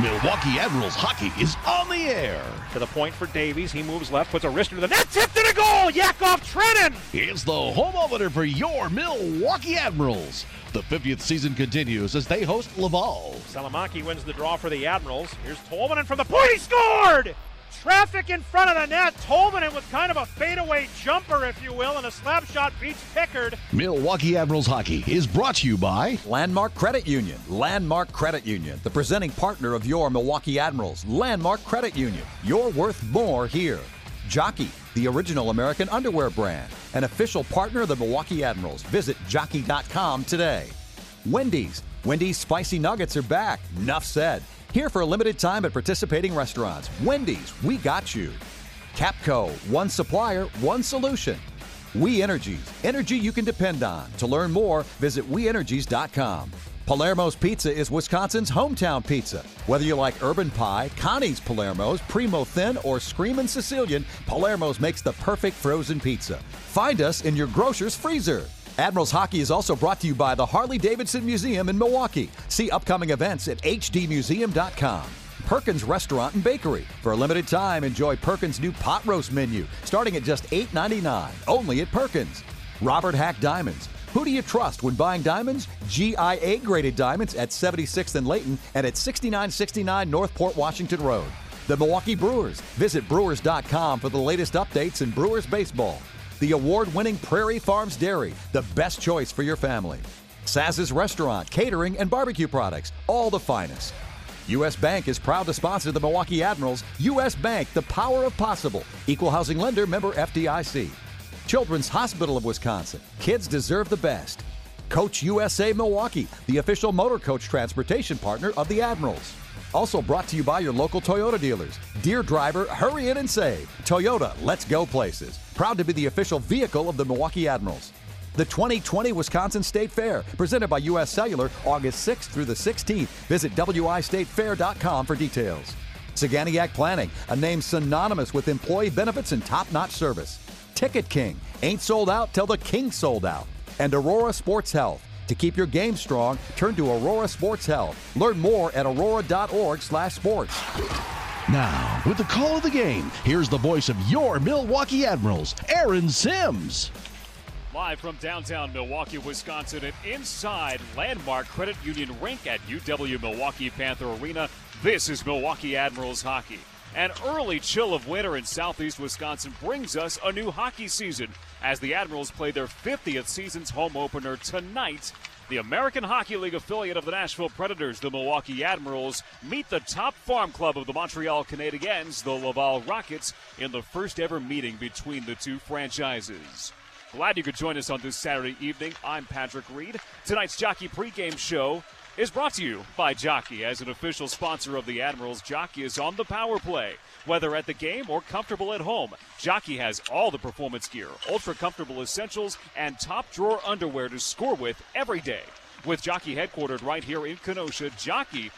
Milwaukee Admirals hockey is on the air. To the point for Davies. He moves left, puts a wrist into the net, tipped in a goal. Yakov Trenin. It's the home opener for your Milwaukee Admirals. The 50th season continues as they host Laval. Salomaki wins the draw for the Admirals. Here's Tolvanen from the point. He scored! Traffic in front of the net. Tolvanen with kind of a fadeaway jumper, if you will, and a slap shot beats Pickard. Milwaukee Admirals hockey is brought to you by Landmark Credit Union. Landmark Credit Union, the presenting partner of your Milwaukee Admirals. Landmark Credit Union. You're worth more here. Jockey, the original American underwear brand, an official partner of the Milwaukee Admirals. Visit jockey.com today. Wendy's. Wendy's spicy nuggets are back. Nuff said. Here for a limited time at participating restaurants. Wendy's, we got you. Capco, one supplier, one solution. We Energies, energy you can depend on. To learn more, visit WeEnergies.com. Palermo's Pizza is Wisconsin's hometown pizza. Whether you like urban pie, Connie's Palermo's, Primo Thin, or Screamin' Sicilian, Palermo's makes the perfect frozen pizza. Find us in your grocer's freezer. Admirals Hockey is also brought to you by the Harley Davidson Museum in Milwaukee. See upcoming events at hdmuseum.com. Perkins Restaurant and Bakery. For a limited time, enjoy Perkins' new pot roast menu, starting at just $8.99, only at Perkins. Robert Hack Diamonds. Who do you trust when buying diamonds? GIA graded diamonds at 76th and Layton and at 6969 Northport Washington Road. The Milwaukee Brewers. Visit brewers.com for the latest updates in Brewers baseball. The award winning Prairie Farms Dairy, the best choice for your family. Saz's Restaurant, Catering, and Barbecue Products, all the finest. U.S. Bank is proud to sponsor the Milwaukee Admirals. U.S. Bank, the power of possible. Equal housing lender member FDIC. Children's Hospital of Wisconsin. Kids deserve the best. Coach USA Milwaukee, the official motor coach transportation partner of the Admirals. Also brought to you by your local Toyota dealers. Dear driver, hurry in and save. Toyota, let's go places. Proud to be the official vehicle of the Milwaukee Admirals. The 2020 Wisconsin State Fair, presented by U.S. Cellular, August 6th through the 16th. Visit wistatefair.com for details. Saganiac Planning, a name synonymous with employee benefits and top notch service. Ticket King, ain't sold out till the king sold out. And Aurora Sports Health. To keep your game strong, turn to Aurora Sports Health. Learn more at aurora.org/sports. Now, with the call of the game, here's the voice of your Milwaukee Admirals, Aaron Sims. Live from downtown Milwaukee, Wisconsin, and inside Landmark Credit Union rink at UW Milwaukee Panther Arena, this is Milwaukee Admirals hockey. An early chill of winter in southeast Wisconsin brings us a new hockey season as the Admirals play their 50th season's home opener tonight. The American Hockey League affiliate of the Nashville Predators, the Milwaukee Admirals, meet the top farm club of the Montreal Canadiens, the Laval Rockets, in the first ever meeting between the two franchises. Glad you could join us on this Saturday evening. I'm Patrick Reed. Tonight's Jockey pregame show is brought to you by Jockey. As an official sponsor of the Admirals, Jockey is on the power play. Whether at the game or comfortable at home, Jockey has all the performance gear, ultra comfortable essentials, and top drawer underwear to score with every day. With Jockey headquartered right here in Kenosha, Jockey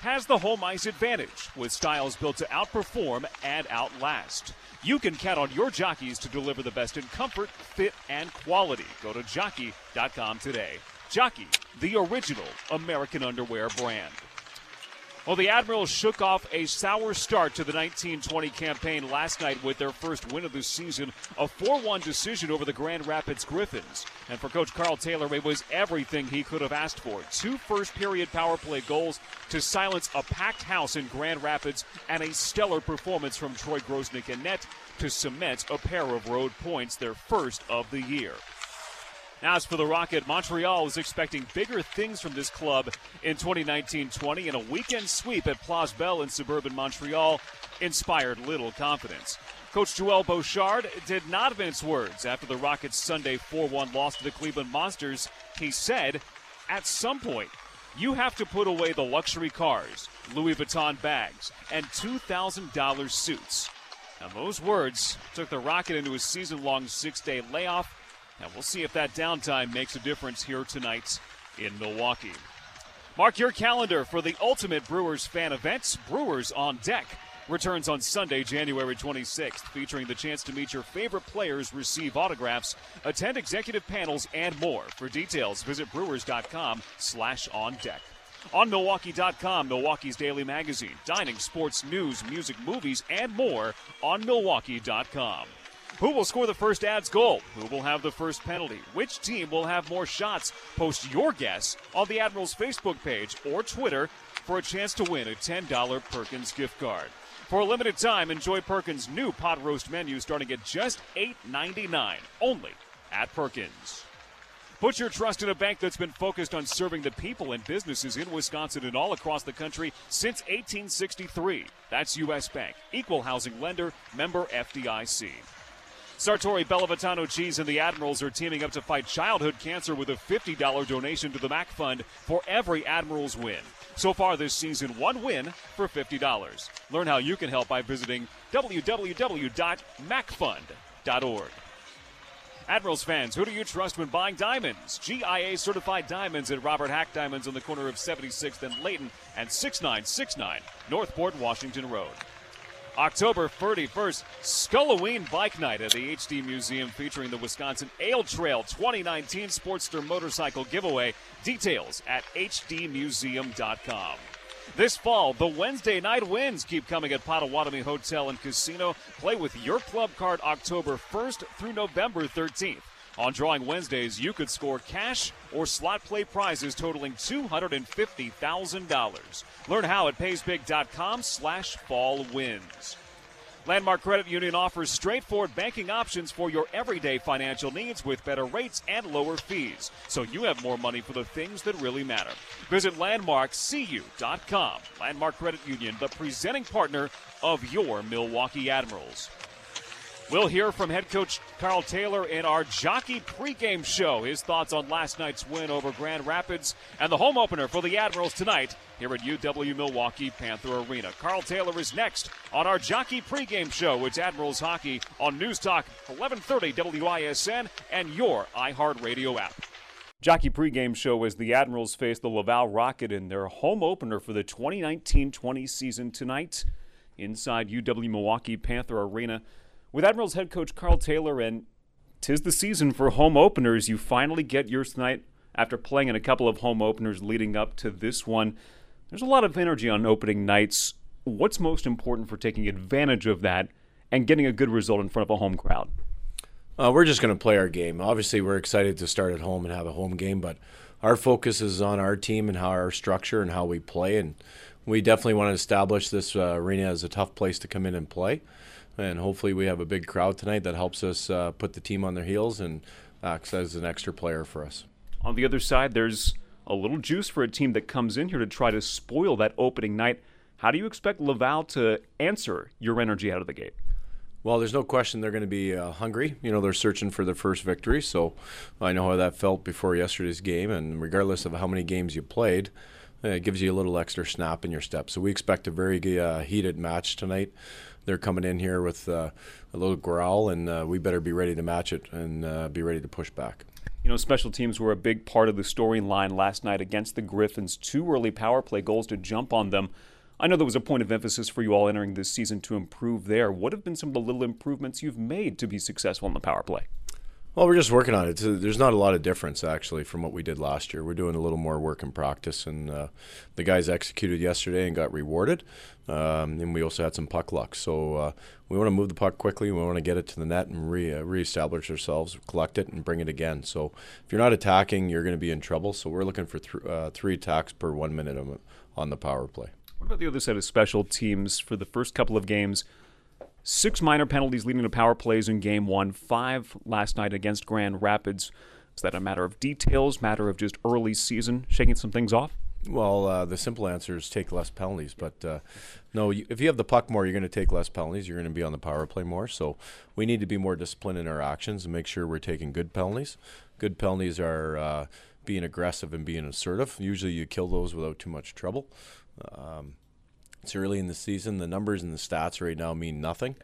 has the home ice advantage with styles built to outperform and outlast. You can count on your jockeys to deliver the best in comfort, fit, and quality. Go to jockey.com today. Jockey, the original American underwear brand. Well, the Admirals shook off a sour start to the 1920 campaign last night with their first win of the season, a 4 1 decision over the Grand Rapids Griffins. And for Coach Karl Taylor, it was everything he could have asked for. Two first period power play goals to silence a packed house in Grand Rapids, and a stellar performance from Troy Grosenick and net to cement a pair of road points, their first of the year. As for the Rocket, Montreal is expecting bigger things from this club in 2019-20, and a weekend sweep at Place Bell in suburban Montreal inspired little confidence. Coach Joel Bouchard did not mince words after the Rockets' Sunday 4-1 loss to the Cleveland Monsters. He said, "At some point, you have to put away the luxury cars, Louis Vuitton bags, and $2,000 suits. Now, those words took the Rocket into a season long six day layoff, and we'll see if that downtime makes a difference here tonight in Milwaukee. Mark your calendar for the ultimate Brewers fan event, Brewers on Deck. Returns on Sunday, January 26th, featuring the chance to meet your favorite players, receive autographs, attend executive panels, and more. For details, visit brewers.com slash on deck. On Milwaukee.com, Milwaukee's daily magazine, dining, sports, news, music, movies, and more on Milwaukee.com. Who will score the first ads goal? Who will have the first penalty? Which team will have more shots? Post your guess on the Admirals Facebook page or Twitter for a chance to win a $10 Perkins gift card. For a limited time, enjoy Perkins' new pot roast menu starting at just $8.99 only at Perkins. Put your trust in a bank that's been focused on serving the people and businesses in Wisconsin and all across the country since 1863. That's U.S. Bank, equal housing lender, member FDIC. Sartori Bellavitano Cheese and the Admirals are teaming up to fight childhood cancer with a $50 donation to the MAC Fund for every Admirals win. So far this season, one win for $50. Learn how you can help by visiting www.macfund.org. Admirals fans, who do you trust when buying diamonds? GIA certified diamonds at Robert Hack Diamonds on the corner of 76th and Layton and 6969 Northport, Washington Road. October 31st, Skulloween Bike Night at the HD Museum featuring the Wisconsin Ale Trail 2019 Sportster Motorcycle Giveaway. Details at hdmuseum.com. This fall, the Wednesday night wins keep coming at Potawatomi Hotel and Casino. Play with your club card October 1st through November 13th. On Drawing Wednesdays, you could score cash or slot play prizes totaling $250,000. Learn how at paysbig.com slash fall wins. Landmark Credit Union offers straightforward banking options for your everyday financial needs with better rates and lower fees, so you have more money for the things that really matter. Visit landmarkcu.com. Landmark Credit Union, the presenting partner of your Milwaukee Admirals. We'll hear from head coach Karl Taylor in our Jockey pregame show. His thoughts on last night's win over Grand Rapids and the home opener for the Admirals tonight here at UW Milwaukee Panther Arena. Karl Taylor is next on our Jockey pregame show. It's Admirals hockey on News Talk 1130 WISN and your iHeartRadio app. Jockey pregame show as the Admirals face the Laval Rocket in their home opener for the 2019-20 season tonight inside UW Milwaukee Panther Arena with Admirals head coach Karl Taylor, and tis the season for home openers. You finally get yours tonight after playing in a couple of home openers leading up to this one. There's a lot of energy on opening nights. What's most important for taking advantage of that and getting a good result in front of a home crowd? Uh, we're just going to play our game. Obviously, we're excited to start at home and have a home game, but our focus is on our team and how our structure and how we play. And we definitely want to establish this uh, arena as a tough place to come in and play and hopefully we have a big crowd tonight that helps us uh, put the team on their heels and acts as an extra player for us. On the other side, there's a little juice for a team that comes in here to try to spoil that opening night. How do you expect Laval to answer your energy out of the gate? Well, there's no question they're going to be uh, hungry. You know, they're searching for their first victory. So I know how that felt before yesterday's game. And regardless of how many games you played, it gives you a little extra snap in your step. So we expect a very uh, heated match tonight they're coming in here with uh, a little growl, and uh, we better be ready to match it and uh, be ready to push back. You know, special teams were a big part of the storyline last night against the Griffins. Two early power play goals to jump on them. I know there was a point of emphasis for you all entering this season to improve there. What have been some of the little improvements you've made to be successful in the power play? Well, we're just working on it. There's not a lot of difference actually from what we did last year. We're doing a little more work in practice, and uh, the guys executed yesterday and got rewarded. Um, and we also had some puck luck. So uh, we want to move the puck quickly. We want to get it to the net and re- uh, reestablish ourselves, collect it, and bring it again. So if you're not attacking, you're going to be in trouble. So we're looking for th- uh, three attacks per one minute on the power play. What about the other side of special teams for the first couple of games? Six minor penalties leading to power plays in game one, five last night against Grand Rapids. Is that a matter of details, matter of just early season, shaking some things off? Well, uh, the simple answer is take less penalties. But uh, no, if you have the puck more, you're going to take less penalties. You're going to be on the power play more. So we need to be more disciplined in our actions and make sure we're taking good penalties. Good penalties are uh, being aggressive and being assertive. Usually, you kill those without too much trouble. Um, it's early in the season. The numbers and the stats right now mean nothing.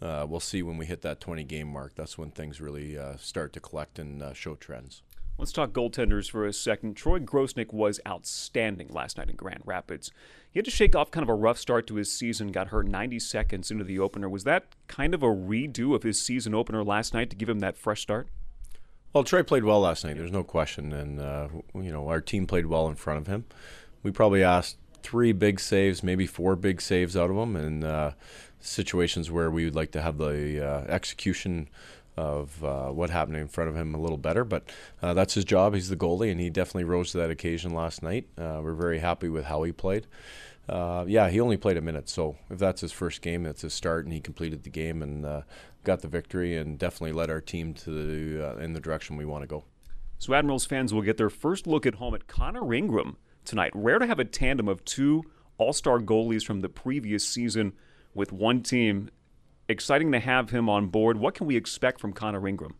Uh, we'll see when we hit that 20 game mark. That's when things really uh, start to collect and uh, show trends. Let's talk goaltenders for a second. Troy Grosenick was outstanding last night in Grand Rapids. He had to shake off kind of a rough start to his season, got hurt 90 seconds into the opener. Was that kind of a redo of his season opener last night to give him that fresh start? Well, Troy played well last night. There's no question, and uh, you know our team played well in front of him. We probably asked three big saves, maybe four big saves out of him, and uh, situations where we would like to have the uh, execution of uh, what happened in front of him a little better. But uh, that's his job. He's the goalie, and he definitely rose to that occasion last night. Uh, we're very happy with how he played. Uh, yeah, he only played a minute, so if that's his first game, that's his start, and he completed the game and uh, got the victory, and definitely led our team to the, uh, in the direction we want to go. So Admirals fans will get their first look at home at Connor Ingram tonight. Rare to have a tandem of two All-Star goalies from the previous season with one team exciting to have him on board. What can we expect from Connor Ingram?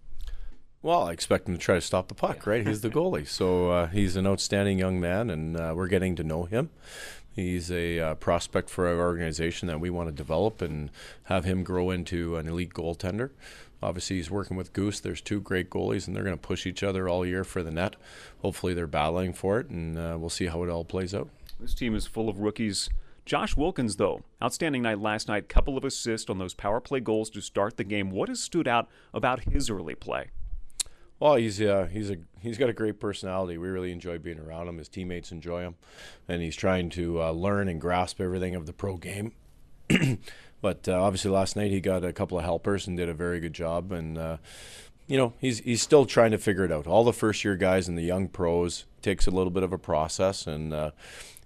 Well, I expect him to try to stop the puck, right? He's the goalie. So uh, he's an outstanding young man, and uh, we're getting to know him. He's a uh, prospect for our organization that we want to develop and have him grow into an elite goaltender. Obviously, he's working with Goose. There's two great goalies, and they're going to push each other all year for the net. Hopefully, they're battling for it, and uh, we'll see how it all plays out. This team is full of rookies Josh Wilkins, though, outstanding night last night, couple of assists on those power play goals to start the game. What has stood out about his early play? Well, he's uh, he's a he's got a great personality. We really enjoy being around him. His teammates enjoy him, and he's trying to uh, learn and grasp everything of the pro game. but uh, obviously, last night he got a couple of helpers and did a very good job. And uh, you know, he's he's still trying to figure it out. All the first year guys and the young pros takes a little bit of a process, and uh,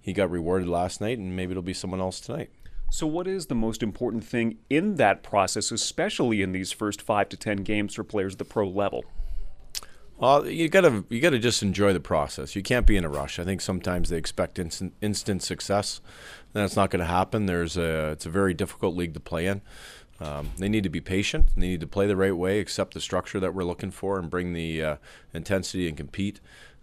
he got rewarded last night, and maybe it'll be someone else tonight. So, what is the most important thing in that process, especially in these first five to ten games for players at the pro level? Well, you gotta you gotta just enjoy the process. You can't be in a rush. I think sometimes they expect instant instant success. That's not going to happen. There's a it's a very difficult league to play in. Um, they need to be patient. They need to play the right way, accept the structure that we're looking for, and bring the uh, intensity and compete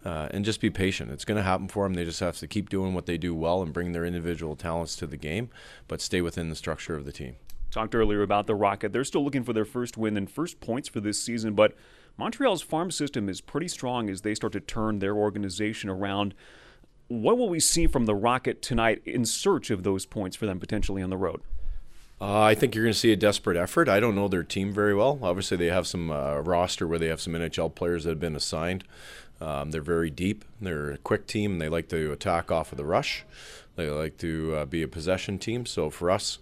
uh, and just be patient. It's going to happen for them. They just have to keep doing what they do well and bring their individual talents to the game, but stay within the structure of the team. Talked earlier about the Rocket. They're still looking for their first win and first points for this season, but Montreal's farm system is pretty strong as they start to turn their organization around. What will we see from the Rocket tonight in search of those points for them potentially on the road? Uh, I think you're going to see a desperate effort. I don't know their team very well. Obviously, they have some uh, roster where they have some NHL players that have been assigned. Um, they're very deep. They're a quick team. They like to attack off of the rush. They like to uh, be a possession team. So for us,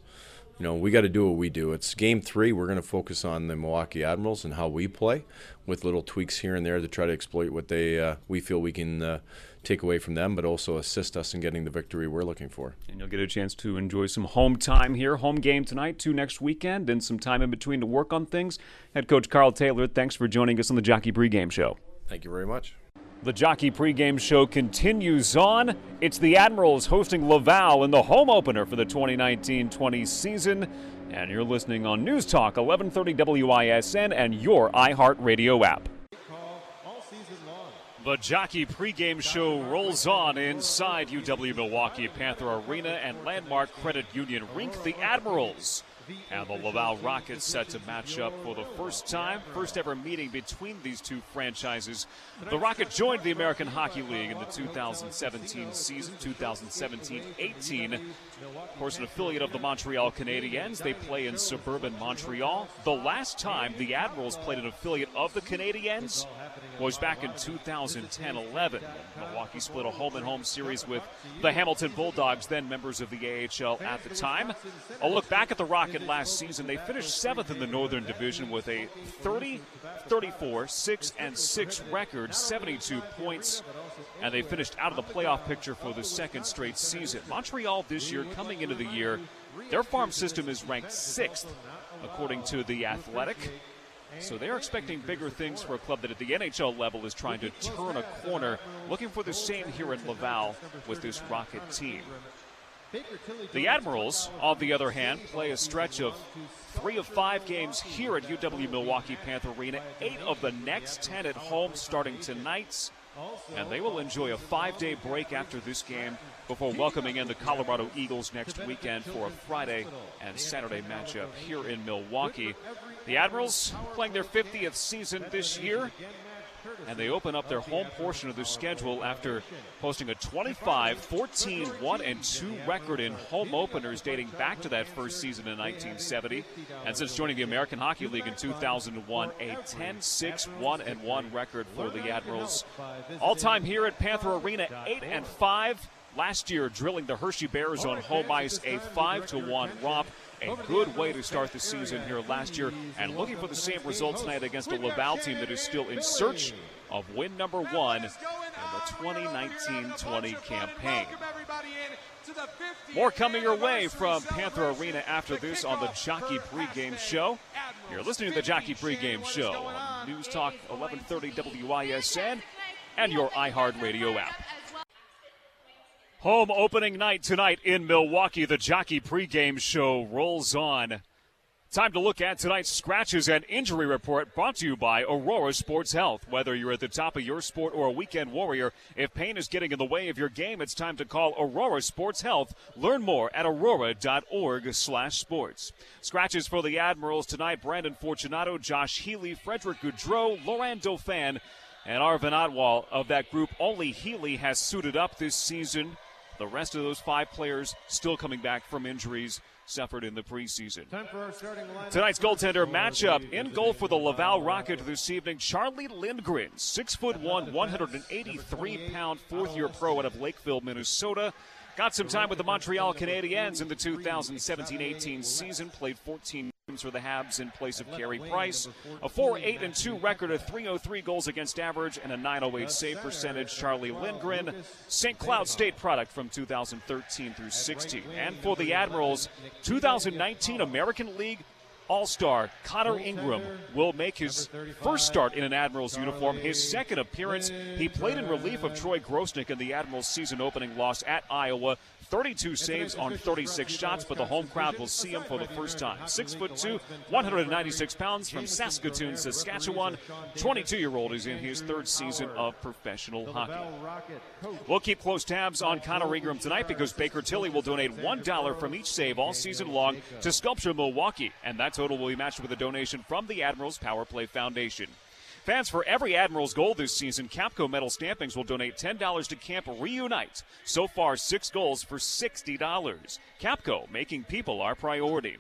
you know, we got to do what we do. It's game three. We're going to focus on the Milwaukee Admirals and how we play, with little tweaks here and there to try to exploit what they uh, we feel we can uh, take away from them, but also assist us in getting the victory we're looking for. And you'll get a chance to enjoy some home time here, home game tonight, two next weekend, and some time in between to work on things. Head coach Karl Taylor, thanks for joining us on the Jockey Pregame Show. Thank you very much. The Jockey pregame show continues on. It's the Admirals hosting Laval in the home opener for the 2019-20 season. And you're listening on News Talk 1130 WISN and your iHeartRadio app. The Jockey pregame show rolls on inside UW Milwaukee Panther Arena and Landmark Credit Union Rink. The Admirals and the Laval Rockets set to match up for the first time, first ever meeting between these two franchises. The Rocket joined the American Hockey League in the 2017 season, 2017-18. Of course, an affiliate of the Montreal Canadiens. They play in suburban Montreal. The last time the Admirals played an affiliate of the Canadiens was back in 2010-11. Milwaukee split a home-and-home series with the Hamilton Bulldogs, then members of the AHL at the time. A look back at the Rocket last season, they finished seventh in the Northern Division with a 30, 34, 6 and 6 record, 72 points, and they finished out of the playoff picture for the second straight season. Montreal this year, coming into the year, their farm system is ranked sixth, according to the Athletic. So they're expecting bigger things for a club that at the NHL level is trying to turn a corner, looking for the same here in Laval with this Rocket team. The Admirals, on the other hand, play a stretch of three of five games here at UW Milwaukee Panther Arena, eight of the next ten at home starting tonight. and they will enjoy a five day break after this game before welcoming in the Colorado Eagles next weekend for a Friday and Saturday matchup here in Milwaukee. The Admirals playing their 50th season this year and they open up their home portion of their schedule after posting a 25 14 1 and 2 record in home openers dating back to that first season in 1970 and since joining the American Hockey League in 2001 a 10 6 1 and 1 record for the Admirals. All time here at Panther Arena 8 and 5 last year drilling the Hershey Bears on home ice a 5 to 1 romp a good way to start the season here last year and looking for the same result tonight against a Laval team that is still in search of win number one in the 2019-20 campaign. More coming your way from Panther Arena after this on the Jockey Pregame Show. You're listening to the Jockey Pregame Show on News Talk 1130 WISN and your iHeartRadio app. Home opening night tonight in Milwaukee. The Jockey pregame show rolls on. Time to look at tonight's scratches and injury report brought to you by Aurora Sports Health. Whether you're at the top of your sport or a weekend warrior, if pain is getting in the way of your game, it's time to call Aurora Sports Health. Learn more at aurora.org/sports. Scratches for the Admirals tonight: Brandon Fortunato, Josh Healey, Frederick Gaudreau, Laurent Dauphin, and Arvin Atwal. Of that group, only Healey has suited up this season. The rest of those five players still coming back from injuries suffered in the preseason. Tonight's goaltender matchup in goal for the Laval Rocket this evening. Charlie Lindgren, six foot one, 183 pound, fourth year pro out of Lakeville, Minnesota. Got some time with the Montreal Canadiens in the 2017-18 season. Played 14 games for the Habs in place of Carey Price. A 4 8 and 2 record of 303 goals against average and a 908 save percentage. Charlie Lindgren, St. Cloud State product from 2013 through 16. And for the Admirals, 2019 American League all Star Connor Ingram will make his first start in an Admirals uniform, his second appearance. He played in relief of Troy Grosenick in the Admirals season opening loss at Iowa. 32 saves on 36 shots, but the home crowd will see him for the first time. Six foot two, 196 pounds from Saskatoon, Saskatchewan. 22 year old is in his third season of professional hockey. We'll keep close tabs on Connor Ingram tonight because Baker Tilly will donate $1 from each save all season long to Sculpture Milwaukee, and that total will be matched with a donation from the Admirals Power Play Foundation. Fans for every Admirals goal this season, Capco Metal Stampings will donate $10 to Camp Reunite. So far, six goals for $60. Capco, making people our priority.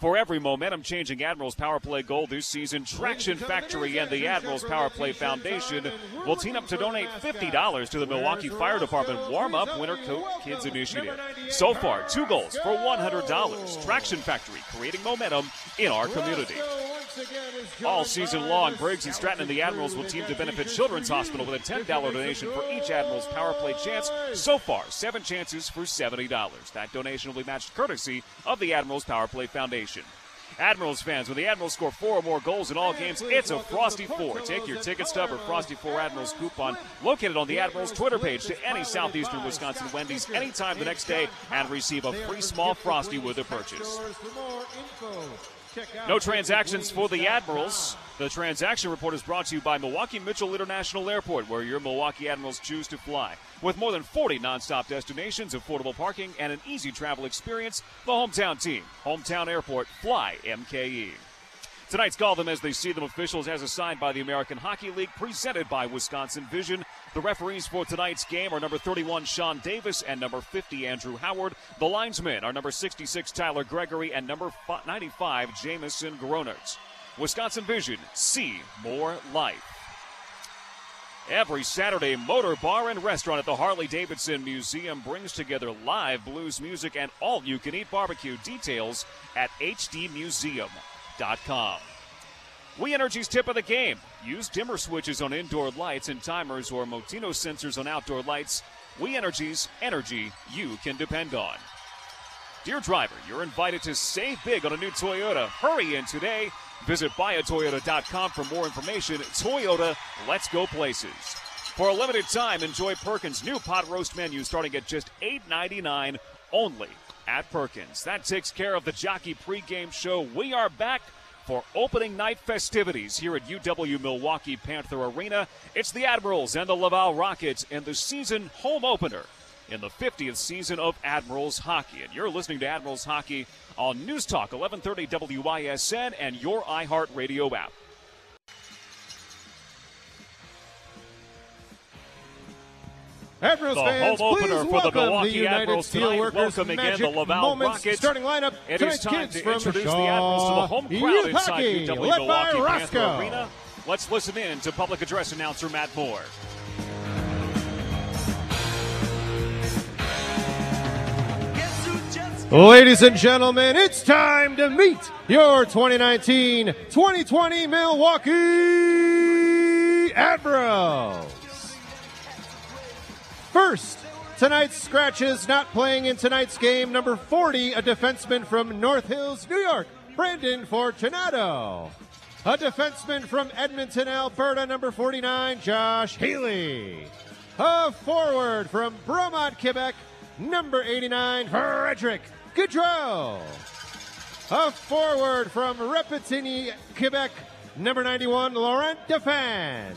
For every momentum changing Admirals Power Play goal this season, Traction Factory and the Admirals Power Play Foundation will team up to donate $50 to the Milwaukee Fire Department Warm Up Winter Coat Kids Initiative. So far, two goals for $100. Traction Factory creating momentum in our community. All season long, Briggs and Stratton and the Admirals will team to benefit Children's Hospital with a $10 donation for each Admirals Power Play chance. So far, seven chances for $70. That donation will be matched courtesy of the Admirals Power Play Foundation. Admirals fans, when the Admirals score four or more goals in all games, it's a Frosty Four. Take your ticket stub or Frosty Four Admirals coupon located on the Admirals Twitter page to any southeastern Wisconsin Wendy's anytime the next day and receive a free small Frosty with a purchase. No transactions for the Admirals. The transaction report is brought to you by Milwaukee Mitchell International Airport, where your Milwaukee Admirals choose to fly. With more than 40 nonstop destinations, affordable parking, and an easy travel experience, the hometown team, Hometown Airport, fly MKE. Tonight's Call Them As They See Them officials as assigned by the American Hockey League, presented by Wisconsin Vision. The referees for tonight's game are number 31, Sean Davis, and number 50, Andrew Howard. The linesmen are number 66, Tyler Gregory, and number 95, Jamison Gronert. Wisconsin Vision, see more life. Every Saturday, Motor Bar and Restaurant at the Harley Davidson Museum brings together live blues music and all you can eat barbecue. Details at hdmuseum.com. We Energy's tip of the game. Use dimmer switches on indoor lights and timers or motion sensors on outdoor lights. We Energy's energy you can depend on. Dear driver, you're invited to save big on a new Toyota. Hurry in today. Visit buyatoyota.com for more information. Toyota, let's go places. For a limited time, enjoy Perkins' new pot roast menu starting at just $8.99 only at Perkins. That takes care of the Jockey pregame show. We are back for opening night festivities here at UW Milwaukee Panther Arena. It's the Admirals and the Laval Rockets in the season home opener in the 50th season of Admirals Hockey. And you're listening to Admirals Hockey on News Talk 1130 WISN and your iHeartRadio app. Admirals the fans, home please opener for the Milwaukee the United Admirals tonight. Steelworkers Welcome again the Laval Moments Rockets. starting lineup. It is time kids to introduce Shaw, the Admirals to the home crowd inside Hockey, UW led Milwaukee Panther Arena. Let's listen in to public address announcer Matt Moore. Ladies and gentlemen, it's time to meet your 2019-2020 Milwaukee Admirals. First, tonight's scratches not playing in tonight's game. Number 40, a defenseman from North Hills, New York, Brandon Fortunato. A defenseman from Edmonton, Alberta, number 49, Josh Healey. A forward from Bromont, Quebec, number 89, Frederick Gaudreau. A forward from Repentigny, Quebec, number 91, Laurent Dauphin.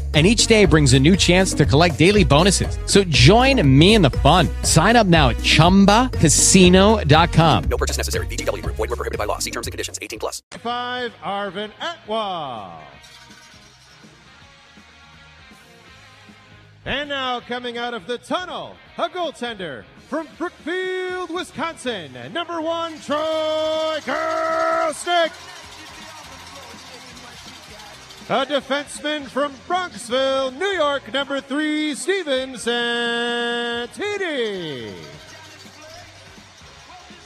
And each day brings a new chance to collect daily bonuses. So join me in the fun. Sign up now at chumbacasino.com. No purchase necessary. VGW Group. Void were prohibited by law. See terms and conditions. 18 plus. Five, Arvin Atwal. And now coming out of the tunnel, a goaltender from Brookfield, Wisconsin, number one, Troy Grosenick. A defenseman from Bronxville, New York, number three, Steven Santini.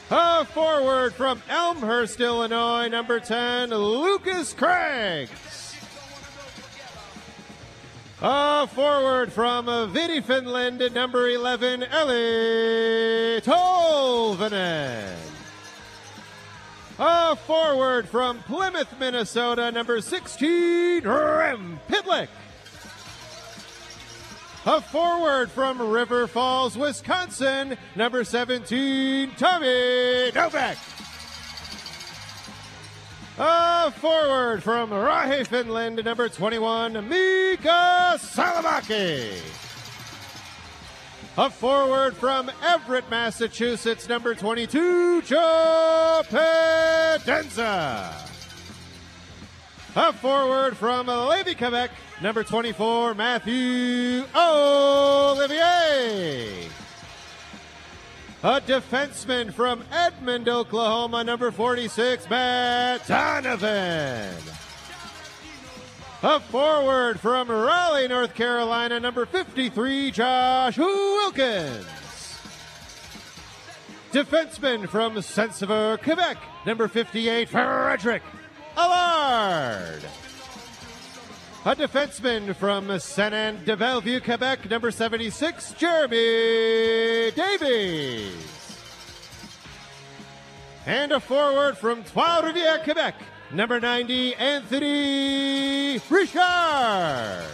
A forward from Elmhurst, Illinois, number 10, Lucas Craig. A forward from Vihti, Finland, number 11, Eeli Tolvanen. A forward from Plymouth, Minnesota, number 16, Rem Pitlick. A forward from River Falls, Wisconsin, number 17, Tommy Novak. A forward from Raahe, Finland, number 21, Mikka Salomaki. A forward from Everett, Massachusetts, number 22, Joe Pendenza. A forward from Levy, Quebec, number 24, Matthew Olivier. A defenseman from Edmond, Oklahoma, number 46, Matt Donovan. A forward from Raleigh, North Carolina, number 53, Josh Wilkins. Defenseman from Saint-Sever, Quebec, number 58, Frederick Allard. A defenseman from Anne de Bellevue, Quebec, number 76, Jeremy Davies. And a forward from Trois-Rivières, Quebec, number 90, Anthony Richard.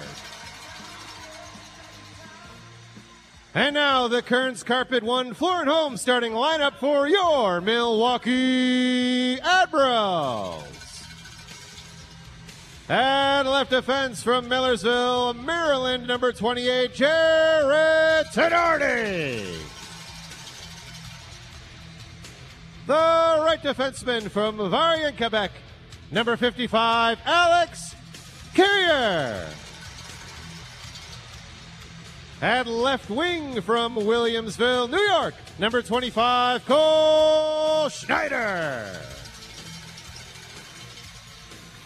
And now the Kearns Carpet One Floor and Home starting lineup for your Milwaukee Admirals. And left defense from Millersville, Maryland, number 28, Jarred Tinordi. The right defenseman from Varian, Quebec, number 55, Alex Carrier. At left wing from Williamsville, New York, number 25, Cole Schneider.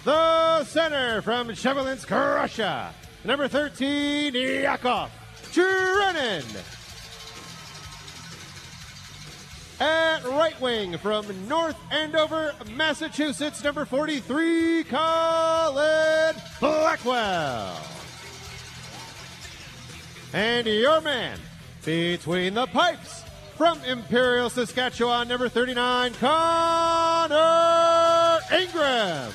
The center from Chevelinsk, Russia, number 13, Yakov Trenin. At right wing from North Andover, Massachusetts, number 43, Colin Blackwell. And your man between the pipes from Imperial, Saskatchewan, number 39, Connor Ingram.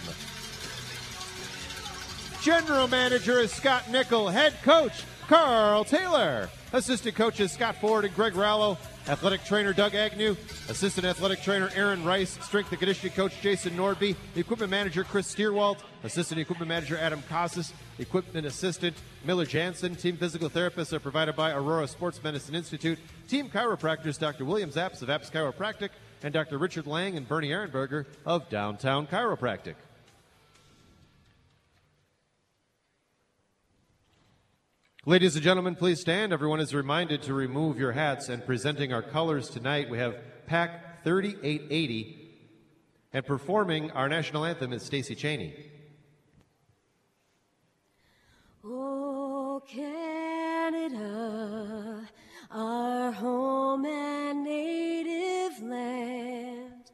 General Manager is Scott Nichol. Head Coach Karl Taylor. Assistant coaches Scott Ford and Greg Rallo. Athletic trainer Doug Agnew. Assistant athletic trainer Aaron Rice. Strength and conditioning coach Jason Nordby. Equipment manager Chris Steerwalt. Assistant equipment manager Adam Casas. Equipment assistant Miller Jansen. Team physical therapists are provided by Aurora Sports Medicine Institute. Team chiropractors Dr. William Zapps of Apps Chiropractic and Dr. Richard Lang and Bernie Ehrenberger of Downtown Chiropractic. Ladies and gentlemen, please stand. Everyone is reminded to remove your hats. And presenting our colors tonight, we have PAC 3880. And performing our national anthem is Stacy Cheney. Oh, Canada, our home and native land,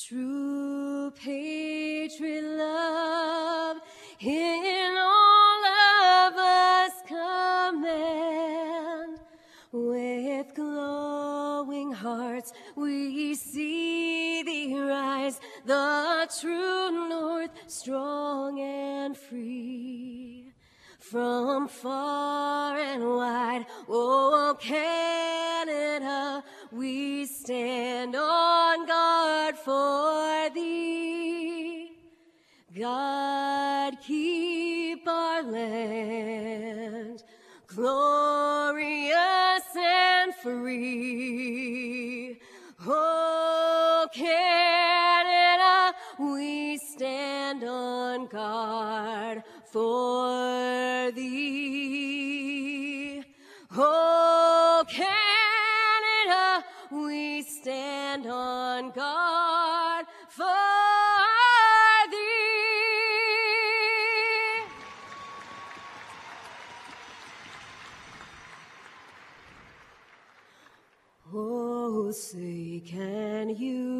true patriot love in all With glowing hearts, we see thee rise, the true north, strong and free. From far and wide, oh Canada, we stand on guard for thee. God keep our land and free. Oh, Canada, we stand on guard for thee. Oh, Canada, we stand on guard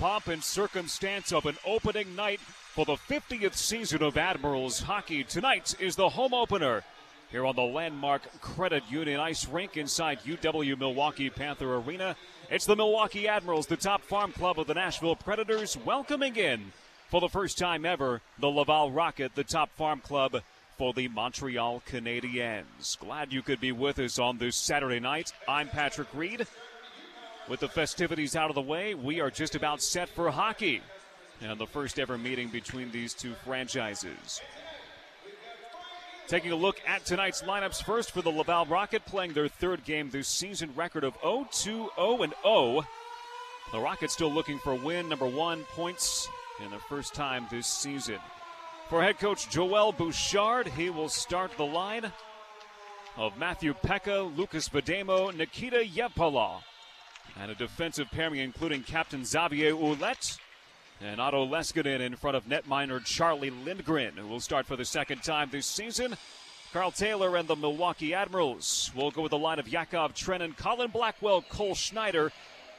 pomp and circumstance of an opening night for the 50th season of Admirals hockey. Tonight is the home opener here on the landmark Credit Union Ice Rink inside UW Milwaukee Panther Arena. It's the Milwaukee Admirals, the top farm club of the Nashville Predators, welcoming in for the first time ever the Laval Rocket, the top farm club for the Montreal Canadiens. Glad you could be with us on this Saturday night. I'm Patrick Reed. With the festivities out of the way, we are just about set for hockey and the first ever meeting between these two franchises. Taking a look at tonight's lineups first for the Laval Rocket, playing their third game this season, record of 0 2 0 and 0. The Rockets still looking for win number one, points in their first time this season. For head coach Joel Bouchard, he will start the line of Matthew Peca, Lukas Vejdemo, Nikita Yevpala, and a defensive pairing including Captain Xavier Ouellet and Otto Leskinen in front of netminer Charlie Lindgren, who will start for the second time this season. Karl Taylor and the Milwaukee Admirals will go with the line of Yakov Trenin, Colin Blackwell, Cole Schneider,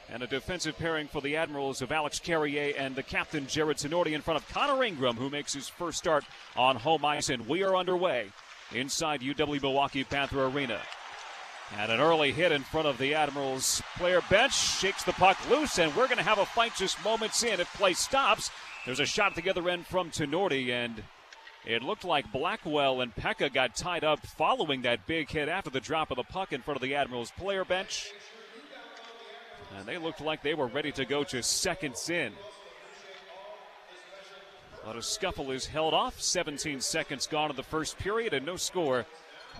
And a defensive pairing for the Admirals of Alex Carrier and the captain Jarred Tinordi in front of Connor Ingram, who makes his first start on home ice. And we are underway inside UW Milwaukee Panther Arena. And an early hit in front of the Admirals player bench shakes the puck loose, and we're going to have a fight just moments in. If play stops, there's a shot at the other end from Tinordi, and it looked like Blackwell and Peca got tied up following that big hit after the drop of the puck in front of the Admirals player bench. And they looked like they were ready to go to seconds in. But a scuffle is held off. 17 seconds gone in the first period, and no score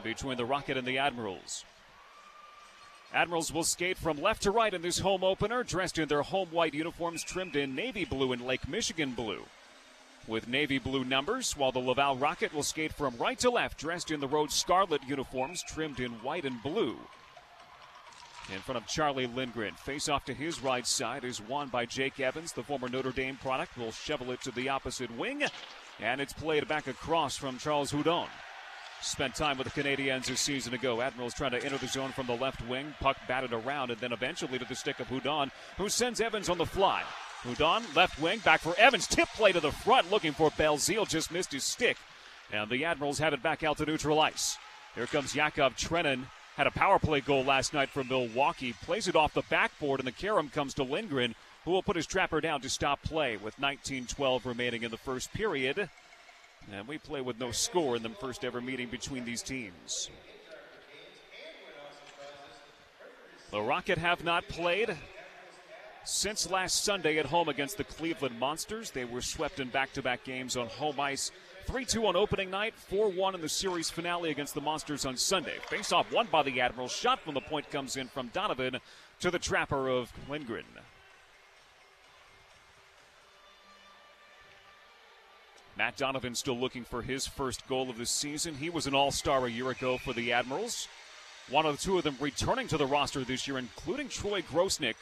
between the Rocket and the Admirals. Admirals will skate from left to right in this home opener, dressed in their home white uniforms trimmed in navy blue and Lake Michigan blue. With navy blue numbers, while the Laval Rocket will skate from right to left, dressed in the Rhodes Scarlet uniforms trimmed in white and blue. In front of Charlie Lindgren. Face off to his right side is won by Jake Evans. The former Notre Dame product will shovel it to the opposite wing. And it's played back across from Charles Hudon. Spent time with the Canadiens a season ago. Admirals trying to enter the zone from the left wing. Puck batted around and then eventually to the stick of Hudon, who sends Evans on the fly. Hudon, left wing, back for Evans. Tip play to the front, looking for Belzile. Just missed his stick. And the Admirals have it back out to neutral ice. Here comes Yakov Trenin. Had a power play goal last night for Milwaukee. Plays it off the backboard, and the carom comes to Lindgren, who will put his trapper down to stop play with 19 12 remaining in the first period. And we play with no score in the first ever meeting between these teams. The Rocket have not played since last Sunday at home against the Cleveland Monsters. They were swept in back to back games on home ice. 3 2 on opening night, 4 1 in the series finale against the Monsters on Sunday. Face off won by the Admirals. Shot from the point comes in from Donovan to the trapper of Lindgren. Matt Donovan still looking for his first goal of the season. He was an all star a year ago for the Admirals. One of the two of them returning to the roster this year, including Troy Grosenick.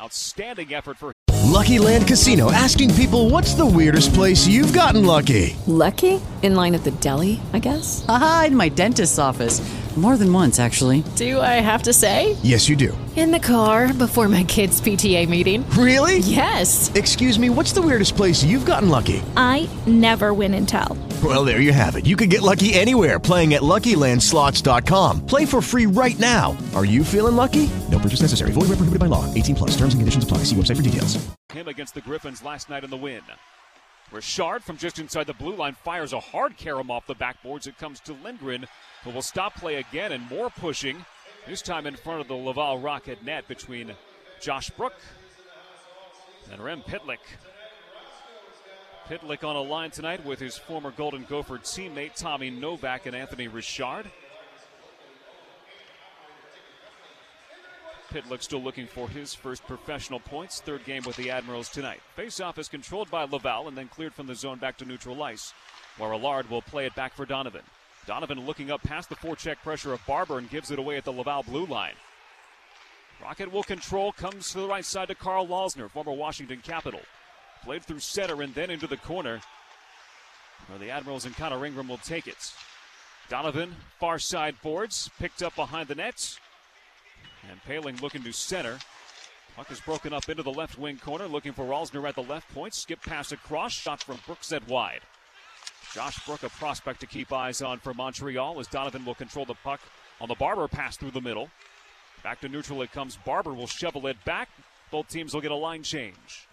Outstanding effort for Lucky Land Casino asking people what's the weirdest place you've gotten lucky? Lucky? In line at the deli, I guess? Aha, in my dentist's office. More than once, actually. Do I have to say? Yes, you do. In the car before my kids' PTA meeting. Really? Yes. Excuse me, what's the weirdest place you've gotten lucky? I never win and tell. Well, there you have it. You can get lucky anywhere playing at LuckyLandSlots.com. Play for free right now. Are you feeling lucky? No purchase necessary. Void where prohibited by law. 18 plus. Terms and conditions apply. See website for details. Him against the Griffins last night in the win. Richard from just inside the blue line fires a hard carom off the backboards. It comes to Lindgren, who will stop play again and more pushing. This time in front of the Laval Rocket net between Josh Brook and Rem Pitlick. Pitlick on a line tonight with his former Golden Gopher teammate Tommy Novak and Anthony Richard. Pitlick still looking for his first professional points. Third game with the Admirals tonight. Face-off is controlled by Laval and then cleared from the zone back to neutral ice, where Allard will play it back for Donovan. Donovan looking up past the forecheck pressure of Barber and gives it away at the Laval blue line. Rocket will control, comes to the right side to Karl Alzner, former Washington Capital. Played through center and then into the corner, where the Admirals and Connor Ingram will take it. Donovan, far side boards, picked up behind the nets. And Poehling looking to center. Puck is broken up into the left wing corner, looking for Alzner at the left point. Skip pass across, shot from Brooks set wide. Josh Brook, a prospect to keep eyes on for Montreal, as Donovan will control the puck on the Barber pass through the middle. Back to neutral it comes. Barber will shovel it back. Both teams will get a line change.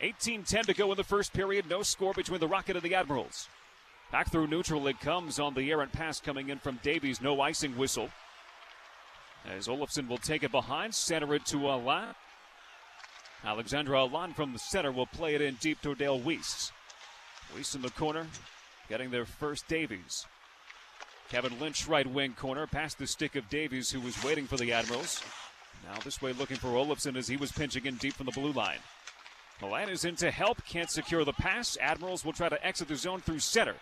18 10 to go in the first period. No score between the Rocket and the Admirals. Back through neutral it comes on the errant pass coming in from Davies. No icing whistle. As Olofsson will take it behind, center it to Alain. Alexandre Alain from the center will play it in deep to Dale Weise. Weise in the corner, getting their first Davies. Kevin Lynch, right wing corner, past the stick of Davies, who was waiting for the Admirals. Now this way looking for Olofsson as he was pinching in deep from the blue line. Milan is in to help, can't secure the pass. Admirals will try to exit the zone through center.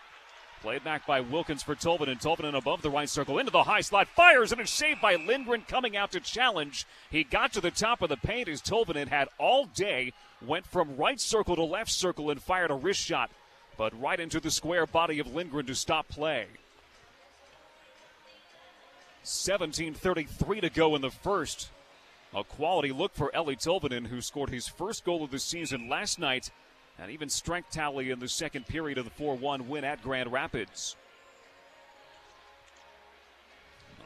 Played back by Wilkins for Tolvin, Tolvanen. Tolvanen above the right circle into the high slot. Fires and it's shaved by Lindgren coming out to challenge. He got to the top of the paint as Tolvanen had all day. Went from right circle to left circle and fired a wrist shot, but right into the square body of Lindgren to stop play. 17:33 to go in the first. A quality look for Eeli Tolvanen, who scored his first goal of the season last night, and even strength tally in the second period of the 4 1 win at Grand Rapids.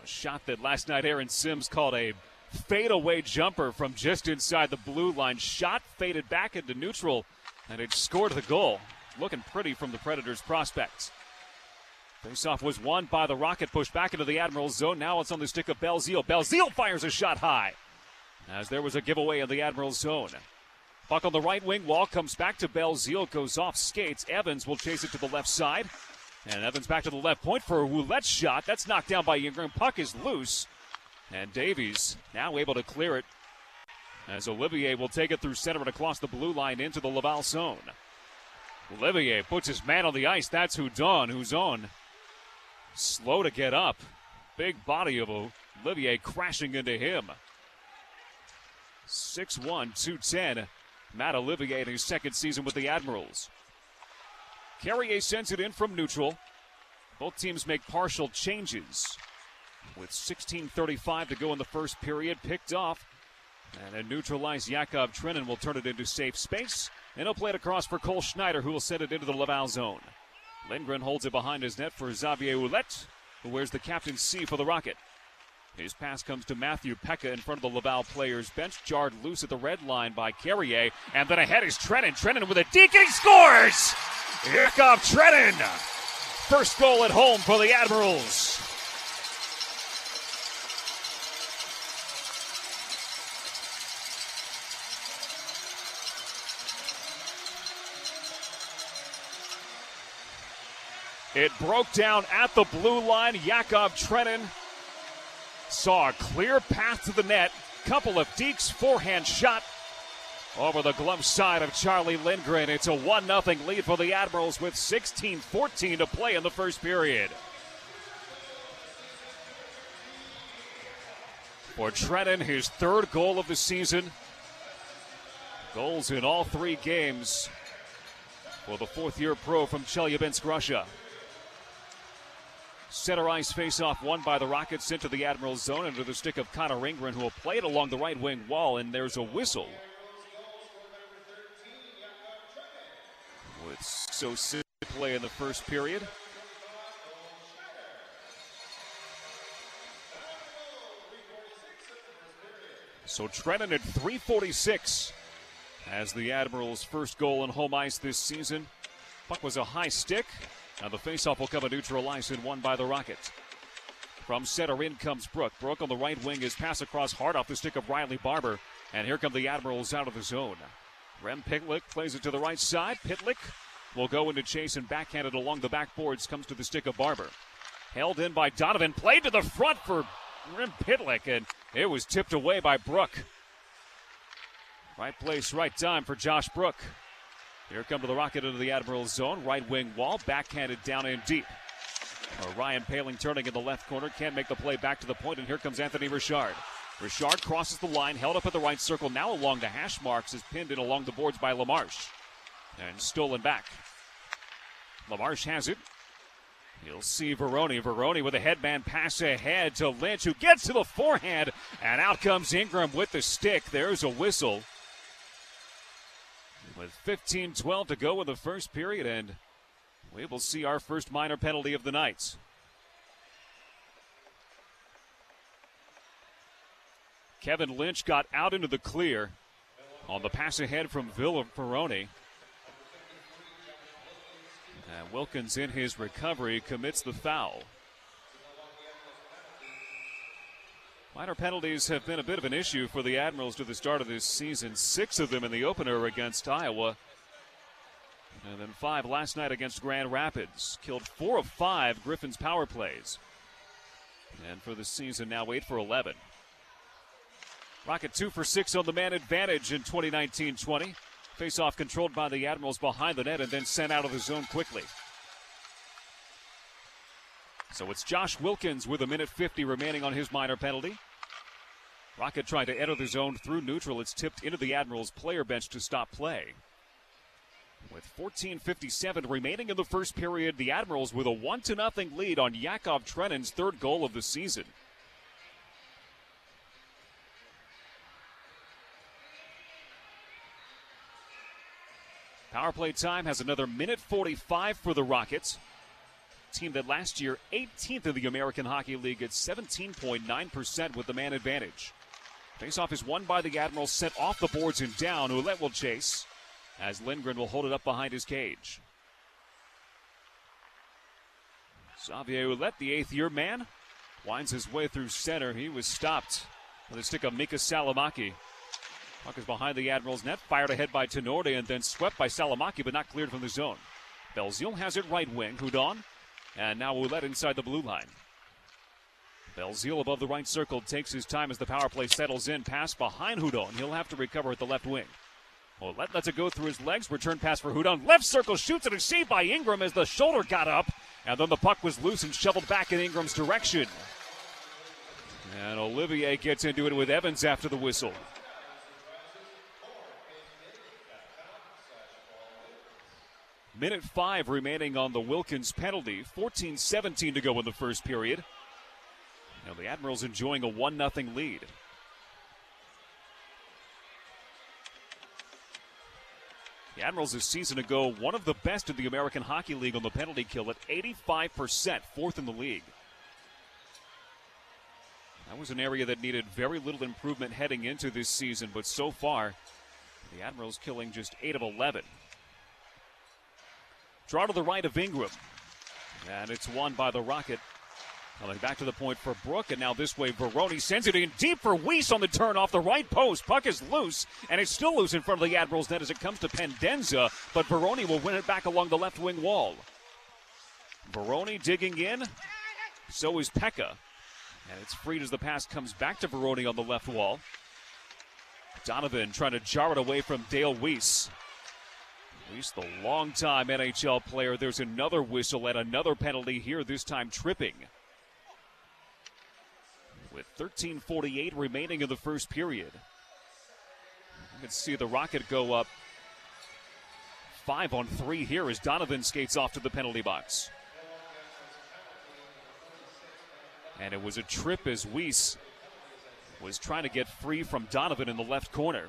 A shot that last night Aaron Sims called a fadeaway jumper from just inside the blue line. Shot faded back into neutral, and it scored the goal. Looking pretty from the Predators' prospects. Faceoff was won by the Rocket, pushed back into the Admirals zone. Now it's on the stick of Belzile. Belzile fires a shot high as there was a giveaway in the Admirals zone. Puck on the right wing wall comes back to Belzile, goes off skates. Evans will chase it to the left side. And Evans back to the left point for a roulette shot. That's knocked down by Ingram. Puck is loose. And Davies now able to clear it as Olivier will take it through center and across the blue line into the Laval zone. Olivier puts his man on the ice. That's Hudon, who's on. Slow to get up. Big body of Olivier crashing into him. 6'1, 210. Matt Olivier in his second season with the Admirals. Carrier sends it in from neutral. Both teams make partial changes. With 16.35 to go in the first period, picked off. And a neutralized Yakov Trenin will turn it into safe space. And he'll play it across for Cole Schneider, who will send it into the Laval zone. Lindgren holds it behind his net for Xavier Ouellet, who wears the captain's C for the Rocket. His pass comes to Matthew Peca in front of the Laval players' bench, jarred loose at the red line by Carrier. And then ahead is Trenin. Trenin with a deke, scores! Yakov Trenin! First goal at home for the Admirals. It broke down at the blue line. Yakov Trenin saw a clear path to the net. Couple of dekes, forehand shot over the glove side of Charlie Lindgren. It's a 1 0 lead for the Admirals with 16 14 to play in the first period. For Trenin, his third goal of the season. Goals in all three games for the fourth year pro from Chelyabinsk, Russia. Center ice faceoff won by the Rockets sent to the Admirals zone under the stick of Connor Ingram, who will play it along the right wing wall, and there's a whistle. With so simple play in the first period. So Trenin at 346 as the Admirals' first goal in home ice this season. Puck was a high stick. Now the faceoff will come a neutral ice and won by the Rockets. From center in comes Brook. Brook on the right wing is pass across hard off the stick of Riley Barber. And here come the Admirals out of the zone. Rem Pitlick plays it to the right side. Pitlick will go into chase and backhanded along the backboards. Comes to the stick of Barber. Held in by Donovan. Played to the front for Rem Pitlick. And it was tipped away by Brook. Right place, right time for Josh Brook. Here come to the Rocket into the Admirals zone. Right wing wall, backhanded down in deep. Ryan Poehling turning in the left corner, can't make the play back to the point, and here comes Anthony Richard. Richard crosses the line, held up at the right circle, now along the hash marks, is pinned in along the boards by LaMarche. And stolen back. LaMarche has it. You'll see Veroni. Veroni with a headman pass ahead to Lynch, who gets to the forehand, and out comes Ingram with the stick. There's a whistle with 15 12 to go in the first period, and we will see our first minor penalty of the night. Kevin Lynch got out into the clear on the pass ahead from Villa Peroni. And Wilkins, in his recovery, commits the foul. Minor penalties have been a bit of an issue for the Admirals to the start of this season. Six of them in the opener against Iowa. And then five last night against Grand Rapids. Killed four of five Griffin's power plays. And for the season, now eight for 11. Rocket two for six on the man advantage in 2019 20. Faceoff controlled by the Admirals behind the net and then sent out of the zone quickly. So it's Josh Wilkins with a minute 50 remaining on his minor penalty. Rocket trying to enter the zone through neutral. It's tipped into the Admirals' player bench to stop play. With 14.57 remaining in the first period, the Admirals with a 1 0 lead on Yakov Trenin's third goal of the season. Power play time has another minute 45 for the Rockets. Team that last year 18th in the American Hockey League at 17.9% with the man advantage. Faceoff is won by the Admirals, sent off the boards and down. Ouellet will chase as Lindgren will hold it up behind his cage. Xavier Ouellet, the eighth year man, winds his way through center. He was stopped with a stick of Mikka Salomaki. Puck is behind the Admirals net, fired ahead by Tinordi and then swept by Salomaki, but not cleared from the zone. Belzile has it right wing. Hudon, and now Ouellet inside the blue line. Belzile above the right circle takes his time as the power play settles in. Pass behind Hudon. He'll have to recover at the left wing. Ouellet lets it go through his legs. Return pass for Hudon. Left circle shoots and is saved by Ingram as the shoulder got up. And then the puck was loose and shoveled back in Ingram's direction. And Olivier gets into it with Evans after the whistle. Minute five remaining on the Wilkins penalty. 14 17 to go in the first period. Now the Admirals enjoying a 1 0 lead. The Admirals this season ago, one of the best in the American Hockey League on the penalty kill at 85%, fourth in the league. That was an area that needed very little improvement heading into this season, but so far, the Admirals killing just 8 of 11. Draw to the right of Ingram. And it's won by the Rocket. Coming back to the point for Brook, and now this way, Baroni sends it in deep for Weise on the turn off the right post. Puck is loose, and it's still loose in front of the Admirals net as it comes to Pendenza, but Baroni will win it back along the left wing wall. Baroni digging in, so is Peca. And it's freed as the pass comes back to Baroni on the left wall. Donovan trying to jar it away from Dale Weise. Weise, the long-time NHL player. There's another whistle and another penalty here, this time tripping. With 13:48 remaining in the first period, you can see the Rocket go up five on three here as Donovan skates off to the penalty box. And it was a trip as Weise was trying to get free from Donovan in the left corner.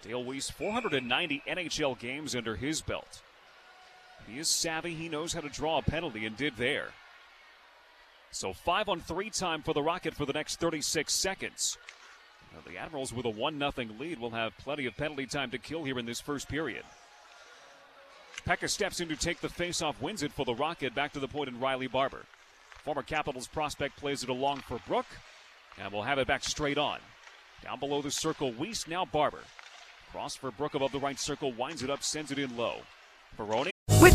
Dale Weise, 490 NHL games under his belt. He is savvy. He knows how to draw a penalty and did there. So five on three time for the Rocket for the next 36 seconds. Now the Admirals with a 1 0 lead will have plenty of penalty time to kill here in this first period. Peca steps in to take the faceoff, wins it for the Rocket. Back to the point in Riley Barber. Former Capitals prospect plays it along for Brook, and we'll have it back straight on. Down below the circle, Weise, now Barber. Cross for Brook above the right circle, winds it up, sends it in low. Baroni.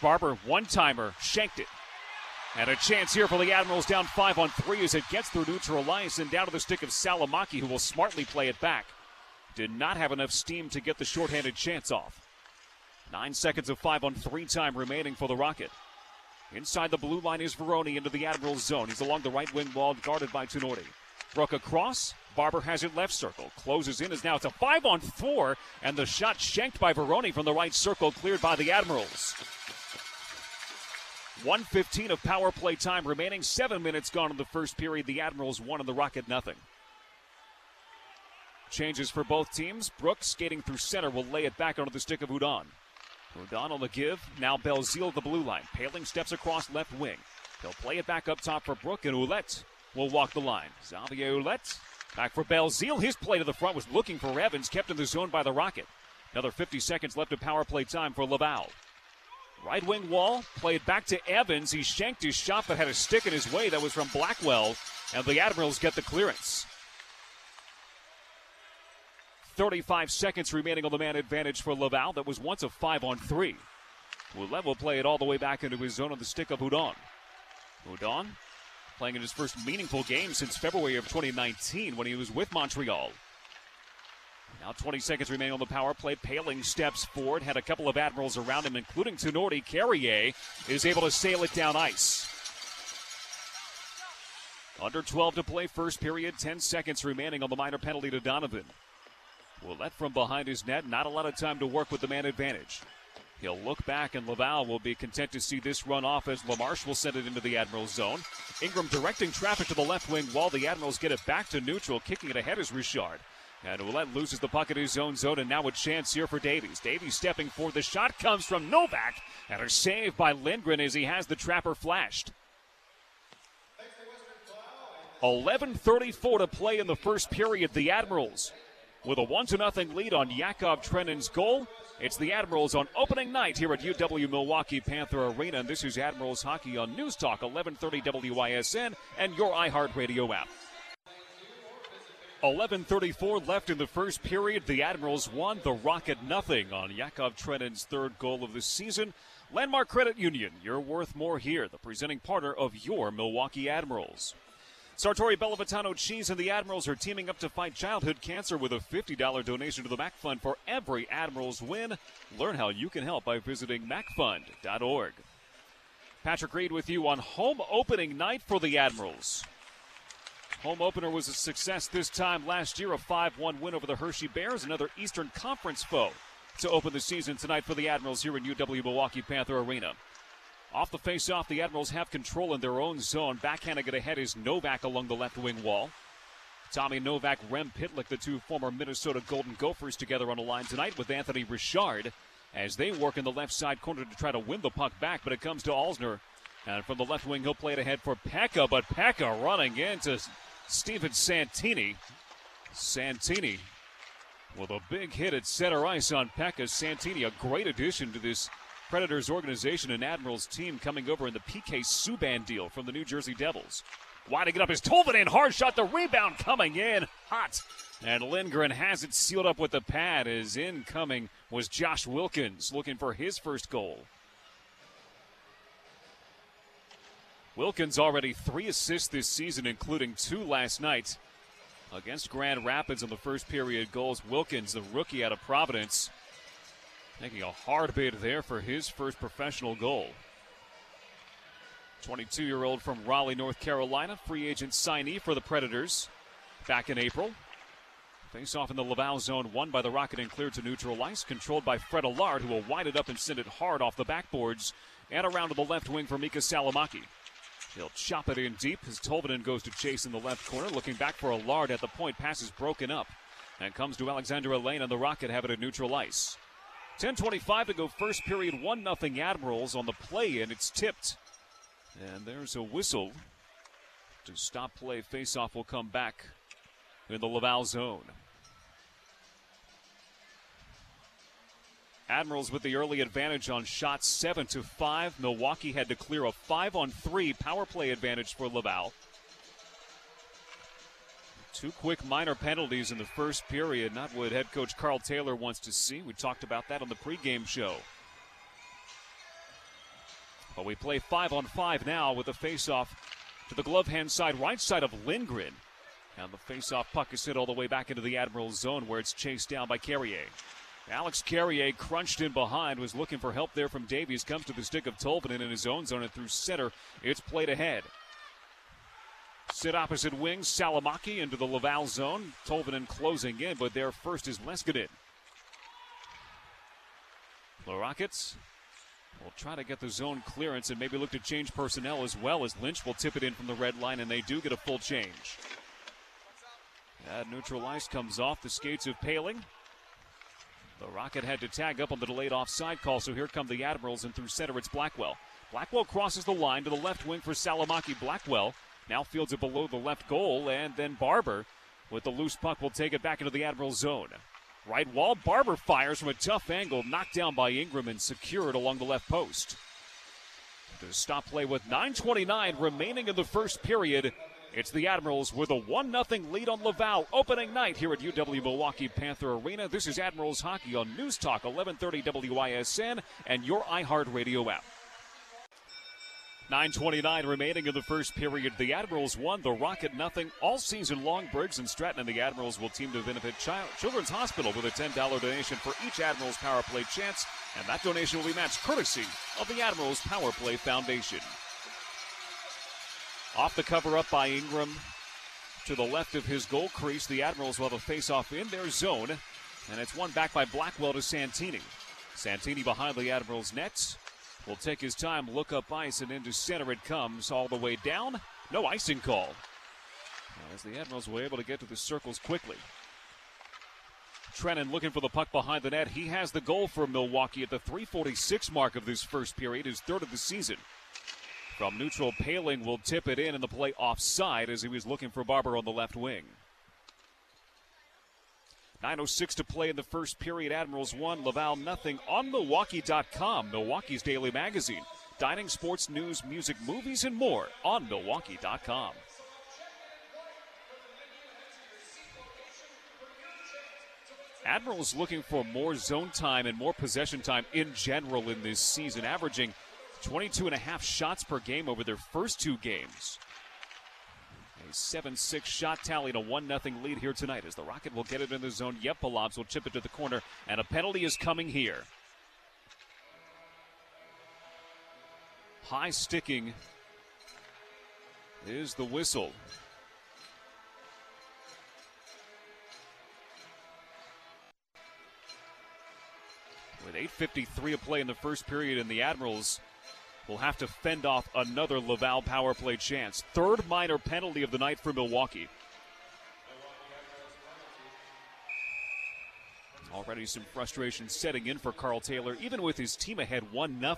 Barber, one timer, shanked it. And a chance here for the Admirals down five on three as it gets through neutral ice and down to the stick of Salomaki, who will smartly play it back. Did not have enough steam to get the shorthanded chance off. Nine seconds of five on three time remaining for the Rocket. Inside the blue line is Veroni into the Admirals zone. He's along the right wing wall, guarded by Tinordi. Brook across. Barber has it left circle. Closes in as now it's a five on four, and the shot shanked by Veroni from the right circle, cleared by the Admirals. 115 of power play time remaining. Seven minutes gone in the first period. The Admirals one and the Rocket nothing. Changes for both teams. Brooks skating through center will lay it back onto the stick of Hudon. Hudon on the give. Now Belzile the blue line. Poehling steps across left wing. He'll play it back up top for Brook and Ouellet will walk the line. Xavier Ouellet back for Belzile. His play to the front was looking for Evans, kept in the zone by the Rocket. Another 50 seconds left of power play time for Laval. Right wing wall, played back to Evans. He shanked his shot but had a stick in his way that was from Blackwell, and the Admirals get the clearance. 35 seconds remaining on the man advantage for Laval. That was once a 5 on 3. Ouellet will play it all the way back into his zone on the stick of Houdon. Hudon playing in his first meaningful game since February of 2019 when he was with Montreal. Now 20 seconds remaining on the power play. Poehling steps forward, had a couple of Admirals around him, including Tinordi. Carrier is able to sail it down ice. Under 12 to play, first period, 10 seconds remaining on the minor penalty to Donovan. Will let from behind his net, not a lot of time to work with the man advantage. He'll look back, and Laval will be content to see this run off as LaMarche will send it into the Admirals zone. Ingram directing traffic to the left wing while the Admirals get it back to neutral. Kicking it ahead is Richard. And Ouellet loses the puck at his own zone, and now a chance here for Davies. Davies stepping forward. The shot comes from Novak, and a save by Lindgren as he has the trapper flashed. 11.34 to play in the first period. The Admirals with a 1 0 lead on Yakov Trenin's goal. It's the Admirals on opening night here at UW Milwaukee Panther Arena. And this is Admirals Hockey on News Talk 1130 WISN and your iHeartRadio app. 11:34 left in the first period. The Admirals won. The Rocket nothing on Yakov Trenin's third goal of the season. Landmark Credit Union, you're worth more here. The presenting partner of your Milwaukee Admirals. Sartori Bellavitano Cheese and the Admirals are teaming up to fight childhood cancer with a $50 donation to the MAC Fund for every Admirals win. Learn how you can help by visiting macfund.org. Patrick Reed with you on home opening night for the Admirals. Home opener was a success this time last year, a 5 1 win over the Hershey Bears, another Eastern Conference foe to open the season tonight for the Admirals here in UW Milwaukee Panther Arena. Off the face-off, the Admirals have control in their own zone. Backhanding it ahead is Novak along the left wing wall. Tommy Novak, Rem Pitlick, the two former Minnesota Golden Gophers together on the line tonight with Anthony Richard as they work in the left side corner to try to win the puck back, but it comes to Alzner. And from the left wing, he'll play it ahead for Peca, but Peca running into Steven Santini. Santini with a big hit at center ice on Peca. Santini, a great addition to this Predators organization and Admirals team coming over in the PK Subban deal from the New Jersey Devils. To get up is Tolvanen. Hard shot. The rebound coming in hot. And Lindgren has it sealed up with the pad. As incoming was Josh Wilkins looking for his first goal. Wilkins already three assists this season, including two last night against Grand Rapids in the first period goals. Wilkins, the rookie out of Providence, Making a hard bid there for his first professional goal. 22 year old from Raleigh, North Carolina, free agent signee for the Predators back in April. Face off in the Laval zone, won by the Rocket and cleared to neutral ice, controlled by Fred Allard, who will wind it up and send it hard off the backboards and around to the left wing for Mikka Salomaki. He'll chop it in deep as Tolvanen goes to chase in the left corner, looking back for Allard at the point. Pass is broken up and comes to Alexandre Alain, and the Rocket have it at neutral ice. 10.25 to go, first period, 1 0 Admirals on the play, and it's tipped. And there's a whistle to stop play. Faceoff will come back in the Laval zone. Admirals with the early advantage on shots 7 to 5. Milwaukee had to clear a 5 on 3 power play advantage for Laval. Two quick minor penalties in the first period, not what head coach Karl Taylor wants to see. We talked about that on the pregame show. But we play five on five now with a faceoff to the glove hand side, right side of Lindgren. And the faceoff puck is hit all the way back into the Admirals zone where it's chased down by Carrier. Alex Carrier crunched in behind, was looking for help there from Davies, comes to the stick of Tolvanen in his own zone and through center. It's played ahead. Sit opposite wing, Salomaki into the Laval zone. Tolvanen closing in, but there first is Leskinen. The Rockets will try to get the zone clearance and maybe look to change personnel as well as Lynch will tip it in from the red line, and they do get a full change. That neutral ice comes off the skates of Poehling. The Rocket had to tag up on the delayed offside call, so here come the Admirals, and through center it's Blackwell. Blackwell crosses the line to the left wing for Salomaki. Blackwell now fields it below the left goal, and then Barber with the loose puck will take it back into the Admiral zone. Right wall, Barber fires from a tough angle, knocked down by Ingram and secured along the left post. To stop play with 9.29 remaining in the first period, it's the Admirals with a 1 0 lead on Laval opening night here at UW Milwaukee Panther Arena. This is Admirals Hockey on News Talk 1130 WISN and your iHeartRadio app. 9.29 remaining in the first period. The Admirals won, the Rocket nothing. All season long, Briggs and Stratton and the Admirals will team to benefit Child- Children's Hospital with a $10 donation for each Admirals Power Play chance, and that donation will be matched courtesy of the Admirals Power Play Foundation. Off the cover up by Ingram to the left of his goal crease. The Admirals will have a face-off in their zone, and it's won back by Blackwell to Santini. Santini behind the Admirals' nets will take his time, look up ice, and into center it comes all the way down. No icing call. As the Admirals were able to get to the circles quickly. Trenin looking for the puck behind the net. He has the goal for Milwaukee at the 346 mark of this first period, his third of the season. From neutral, Poehling will tip it in and the play offside as he was looking for Barber on the left wing. 9.06 to play in the first period. Admirals 1, Laval nothing on Milwaukee.com, Milwaukee's daily magazine. Dining, sports, news, music, movies, and more on Milwaukee.com. Admirals looking for more zone time and more possession time in general in this season, averaging 22 and a half shots per game over their first two games. A 7 6 shot tally and a 1 0 lead here tonight as the Rocket will get it in the zone. Yepalobs will chip it to the corner, and a penalty is coming here. High sticking is the whistle. With 8.53 to play in the first period, and the Admirals will have to fend off another Laval power play chance. Third minor penalty of the night for Milwaukee. Already some frustration setting in for Karl Taylor, even with his team ahead 1 0.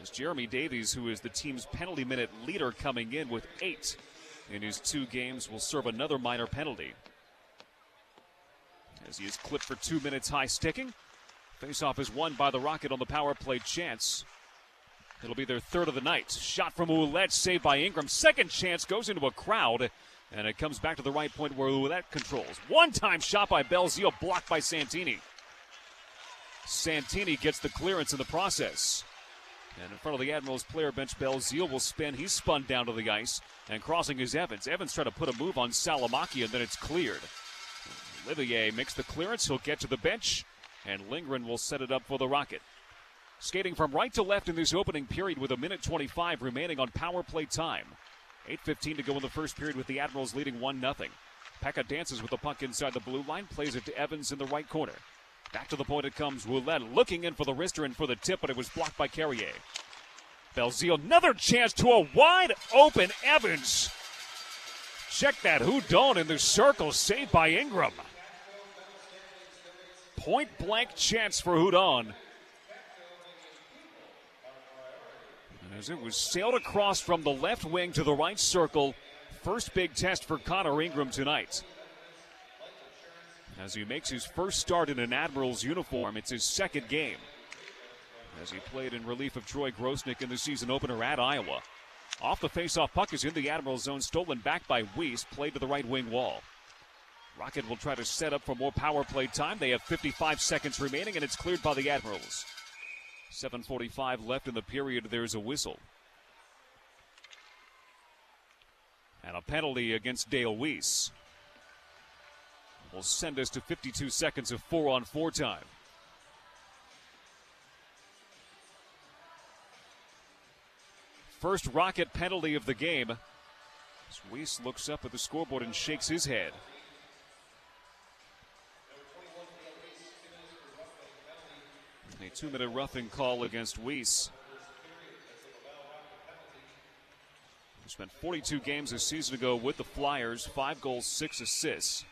As Jeremy Davies, who is the team's penalty minute leader, coming in with eight in his two games, will serve another minor penalty. As he is clipped for two minutes high sticking. Faceoff is won by the Rocket on the power play chance. It'll be their third of the night. Shot from Ouellet, saved by Ingram. Second chance goes into a crowd, and it comes back to the right point where Ouellet controls. One time shot by Belzile, blocked by Santini. Santini gets the clearance in the process. And in front of the Admirals player bench, Belzile will spin. He's spun down to the ice, and crossing is Evans. Evans trying to put a move on Salomaki, and then it's cleared. Olivier makes the clearance. He'll get to the bench, and Lindgren will set it up for the Rocket. Skating from right to left in this opening period with a minute 25 remaining on power play time. 8.15 to go in the first period with the Admirals leading 1 0. Peca dances with the puck inside the blue line, plays it to Evans in the right corner. Back to the point it comes. Ouellet looking in for the wrister and for the tip, but it was blocked by Carrier. Belzile, another chance to a wide open Evans. Check that Hudon in the circle, saved by Ingram. Point blank chance for Hudon. As it was sailed across from the left wing to the right circle. First big test for Connor Ingram tonight. As he makes his first start in an Admirals uniform, it's his second game. As he played in relief of Troy Grosenick in the season opener at Iowa. Off the faceoff puck is in the Admirals zone, stolen back by Weise, played to the right wing wall. Rocket will try to set up for more power play time. They have 55 seconds remaining, and it's cleared by the Admirals. 7.45 left in the period. There's a whistle. And a penalty against Dale Weise will send us to 52 seconds of four on four time. First Rocket penalty of the game. As Weise looks up at the scoreboard and shakes his head. A two minute roughing call against Weise. He spent 42 games a season ago with the Flyers, five goals, six assists.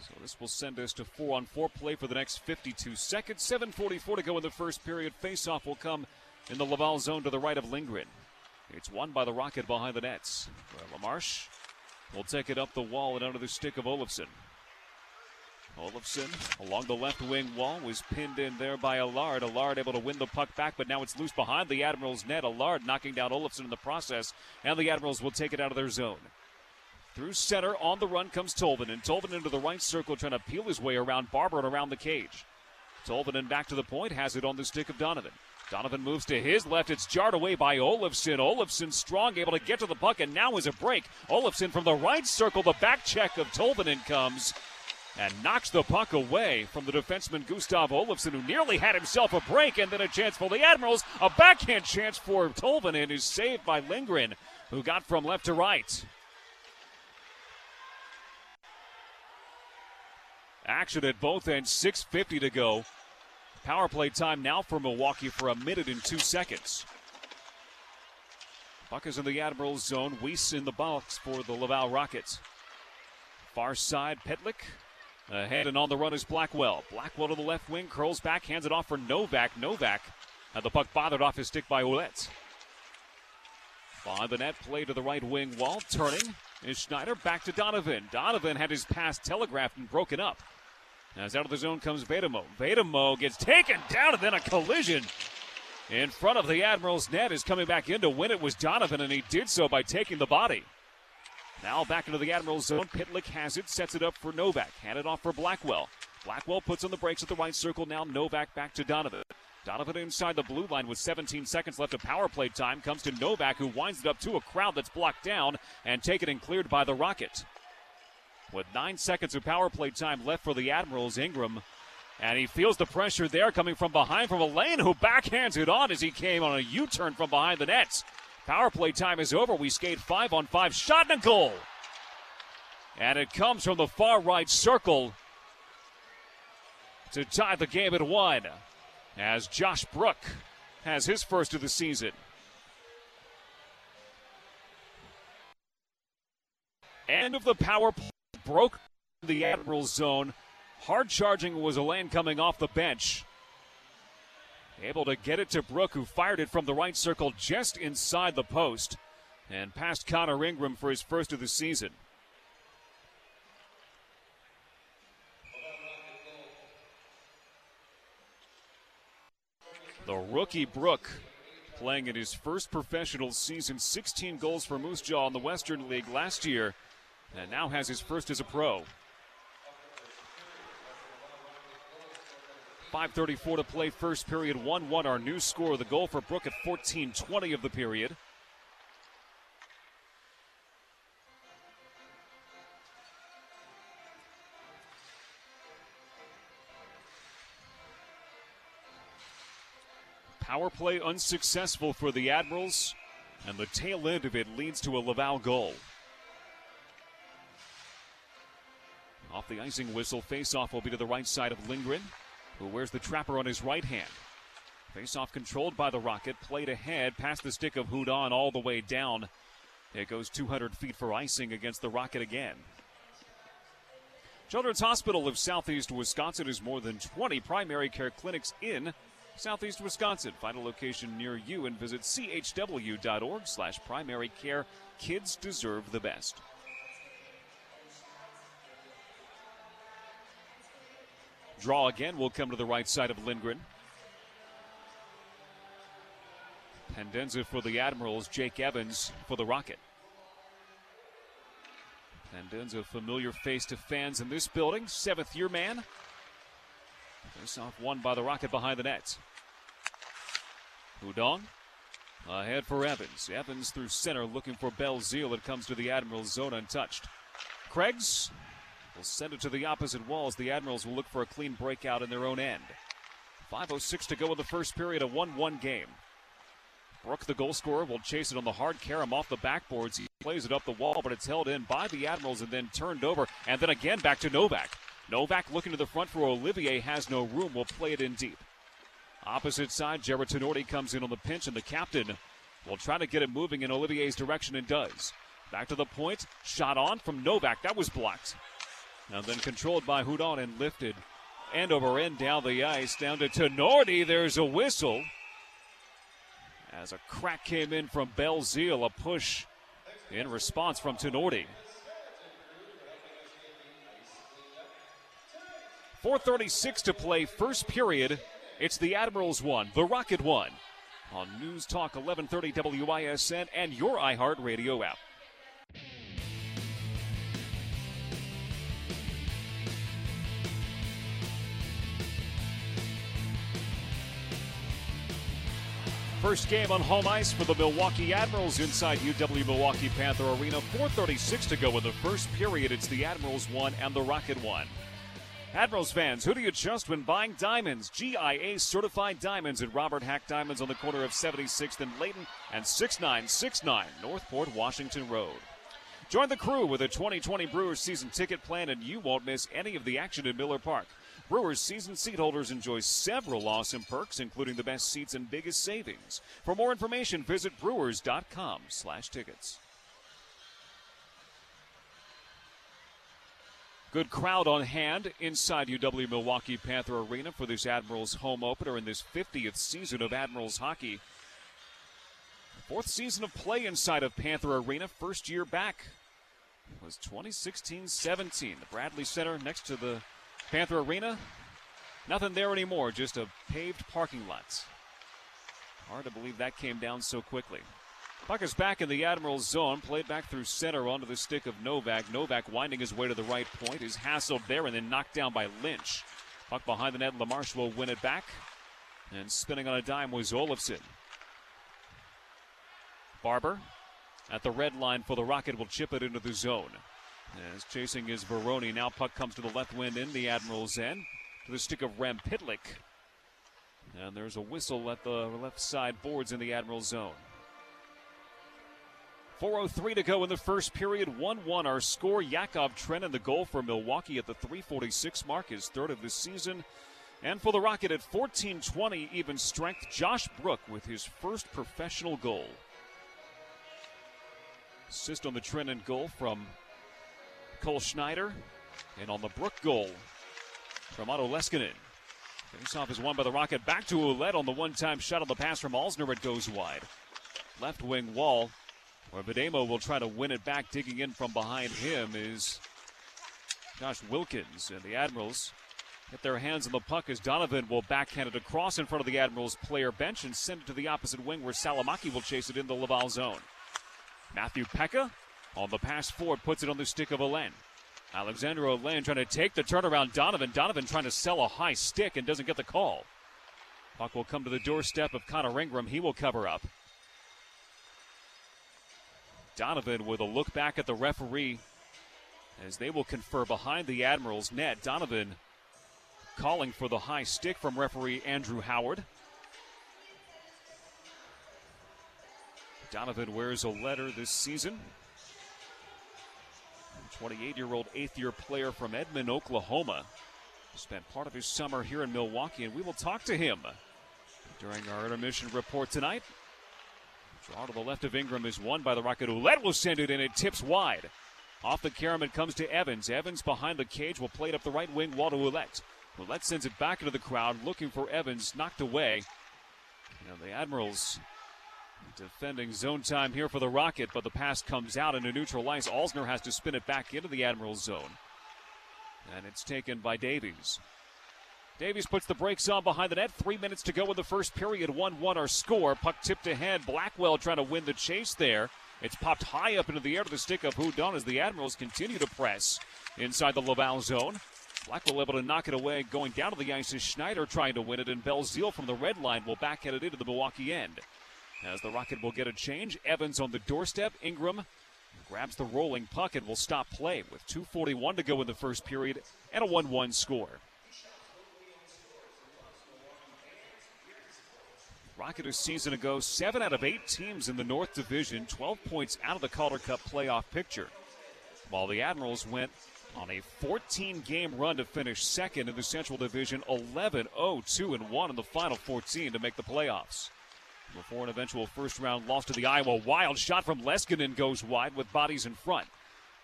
So this will send us to four on four play for the next 52 seconds. 7.44 to go in the first period. Faceoff will come in the Laval zone to the right of Lindgren. It's won by the Rocket behind the nets. LaMarche will take it up the wall and under the stick of Olofsson. Olofsson along the left wing wall was pinned in there by Allard. Allard able to win the puck back, but now it's loose behind the Admirals' net. Allard knocking down Olofsson in the process, and the Admirals will take it out of their zone. Through center, on the run comes Tolvanen. Tolvanen into the right circle, trying to peel his way around Barber and around the cage. Tolvanen back to the point, has it on the stick of Donovan. Donovan moves to his left. It's jarred away by Olofsson. Olofsson strong, able to get to the puck, and now is a break. Olofsson from the right circle. The back check of Tolvanen comes and knocks the puck away from the defenseman Gustav Olofsson, who nearly had himself a break, and then a chance for the Admirals. A backhand chance for Tolvanen is saved by Lindgren, who got from left to right. Action at both ends, 6.50 to go. Power play time now for Milwaukee for a minute and two seconds. Puck is in the Admirals zone. Weise in the box for the Laval Rockets. Far side, Pitlick. Ahead and on the run is Blackwell. Blackwell to the left wing, curls back, hands it off for Novak. Novak. had the puck bothered off his stick by Ouellet. By the net, play to the right wing wall. Turning is Schneider back to Donovan. Donovan had his pass telegraphed and broken up. As out of the zone comes Vejdemo. Vejdemo gets taken down and then a collision in front of the Admirals net is coming back in to win it was Donovan, and he did so by taking the body. Now back into the Admirals zone. Pitlick has it, sets it up for Novak. Handed off for Blackwell. Blackwell puts on the brakes at the right circle. Now Novak back to Donovan. Donovan inside the blue line with 17 seconds left of power play time comes to Novak, who winds it up to a crowd that's blocked down and taken and cleared by the Rocket. With nine seconds of power play time left for the Admirals, Ingram. And he feels the pressure there coming from behind from a lane who backhands it on as he came on a U turn from behind the nets. Power play time is over. We skate five on five. Shot and a goal. And it comes from the far right circle to tie the game at one as Josh Brook has his first of the season. End of the power play broke the Admirals zone. Hard charging was Alain coming off the bench. Able to get it to Brook, who fired it from the right circle just inside the post and past Connor Ingram for his first of the season. The rookie Brook playing in his first professional season, 16 goals for Moose Jaw in the Western League last year, and now has his first as a pro. 5.34 to play, first period, 1 1. Our new score, the goal for Brook at 14 20 of the period. Power play unsuccessful for the Admirals, and the tail end of it leads to a Laval goal. Off the icing whistle, face-off will be to the right side of Lindgren, who wears the trapper on his right hand. Face-off controlled by the Rocket, played ahead, past the stick of Hudon all the way down. It goes 200 feet for icing against the Rocket again. Children's Hospital of Southeast Wisconsin has more than 20 primary care clinics in Southeast Wisconsin. Find a location near you and visit chw.org slash primary care. Kids deserve the best. Draw again will come to the right side of Lindgren. Pendenza for the Admirals, Jake Evans for the Rocket. Pendenza, familiar face to fans in this building, seventh year man. Face off one by the Rocket behind the nets. Hudon ahead for Evans. Evans through center looking for Belzile. It comes to the Admirals zone untouched. Craigs will send it to the opposite walls. The Admirals will look for a clean breakout in their own end. 5.06 to go in the first period, a 1 1 game. Brook, the goal scorer, will chase it on the hard carom off the backboards. He plays it up the wall, but it's held in by the Admirals and then turned over. And then again back to Novak. Novak looking to the front for Olivier, has no room, will play it in deep. Opposite side, Jarred Tinordi comes in on the pinch, and the captain will try to get it moving in Olivier's direction and does. Back to the point, shot on from Novak. That was blocked. And then controlled by Hudon and lifted end over end down the ice. Down to Tinordi. There's a whistle. As a crack came in from Belzile, a push in response from Tinordi. 4.36 to play, first period. It's the Admirals 1, the Rocket 1. On News Talk 1130 WISN and your iHeartRadio app. First game on home ice for the Milwaukee Admirals inside UW Milwaukee Panther Arena. 4.36 to go in the first period. It's the Admirals 1 and the Rocket 1. Admirals fans, who do you trust when buying diamonds? GIA certified diamonds at Robert Haack Diamonds on the corner of 76th and Layton and 6969 Northport, Washington Road. Join the crew with a 2020 Brewers season ticket plan, and you won't miss any of the action in Miller Park. Brewers season seat holders enjoy several awesome perks, including the best seats and biggest savings. For more information, visit brewers.com slash tickets. Good crowd on hand inside UW Milwaukee Panther Arena for this Admirals home opener in this 50th season of Admirals hockey. Fourth season of play inside of Panther Arena, first year back was 2016 17. The Bradley Center next to the Panther Arena. Nothing there anymore, just a paved parking lot. Hard to believe that came down so quickly. Puck is back in the Admirals zone, played back through center onto the stick of Novak. Novak winding his way to the right point is hassled there and then knocked down by Lynch. Puck behind the net, LaMarche will win it back. And spinning on a dime was Olofsson. Barber at the red line for the Rocket will chip it into the zone. As chasing is Varone. Now puck comes to the left wind in the Admiral's end. To the stick of Rem Pitlick. And there's a whistle at the left side boards in the Admiral's zone. 4.03 to go in the first period. 1 1 our score. Yakov Trenin, the goal for Milwaukee at the 346 mark, his third of the season. And for the Rocket at 14-20 even strength, Josh Brook with his first professional goal. Assist on the Trenin goal from Cole Schneider. And on the Brook goal from Otto Leskinen. Faceoff is won by the Rocket. Back to Ouellet on the one-time shot on the pass from Alzner. It goes wide. Left wing wall, where Vejdemo will try to win it back. Digging in from behind him is Josh Wilkins. And the Admirals get their hands on the puck as Donovan will backhand it across in front of the Admirals player bench and send it to the opposite wing where Salomaki will chase it in the Laval zone. Matthew Peca on the pass forward puts it on the stick of Alain. Alexandre Alain trying to take the turnaround. Donovan. Donovan trying to sell a high stick and doesn't get the call. Puck will come to the doorstep of Connor Ingram. He will cover up. Donovan with a look back at the referee as they will confer behind the Admirals net. Donovan calling for the high stick from referee Andrew Howard. Donovan wears a letter this season. 28 year old eighth year player from Edmond, Oklahoma. Spent part of his summer here in Milwaukee, and we will talk to him during our intermission report tonight. Draw to the left of Ingram is won by the Rocket. Ouellet will send it in. It tips wide. Off the carom, it comes to Evans. Evans behind the cage will play it up the right wing wall to Ouellet. Ouellet sends it back into the crowd, looking for Evans, knocked away. You the Admirals defending zone time here for the Rocket, but the pass comes out into neutral ice. Alzner has to spin it back into the Admirals zone. And it's taken by Davies. Davies puts the brakes on behind the net. Three minutes to go in the first period. 1 1 our score. Puck tipped ahead. Blackwell trying to win the chase there. It's popped high up into the air to the stick of Hudon as the Admirals continue to press inside the Laval zone. Blackwell able to knock it away. Going down to the ice is Schneider trying to win it, and Belzile from the red line will backhand it into the Milwaukee end. As the Rocket will get a change, Evans on the doorstep. Ingram grabs the rolling puck and will stop play with 2.41 to go in the first period and a 1 1 score. Rocket a season ago, seven out of eight teams in the North Division, 12 points out of the Calder Cup playoff picture. While the Admirals went on a 14 game run to finish second in the Central Division, 11 0 2 1 in the final 14 to make the playoffs. Before an eventual first round loss to the Iowa Wild, shot from Leskinen goes wide with bodies in front.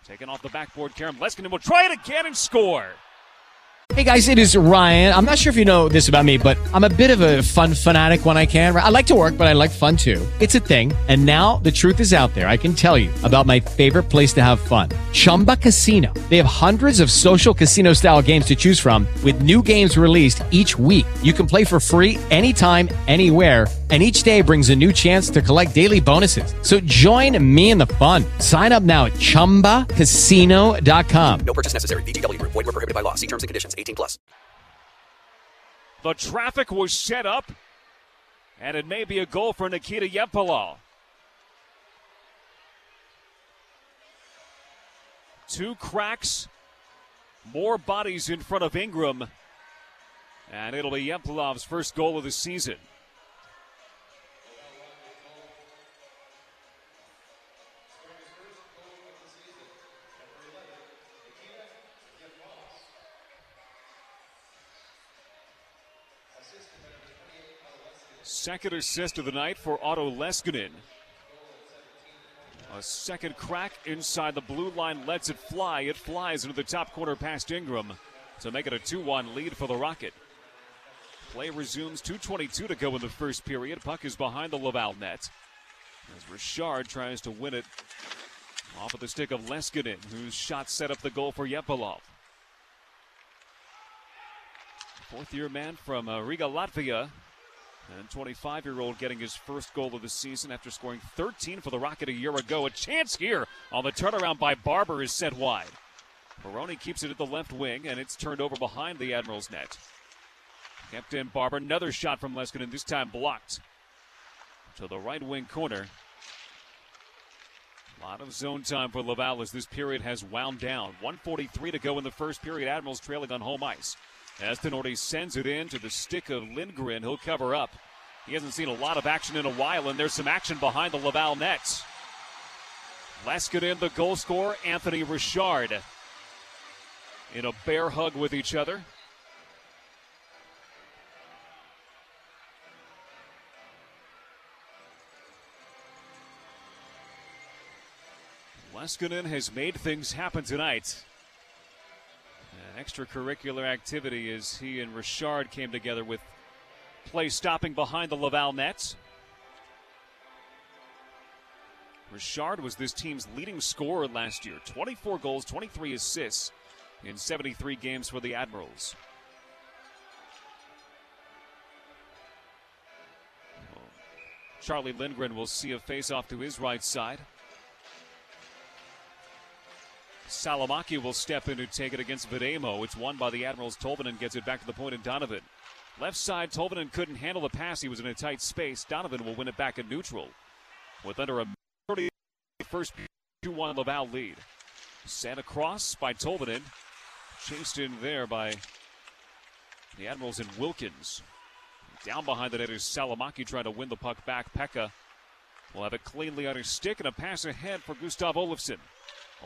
Taken off the backboard, Karen Leskinen will try it again and score. Hey guys, it is Ryan. I'm not sure if you know this about me, but I'm a bit of a fun fanatic when I can. I like to work, but I like fun too. It's a thing. And now the truth is out there. I can tell you about my favorite place to have fun Chumba Casino. They have hundreds of social casino style games to choose from, with new games released each week. You can play for free anytime, anywhere. And each day brings a new chance to collect daily bonuses. So join me in the fun. Sign up now at chumbacasino.com. No purchase necessary. VGW Group. Void were prohibited by law. See terms and conditions. 18 plus. The traffic was set up And it may be a goal for Nikita Jevpalovs. Two cracks, more bodies in front of Ingram. And it'll be Jevpalovs' first goal of the season. Second assist of the night for Otto Leskinen. A second crack inside the blue line lets it fly. It flies into the top corner past Ingram to make it a 2 1 lead for the Rocket. Play resumes 2.22 to go in the first period. Puck is behind the Laval net. As Richard tries to win it off of the stick of Leskinen, whose shot set up the goal for Yepalov. Fourth year man from uh, Riga, Latvia, and 25 year old getting his first goal of the season after scoring 13 for the Rocket a year ago. A chance here on the turnaround by Barber is set wide. Varone keeps it at the left wing, and it's turned over behind the Admirals net. Kept in Barber. Another shot from Leskinen, this time blocked to the right wing corner. A lot of zone time for Laval as this period has wound down. 143 to go in the first period. Admirals trailing on home ice. As Tinordi sends it in to the stick of Lindgren, he'll cover up. He hasn't seen a lot of action in a while, and there's some action behind the Laval nets. Leskinen, the goal scorer, Anthony Richard in a bear hug with each other. Leskinen has made things happen tonight. Extracurricular activity as he and Richard came together with play stopping behind the Laval nets. Richard was this team's leading scorer last year 24 goals, 23 assists in 73 games for the Admirals. Charlie Lindgren will see a face off to his right side. Salomaki will step in to take it against Vejdemo. It's won by the Admirals. Tolvanen gets it back to the point in Donovan. Left side, Tolvanen couldn't handle the pass. He was in a tight space. Donovan will win it back in neutral. With under a 30 first 2 1 Laval lead. Sent across by Tolvanen. Chased in there by the Admirals and Wilkins. Down behind the net is Salomaki trying to win the puck back. Peca will have it cleanly on his stick and a pass ahead for Gustav Olofsson.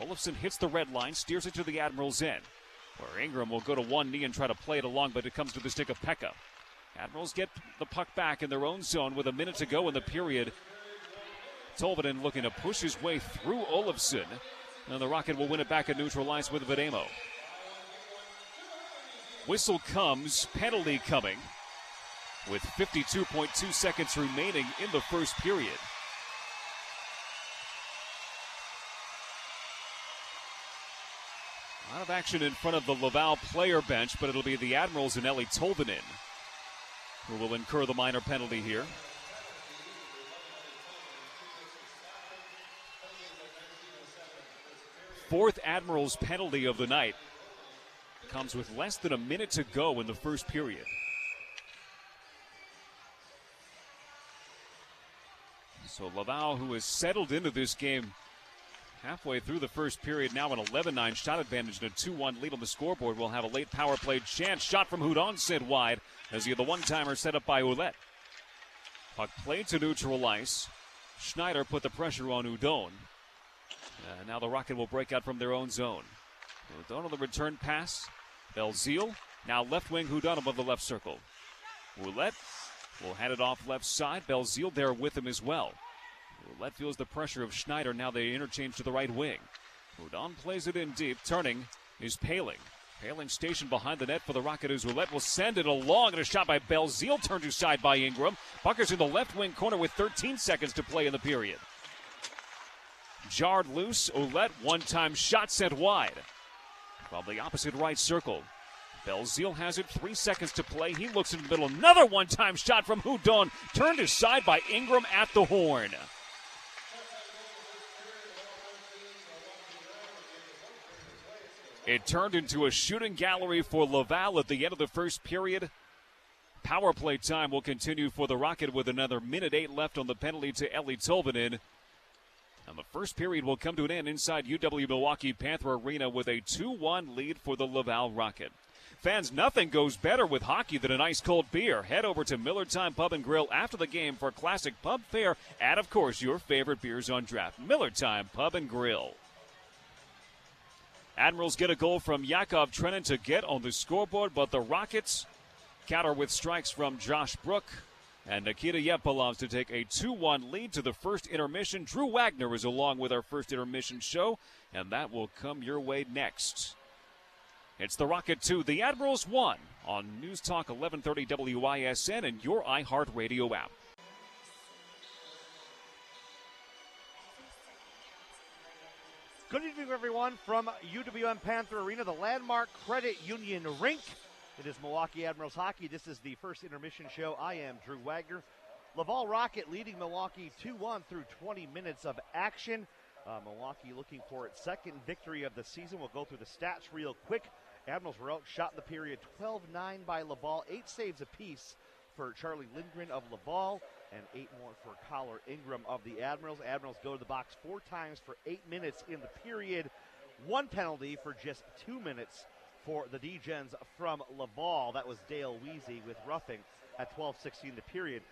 Olofsson hits the red line, steers it to the Admirals' end, where Ingram will go to one knee and try to play it along, but it comes to the stick of Peca. Admirals get the puck back in their own zone with a minute to go in the period. Tolvanen looking to push his way through Olofsson. And the Rocket will win it back and neutralize with Vejdemo. Whistle comes, penalty coming, with 52.2 seconds remaining in the first period. Lot of action in front of the Laval player bench, but it'll be the Admirals and Eeli Tolvanen who will incur the minor penalty here. Fourth Admirals penalty of the night comes with less than a minute to go in the first period. So Laval, who has settled into this game halfway through the first period, now an 11 9 shot advantage and a 2 1 lead on the scoreboard, will have a late power play chance. Shot from Hudon sent wide as he had the one timer set up by Ouellet. Puck played to neutral ice. Schneider put the pressure on Hudon. Uh, now the Rocket will break out from their own zone. Hudon on the return pass. Belzile. Now left wing Hudon above the left circle. Ouellet will hand it off left side. Belzile there with him as well. Ouellet feels the pressure of Schneider. Now they interchange to the right wing. Hudon plays it in deep. Turning is Poehling. Poehling stationed behind the net for the Rocket as Ouellet will send it along. And a shot by Belzile turned to side by Ingram. Buckers in the left wing corner with 13 seconds to play in the period. Jarred loose. Ouellet one time shot sent wide from the opposite right circle. Belzile has it. Three seconds to play. He looks in the middle. Another one time shot from Hudon. Turned aside by Ingram at the horn. It turned into a shooting gallery for Laval at the end of the first period. Power play time will continue for the Rocket with another minute eight left on the penalty to Eeli Tolvanen. And the first period will come to an end inside UW Milwaukee Panther Arena with a 2 1 lead for the Laval Rocket. Fans, nothing goes better with hockey than an ice cold beer. Head over to Miller Time Pub and Grill after the game for classic pub fare and, of course, your favorite beers on draft. Miller Time Pub and Grill. Admirals get a goal from Yakov Trenin to get on the scoreboard, but the Rockets counter with strikes from Josh Brook and Nikita Jevpalovs to take a 2 1 lead to the first intermission. Drew Wagner is along with our first intermission show, and that will come your way next. It's the Rocket 2, the Admirals 1 on News Talk 1130 WISN and your iHeartRadio app. Good evening, everyone, from UWM Panther Arena, the landmark credit union rink. It is Milwaukee Admirals hockey. This is the first intermission show. I am Drew Wagner. Laval Rocket leading Milwaukee 2 1 through 20 minutes of action. Uh, Milwaukee looking for its second victory of the season. We'll go through the stats real quick. Admirals were outshot in the period 12 9 by Laval, eight saves apiece for Charlie Lindgren of Laval, and eight more for Connor Ingram of the Admirals. Admirals go to the box four times for eight minutes in the period, one penalty for just two minutes for the D-Gens from Laval. That was Dale Weise with roughing at 12-16 the period.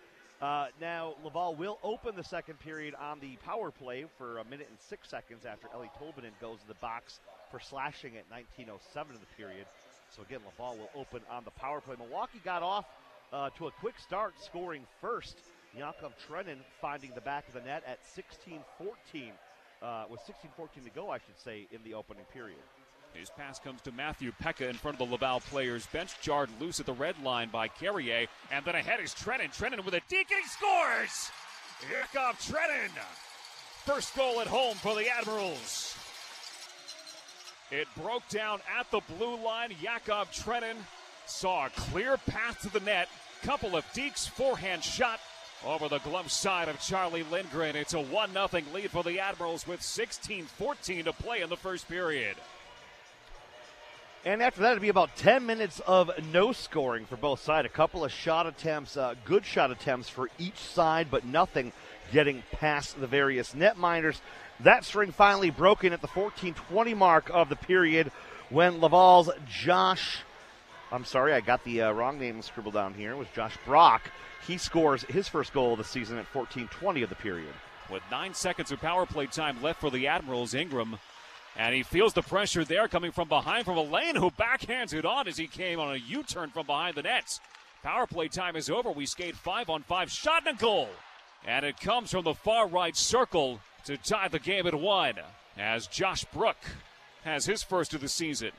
Uh, now, Laval will open the second period on the power play for a minute and six seconds after Eeli Tolvanen goes to the box for slashing at 19.07 of the period. So again, Laval will open on the power play. Milwaukee got off uh, to a quick start, scoring first. Yakov Trenin finding the back of the net at 16-14, uh, with 16-14 to go, I should say, in the opening period. His pass comes to Matthew Peca in front of the Laval players' bench, jarred loose at the red line by Carrier, and then ahead is Trenin. Trenin with a deke scores! Yakov Trenin! First goal at home for the Admirals. It broke down at the blue line. Yakov Trenin saw a clear path to the net. Couple of dekes, forehand shot over the glove side of Charlie Lindgren. It's a 1 0 lead for the Admirals with 16 14 to play in the first period. And after that, it'd be about 10 minutes of no scoring for both sides. A couple of shot attempts, uh, good shot attempts for each side, but nothing getting past the various netminders. That string finally broken at the 14 20 mark of the period when Laval's Josh, I'm sorry, I got the uh, wrong name scribbled down here, it was Josh Brook. He scores his first goal of the season at 14 20 of the period. With nine seconds of power play time left for the Admirals, Ingram and he feels the pressure there coming from behind from Alain, who backhands it on as he came on a U turn from behind the nets. Power play time is over. We skate five on five. Shot and a goal. And it comes from the far right circle to tie the game at one as Josh Brook has his first of the season.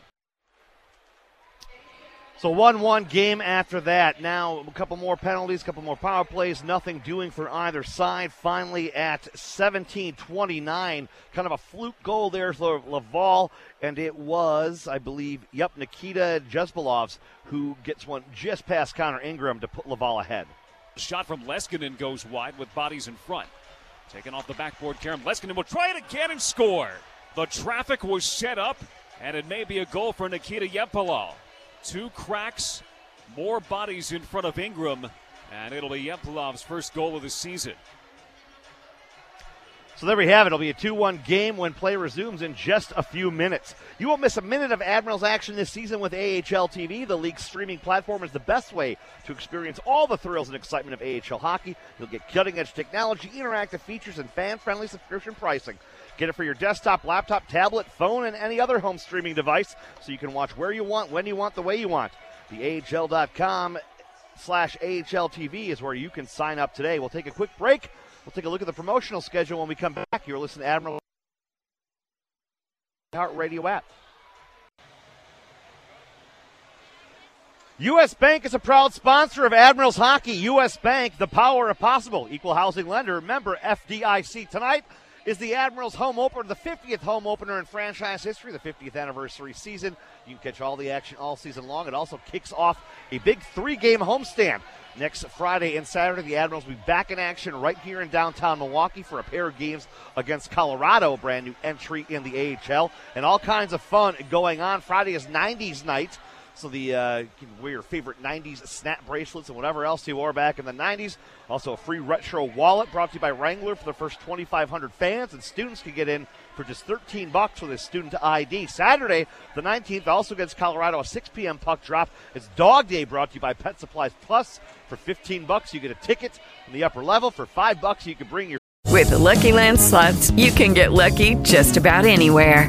So 1 1 game after that. Now, a couple more penalties, a couple more power plays, nothing doing for either side. Finally, at 17 29, kind of a fluke goal there for Laval. And it was, I believe, yep, Nikita Jevpalovs who gets one just past Connor Ingram to put Laval ahead. Shot from Leskinen goes wide with bodies in front. Taken off the backboard, Karen Leskinen will try it again and score. The traffic was set up, and it may be a goal for Nikita Yempolo. Two cracks, more bodies in front of Ingram, and it'll be Jevpalovs' first goal of the season. So there we have it. It'll be a 2 1 game when play resumes in just a few minutes. You won't miss a minute of Admirals action this season with AHL TV. The league's streaming platform is the best way to experience all the thrills and excitement of AHL hockey. You'll get cutting edge technology, interactive features, and fan friendly subscription pricing. Get it for your desktop, laptop, tablet, phone, and any other home streaming device so you can watch where you want, when you want, the way you want. The AHL.com slash AHL TV is where you can sign up today. We'll take a quick break. We'll take a look at the promotional schedule when we come back. You're listening to Admiral Heart Radio app. U.S. Bank is a proud sponsor of Admirals Hockey. U.S. Bank, the power of possible. Equal housing lender. Member FDIC. Tonight is the Admirals home opener, the 50th home opener in franchise history, the 50th anniversary season. You can catch all the action all season long. It also kicks off a big three game homestand. Next Friday and Saturday, the Admirals will be back in action right here in downtown Milwaukee for a pair of games against Colorado, brand new entry in the AHL, and all kinds of fun going on. Friday is 90s night So the uh, you can wear your favorite 90s snap bracelets and whatever else you wore back in the 90s. Also, a free retro wallet brought to you by Wrangler for the first 2,500 fans, and students can get in for just 13 bucks with a student ID. Saturday, the 19th, also against Colorado, a 6 p.m. puck drop. It's Dog Day brought to you by Pet Supplies Plus. For 15 bucks, you get a ticket in the upper level. For 5 bucks, you can bring your With the Lucky Land slots, you can get lucky just about anywhere.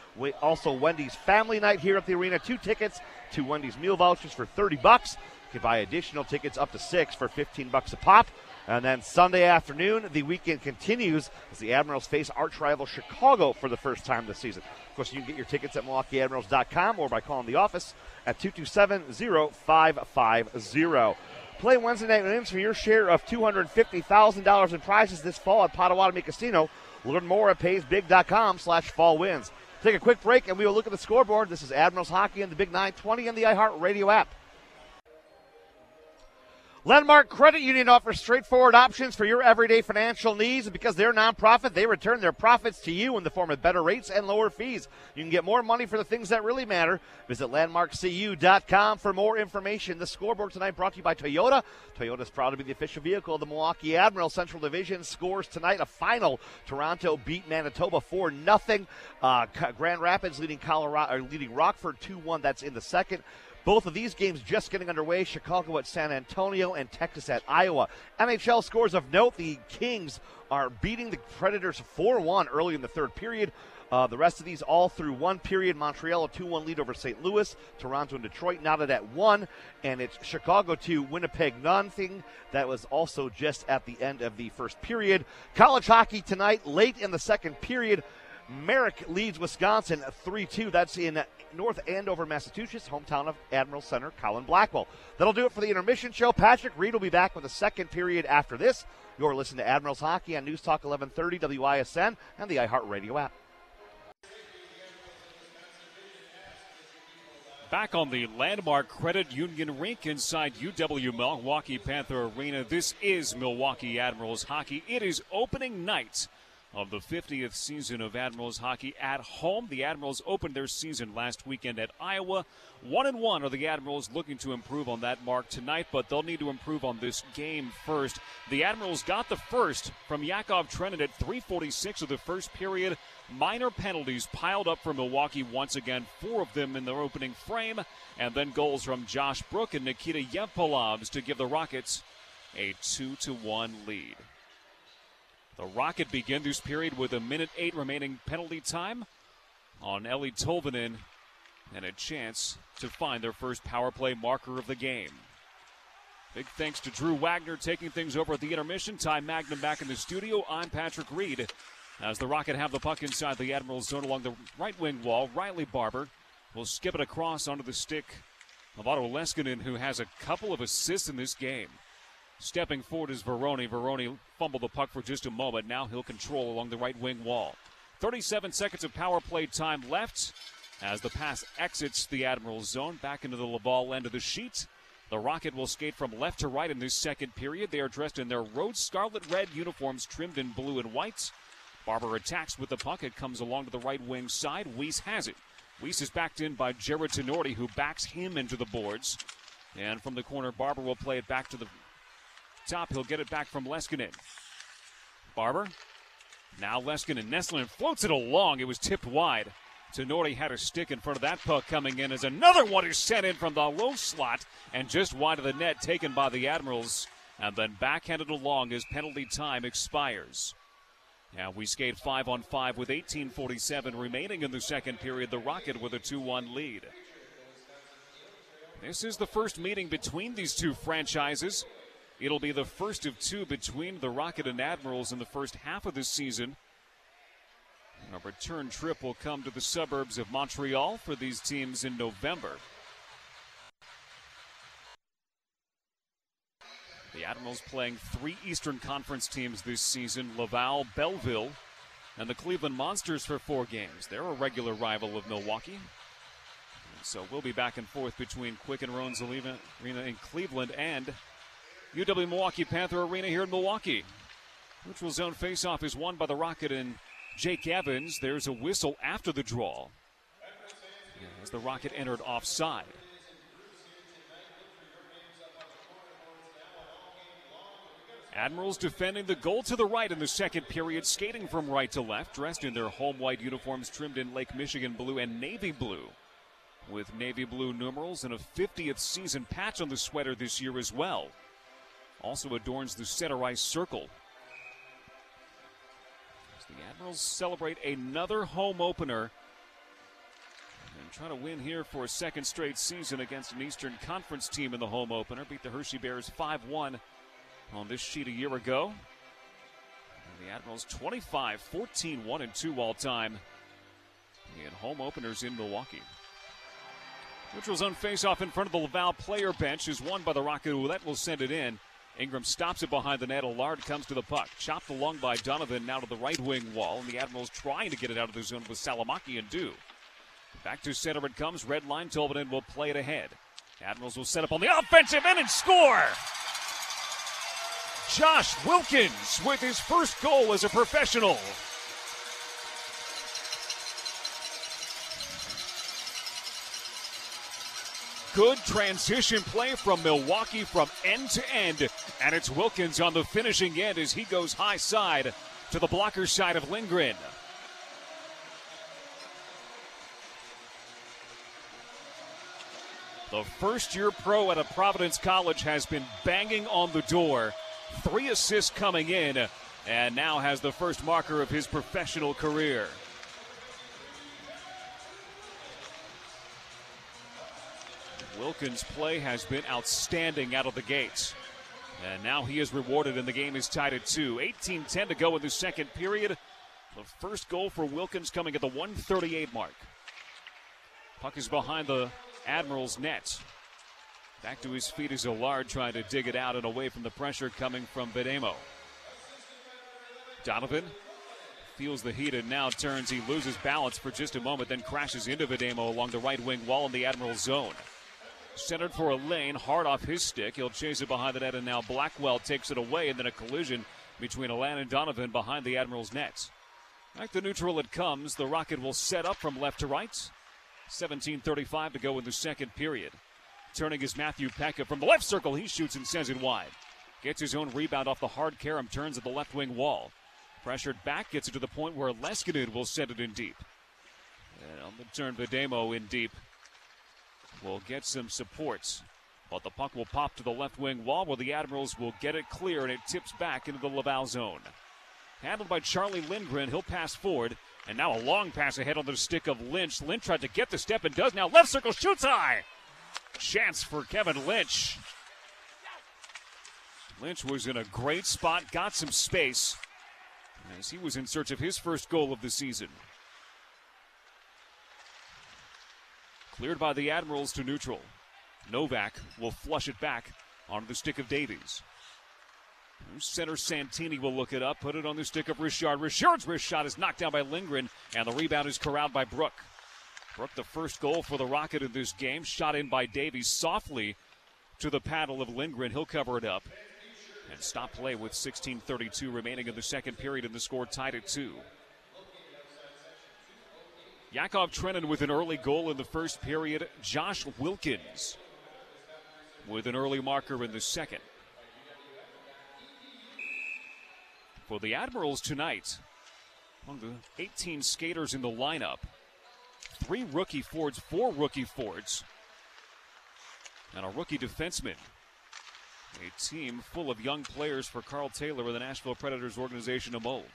we- also Wendy's family night here at the arena. Two tickets, two Wendy's meal vouchers for 30 bucks. You can buy additional tickets up to six for 15 bucks a pop. And then Sunday afternoon, the weekend continues as the Admirals face arch rival Chicago for the first time this season. Of course, you can get your tickets at MilwaukeeAdmirals.com or by calling the office at 227-0550. Play Wednesday night wins for your share of $250,000 in prizes this fall at Potawatomi Casino. Learn more at paysbig.com slash fall wins. Take a quick break and we will look at the scoreboard. This is Admirals Hockey and the Big 920 and the iHeart Radio app. Landmark Credit Union offers straightforward options for your everyday financial needs. And because they're nonprofit, they return their profits to you in the form of better rates and lower fees. You can get more money for the things that really matter. Visit landmarkcu.com for more information. The scoreboard tonight brought to you by Toyota. Toyota is proud to be the official vehicle of the Milwaukee Admiral Central Division. Scores tonight a final. Toronto beat Manitoba 4 0. Uh, Grand Rapids leading Colorado, or leading Rockford 2 1. That's in the second. Both of these games just getting underway. Chicago at San Antonio and Texas at Iowa. NHL scores of note. The Kings are beating the Predators 4 1 early in the third period. Uh, the rest of these all through one period. Montreal a 2 1 lead over St. Louis. Toronto and Detroit knotted at one. And it's Chicago 2, Winnipeg nothing. That was also just at the end of the first period. College hockey tonight, late in the second period. Merrimack leads Wisconsin 3 2. That's in North Andover, Massachusetts, hometown of Admiral Center, Colin Blackwell. That'll do it for the intermission show. Patrick Reed will be back with the second period after this. You're listening to Admirals Hockey on News Talk 1130 WISN and the iHeartRadio app. Back on the Landmark Credit Union rink inside UW Milwaukee Panther Arena. This is Milwaukee Admirals hockey. It is opening night of the 50th season of Admirals hockey at home. The Admirals opened their season last weekend at Iowa. One and one are the Admirals looking to improve on that mark tonight, but they'll need to improve on this game first. The Admirals got the first from Yakov Trenin at 346 of the first period. Minor penalties piled up for Milwaukee once again, four of them in their opening frame, and then goals from Josh Brook and Nikita Jevpalovs to give the Rockets a 2 to 1 lead. The Rocket begin this period with a minute eight remaining penalty time on Eeli Tolvanen and a chance to find their first power play marker of the game. Big thanks to Drew Wagner taking things over at the intermission. Time Magnum back in the studio. I'm Patrick Reed. As the Rocket have the puck inside the Admirals zone along the right wing wall, Riley Barber will skip it across onto the stick of Otto Leskinen, who has a couple of assists in this game. Stepping forward is Varone. Varone fumbled the puck for just a moment. Now he'll control along the right wing wall. 37 seconds of power play time left as the pass exits the Admirals zone back into the Laval end of the sheet. The Rocket will skate from left to right in this second period. They are dressed in their Rhodes Scarlet Red uniforms trimmed in blue and white. Barber attacks with the puck. It comes along to the right wing side. Weise has it. Weise is backed in by Jarred Tinordi, who backs him into the boards. And from the corner, Barber will play it back to the top. He'll get it back from Leskinen. Barber. Now Leskinen. Nestlin floats it along. It was tipped wide. Tinordi had a stick in front of that puck coming in as another one is sent in from the low slot and just wide of the net, taken by the Admirals, and then backhanded along as penalty time expires. Now we skate five on five with 18:47 remaining in the second period. The Rocket with a 2-1 lead. This is the first meeting between these two franchises. It'll be the first of two between the Rocket and Admirals in the first half of the season. A return trip will come to the suburbs of Montreal for these teams in November. The Admirals playing three Eastern Conference teams this season Laval, Belleville, and the Cleveland Monsters for four games. They're a regular rival of Milwaukee. So we'll be back and forth between Quicken Loans Arena in Cleveland and UW Milwaukee Panther Arena here in Milwaukee. Neutral zone faceoff is won by the Rocket and Jake Evans. There's a whistle after the draw as the Rocket entered offside. Admirals defending the goal to the right in the second period, skating from right to left, dressed in their home white uniforms trimmed in Lake Michigan blue and navy blue. With navy blue numerals and a 50th season patch on the sweater this year as well. Also adorns the center ice circle. As the Admirals celebrate another home opener and try to win here for a second straight season against an Eastern Conference team in the home opener. Beat the Hershey Bears 5 1 on this sheet a year ago. And the Admirals 25 14 1 and 2 all time in home openers in Milwaukee. Neutral zone face-off in front of the Laval player bench is won by the Rocket. Ouellette will send it in. Ingram stops it behind the net. Allard comes to the puck. Chopped along by Donovan now to the right wing wall. And the Admirals trying to get it out of the zone with Salomaki and do. Back to center it comes. Red line. Tolvanen will play it ahead. Admirals will set up on the offensive end and score. Josh Wilkins with his first goal as a professional. Good transition play from Milwaukee from end to end. And it's Wilkins on the finishing end as he goes high side to the blocker side of Lindgren. The first year pro at a Providence College has been banging on the door. Three assists coming in, and now has the first marker of his professional career. Wilkins' play has been outstanding out of the gates. And now he is rewarded, and the game is tied at two. 18 10 to go in the second period. The first goal for Wilkins coming at the 138 mark. Puck is behind the Admirals' net. Back to his feet is Allard trying to dig it out and away from the pressure coming from Vejdemo. Donovan feels the heat and now turns. He loses balance for just a moment, then crashes into Vejdemo along the right wing wall in the Admiral's zone. Centered for a lane, hard off his stick. He'll chase it behind the net, and now Blackwell takes it away, and then a collision between Alain and Donovan behind the Admiral's nets. Back to neutral it comes. The Rocket will set up from left to right. 17.35 to go in the second period. Turning is Matthew Peca from the left circle. He shoots and sends it wide. Gets his own rebound off the hard carom, turns at the left wing wall. Pressured back, gets it to the point where Leskinen will send it in deep. And on the turn, Vejdemo in deep will get some supports. But the puck will pop to the left wing wall where the Admirals will get it clear and it tips back into the Laval zone. Handled by Charlie Lindgren, he'll pass forward. And now a long pass ahead on the stick of Lynch. Lynch tried to get the step and does now. Left circle shoots high. Chance for Kevin Lynch. Lynch was in a great spot, got some space as he was in search of his first goal of the season. Cleared by the Admirals to neutral. Novak will flush it back onto the stick of Davies. Center Santini will look it up, put it on the stick of Richard. Richard's wrist shot is knocked down by Lindgren, and the rebound is corralled by Brook. Brook, the first goal for the Rocket in this game, shot in by Davies softly to the paddle of Lindgren. He'll cover it up and stop play with 16:32 remaining in the second period, and the score tied at two. Yakov Trenin with an early goal in the first period. Josh Wilkins with an early marker in the second. For the Admirals tonight, among the 18 skaters in the lineup, three rookie Fords, four rookie Fords, and a rookie defenseman. A team full of young players for Karl Taylor of the Nashville Predators organization of mold.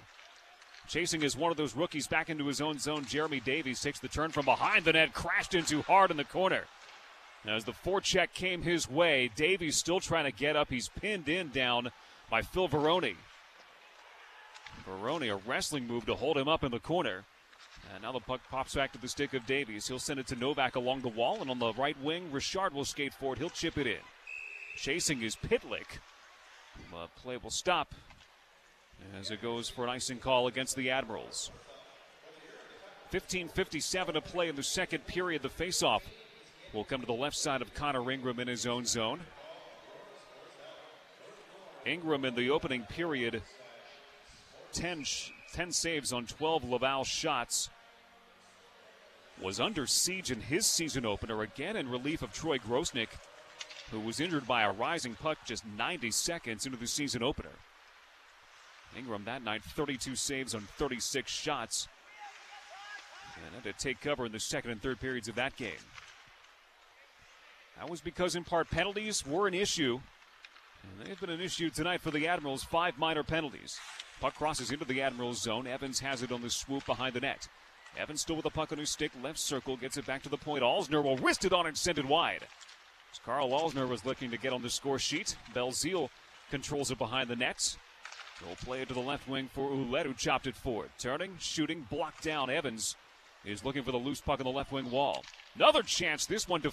Chasing is one of those rookies back into his own zone. Jeremy Davies takes the turn from behind the net, crashed into hard in the corner. As the forecheck came his way, Davies still trying to get up. He's pinned in down by Phil Varone. Varone, a wrestling move to hold him up in the corner. And now the puck pops back to the stick of Davies. He'll send it to Novak along the wall, and on the right wing, Richard will skate forward. He'll chip it in. Chasing is Pitlick. But play will stop as it goes for an icing call against the Admirals. 15.57 to play in the second period. The faceoff will come to the left side of Connor Ingram in his own zone. Ingram in the opening period, 10, 10 saves on 12 Laval shots. Was under siege in his season opener, again in relief of Troy Grosenick, who was injured by a rising puck just 90 seconds into the season opener. Ingram that night, 32 saves on 36 shots. And had to take cover in the second and third periods of that game. That was because, in part, penalties were an issue. And they've been an issue tonight for the Admirals. Five minor penalties. Puck crosses into the Admirals zone. Evans has it on the swoop behind the net. Evans still with the puck on his stick. Left circle gets it back to the point. Alzner will wrist it on and send it wide. As Karl Alzner was looking to get on the score sheet. Belzile controls it behind the net. He'll play it to the left wing for Ouellet, who chopped it forward. Turning, shooting, blocked down. Evans is looking for the loose puck on the left wing wall. Another chance, this one to.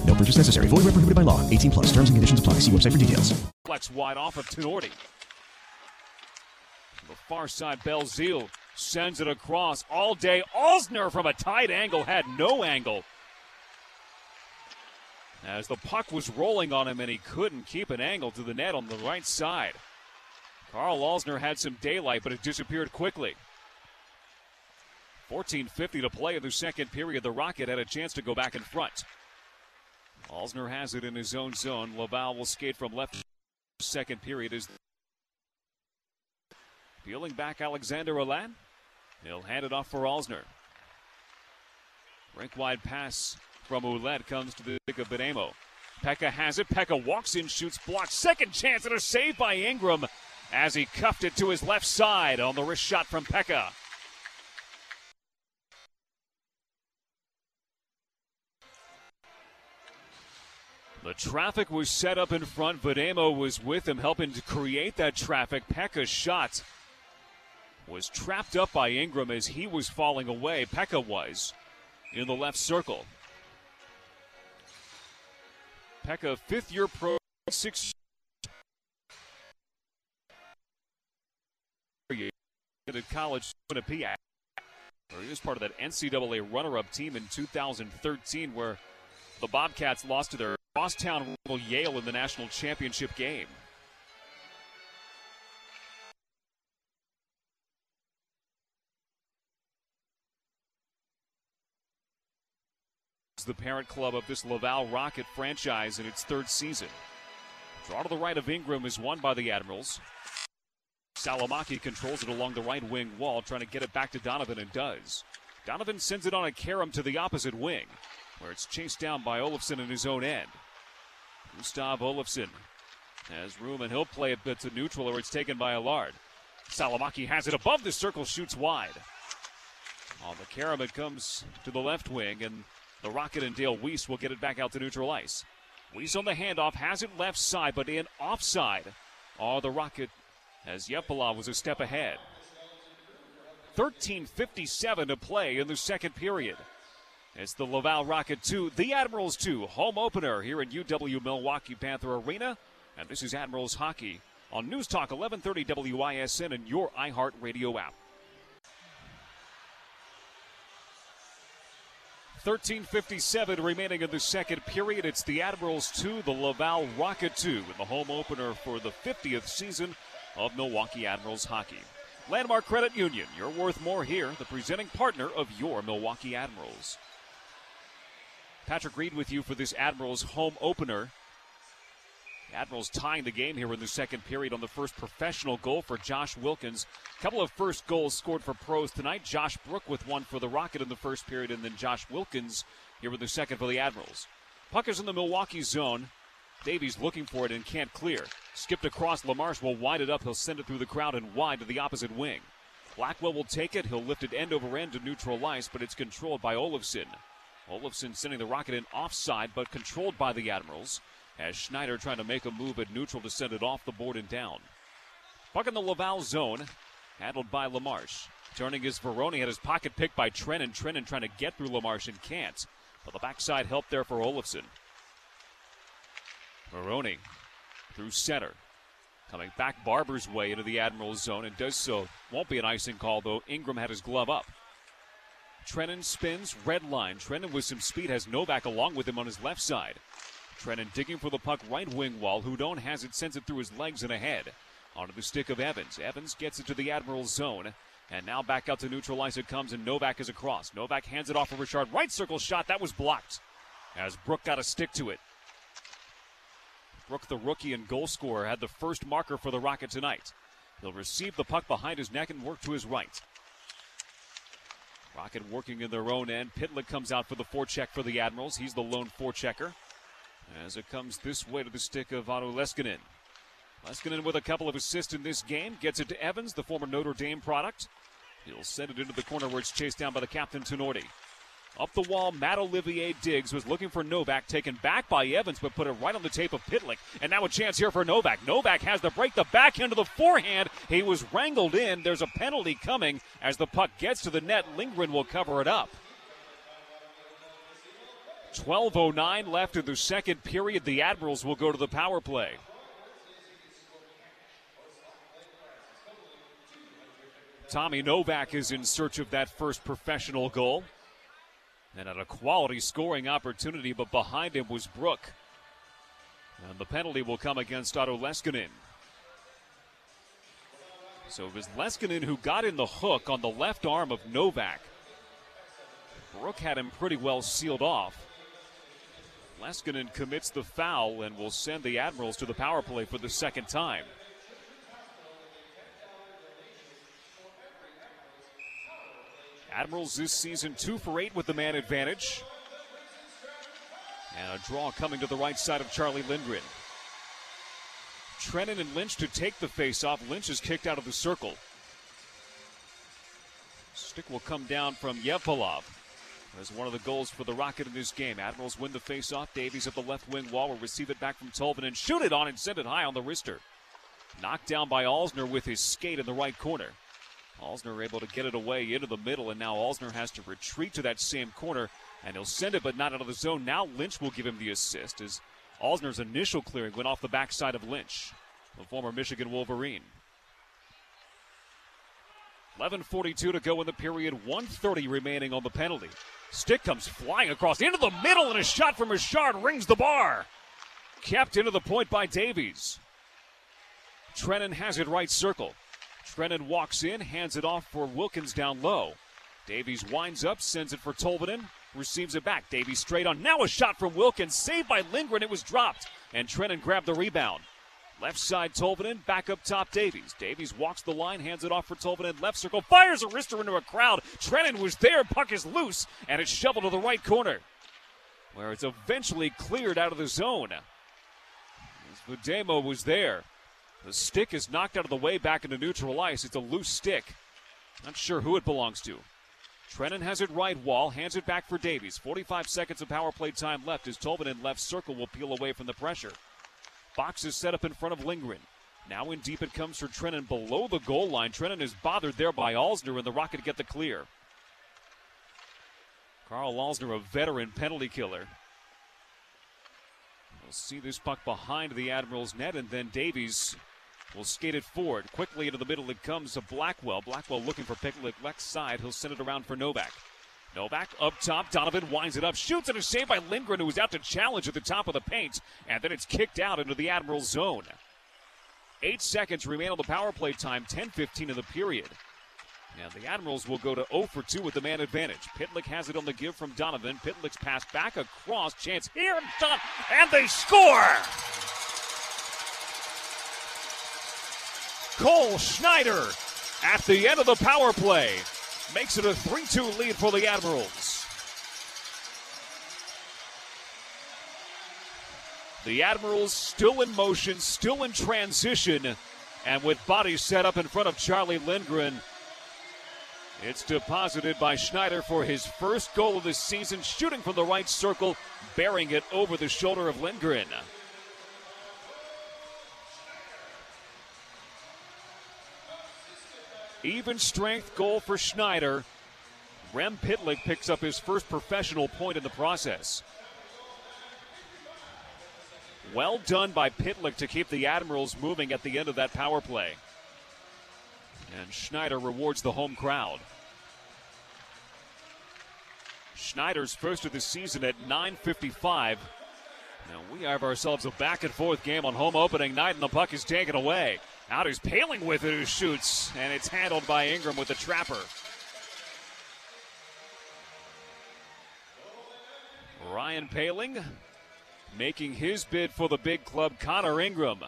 No purchase necessary. Void where prohibited by law. 18 plus. Terms and conditions apply. See website for details. Flex wide off of Tinordi. The far side, Belzile sends it across all day. Alzner from a tight angle had no angle. As the puck was rolling on him and he couldn't keep an angle to the net on the right side. Karl Alzner had some daylight, but it disappeared quickly. 14.50 to play in the second period. The Rocket had a chance to go back in front. Alzner has it in his own zone. Laval will skate from left. Second period is peeling back Alexandre Alain. He'll hand it off for Alzner. Rink wide pass from Ouellet comes to the stick of Vejdemo. Peca has it. Peca walks in, shoots, blocks. Second chance and a save by Ingram as he cuffed it to his left side on the wrist shot from Peca. The traffic was set up in front. Vejdemo was with him, helping to create that traffic. Peca's shot was trapped up by Ingram as he was falling away. Peca was in the left circle. Peca, fifth year pro, six at college Quinnipiac. He was part of that NCAA runner-up team in 2013, where the Bobcats lost to their crosstown rival Yale in the national championship game. the parent club of this Laval Rocket franchise in its third season. Draw to the right of Ingram is won by the Admirals. Salomaki controls it along the right wing wall, trying to get it back to Donovan and does. Donovan sends it on a carom to the opposite wing, where it's chased down by Olofsson in his own end. Gustav Olofsson has room and he'll play it to neutral or it's taken by Allard. Salomaki has it above the circle, shoots wide. On the carom, it comes to the left wing, and the Rocket and Dale Weise will get it back out to neutral ice. Weise on the handoff has it left side, but in offside. Oh, the Rocket, as Yepala was a step ahead. 13.57 to play in the second period. It's the Laval Rocket 2, the Admirals 2, home opener here at UW Milwaukee Panther Arena. And this is Admirals Hockey on News Talk 1130 WISN and your iHeartRadio app. 13.57 remaining in the second period. It's the Admirals 2, the Laval Rocket 2 in the home opener for the 50th season of Milwaukee Admirals hockey. Landmark Credit Union, you're worth more here, the presenting partner of your Milwaukee Admirals. Patrick Reed with you for this Admirals home opener. The Admirals tying the game here in the second period on the first professional goal for Josh Wilkins. A couple of first goals scored for pros tonight. Josh Brook with one for the Rocket in the first period, and then Josh Wilkins here with the second for the Admirals. Puck is in the Milwaukee zone. Davies looking for it and can't clear. Skipped across. Lamarche will wind it up. He'll send it through the crowd and wide to the opposite wing. Blackwell will take it. He'll lift it end over end to neutral ice, but it's controlled by Olofsson. Olofsson sending the rocket in offside, but controlled by the Admirals. As Schneider trying to make a move at neutral to send it off the board and down. Puck in the Laval zone, handled by LaMarche. Turning his Varone had his pocket picked by Trenin. Trenin trying to get through LaMarche and can't. But the backside help there for Olofsson. Varone through center. Coming back Barber's way into the Admiral's zone and does so. Won't be an icing call though. Ingram had his glove up. Trenin spins, red line. Trenin with some speed has Novak along with him on his left side. Trenin digging for the puck right wing wall. Hudon has it, sends it through his legs and ahead. Onto the stick of Evans. Evans gets it to the Admiral's zone. And now back out to neutralize it comes, and Novak is across. Novak hands it off for Richard. Right circle shot. That was blocked. As Brook got a stick to it. Brook, the rookie and goal scorer, had the first marker for the Rocket tonight. He'll receive the puck behind his neck and work to his right. Rocket working in their own end. Pitlick comes out for the forecheck for the Admirals. He's the lone forechecker. As it comes this way to the stick of Otto Leskinen. Leskinen with a couple of assists in this game. Gets it to Evans, the former Notre Dame product. He'll send it into the corner where it's chased down by the captain, Tinordi. Up the wall, Matt Olivier Diggs was looking for Novak, taken back by Evans, but put it right on the tape of Pitlick. And now a chance here for Novak. Novak has to break the backhand of the forehand. He was wrangled in. There's a penalty coming as the puck gets to the net. Lindgren will cover it up. 12.09 left in the second period. The Admirals will go to the power play. Tommy Novak is in search of that first professional goal. And at a quality scoring opportunity, but behind him was Brook. And the penalty will come against Otto Leskinen. So it was Leskinen who got in the hook on the left arm of Novak. Brook had him pretty well sealed off. Leskinen commits the foul and will send the Admirals to the power play for the second time. Admirals this season two for eight with the man advantage. And a draw coming to the right side of Charlie Lindgren. Trenin and Lynch to take the face off. Lynch is kicked out of the circle. Stick will come down from Jevpalovs. As one of the goals for the Rocket in this game. Admirals win the face off. Davies at the left wing wall will receive it back from Tolvanen and shoot it on and send it high on the wrister. Knocked down by Alzner with his skate in the right corner. Alzner able to get it away into the middle, and now Alzner has to retreat to that same corner, and he'll send it, but not out of the zone. Now Lynch will give him the assist as Alzner's initial clearing went off the backside of Lynch, the former Michigan Wolverine. 11.42 to go in the period, 130 remaining on the penalty. Stick comes flying across into the middle, and a shot from Richard rings the bar. Kept into the point by Davies. Trenin has it right circle. Trenin walks in, hands it off for Wilkins down low. Davies winds up, sends it for Tolvanen, receives it back. Davies straight on. Now a shot from Wilkins, saved by Lindgren. It was dropped, and Trenin grabbed the rebound. Left side Tolvanen, back up top Davies. Davies walks the line, hands it off for Tolvanen, left circle, fires a wrister into a crowd. Trenin was there, puck is loose, and it's shoveled to the right corner, where it's eventually cleared out of the zone. Vejdemo was there. The stick is knocked out of the way back into neutral ice. It's a loose stick. Not sure who it belongs to. Trenin has it right wall, hands it back for Davies. 45 seconds of power play time left as Tolvanen in left circle will peel away from the pressure. Box is set up in front of Lindgren. Now in deep it comes for Trenin below the goal line. Trenin is bothered there by Alzner and the Rocket get the clear. Karl Alzner, a veteran penalty killer. We'll see this puck behind the Admiral's net, and then Davies will skate it forward. Quickly into the middle it comes to Blackwell. Blackwell looking for Pitlick left side. He'll send it around for Novak. Novak up top. Donovan winds it up. Shoots and a save by Lindgren, who was out to challenge at the top of the paint. And then it's kicked out into the Admiral's zone. Eight seconds remain on the power play time. 10 15 in the period. And the Admirals will go to 0 for 2 with the man advantage. Pitlick has it on the give from Donovan. Pitlick's pass back across. Chance here and shot. And they score! Cole Schneider at the end of the power play makes it a 3 2 lead for the Admirals. The Admirals still in motion, still in transition, and with bodies set up in front of Charlie Lindgren. It's deposited by Schneider for his first goal of the season, shooting from the right circle, bearing it over the shoulder of Lindgren. Even strength goal for Schneider. Rem Pitlick picks up his first professional point in the process. Well done by Pitlick to keep the Admirals moving at the end of that power play. And Schneider rewards the home crowd. Schneider's first of the season at 9.55. Now we have ourselves a back and forth game on home opening night, and the puck is taken away. Out is Poehling with it, who shoots, and it's handled by Ingram with the trapper. Ryan Poehling making his bid for the big club. Connor Ingram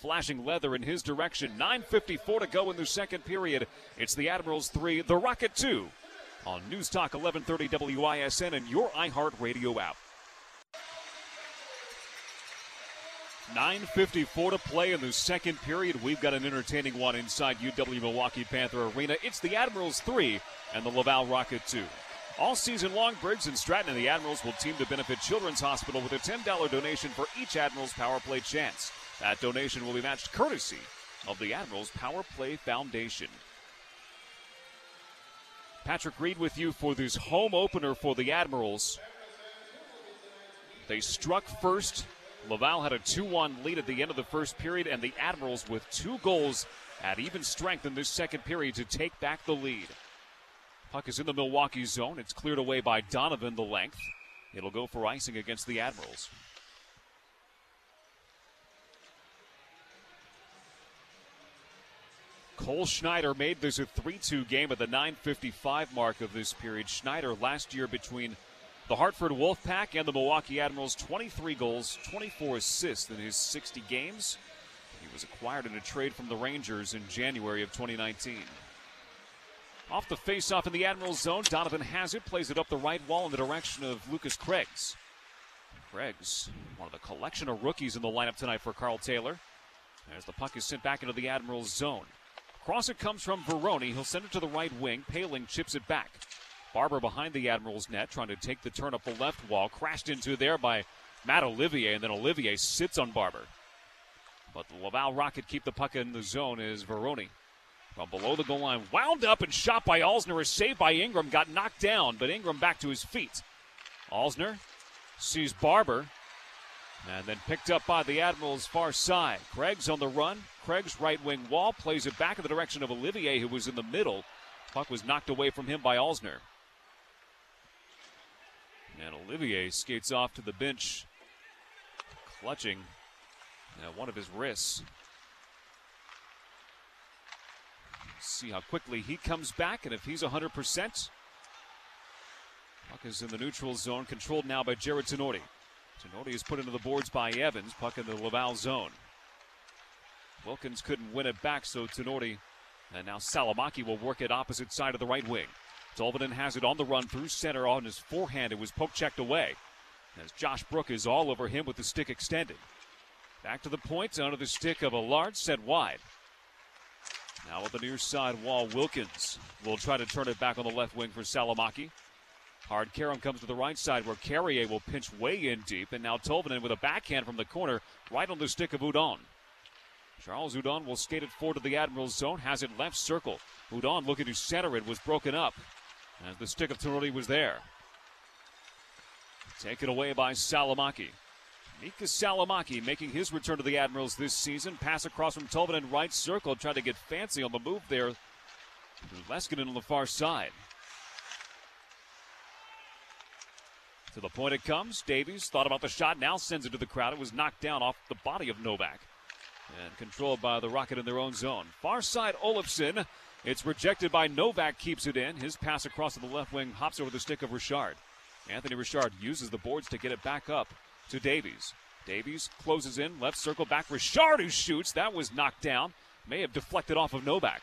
flashing leather in his direction. 9.54 to go in the second period. It's the Admirals 3, the Rocket 2 on News Talk 1130 WISN and your iHeartRadio app. 9.54 to play in the second period. We've got an entertaining one inside UW Milwaukee Panther Arena. It's the Admirals 3 and the Laval Rocket 2. All season long, Briggs and Stratton and the Admirals will team to benefit Children's Hospital with a $10 donation for each Admirals Power Play chance. That donation will be matched courtesy of the Admirals Power Play Foundation. Patrick Reed with you for this home opener for the Admirals. They struck first. Laval had a 2 1 lead at the end of the first period, and the Admirals with two goals had even strength in this second period to take back the lead. Puck is in the Milwaukee zone. It's cleared away by Donovan the length. It'll go for icing against the Admirals. Cole Schneider made this a 3 2 game at the 9.55 mark of this period. Schneider last year between the Hartford Wolfpack and the Milwaukee Admirals, 23 goals, 24 assists in his 60 games. He was acquired in a trade from the Rangers in January of 2019. Off the faceoff in the Admirals zone, Donovan Hazard plays it up the right wall in the direction of Lukas Craggs. Craggs, one of the collection of rookies in the lineup tonight for Karl Taylor. As the puck is sent back into the Admirals zone. Cross it comes from Varone. He'll send it to the right wing. Poehling chips it back. Barber behind the Admirals net, trying to take the turn up the left wall. Crashed into there by Matt Olivier, and then Olivier sits on Barber. But the Laval Rocket keep the puck in the zone is Varone. From below the goal line, wound up and shot by Alzner, is saved by Ingram, got knocked down, but Ingram back to his feet. Alzner sees Barber, and then picked up by the Admirals' far side. Craggs on the run. Craggs right wing wall plays it back in the direction of Olivier, who was in the middle. Puck was knocked away from him by Alzner. And Olivier skates off to the bench, clutching uh, one of his wrists. See how quickly he comes back, and if he's 100%. Puck is in the neutral zone, controlled now by Jarred Tinordi. Tinordi is put into the boards by Evans, puck in the Laval zone. Wilkins couldn't win it back, so Tinordi and now Salomaki will work it opposite side of the right wing. Tolvanen has it on the run through center on his forehand. It was poke checked away. As Josh Brook is all over him with the stick extended. Back to the point, under the stick of a large set wide. Now with the near side wall, Wilkins will try to turn it back on the left wing for Salomaki. Hard Karam comes to the right side where Carrier will pinch way in deep, and now Tolvanen with a backhand from the corner right on the stick of Hudon. Charles Hudon will skate it forward to the Admiral's zone, has it left circle. Hudon looking to center it, was broken up as the stick of Tinordi was there. Taken away by Salomaki. Mikka Salomaki making his return to the Admirals this season. Pass across from Tolvanen right circle, tried to get fancy on the move there. Leskinen on the far side. To the point it comes. Davies thought about the shot, now sends it to the crowd. It was knocked down off the body of Novak. And controlled by the Rocket in their own zone. Far side, Olofsson. It's rejected by Novak, keeps it in. His pass across to the left wing hops over the stick of Richard. Anthony Richard uses the boards to get it back up to Davies. Davies closes in, left circle back. Richard who shoots. That was knocked down. May have deflected off of Novak.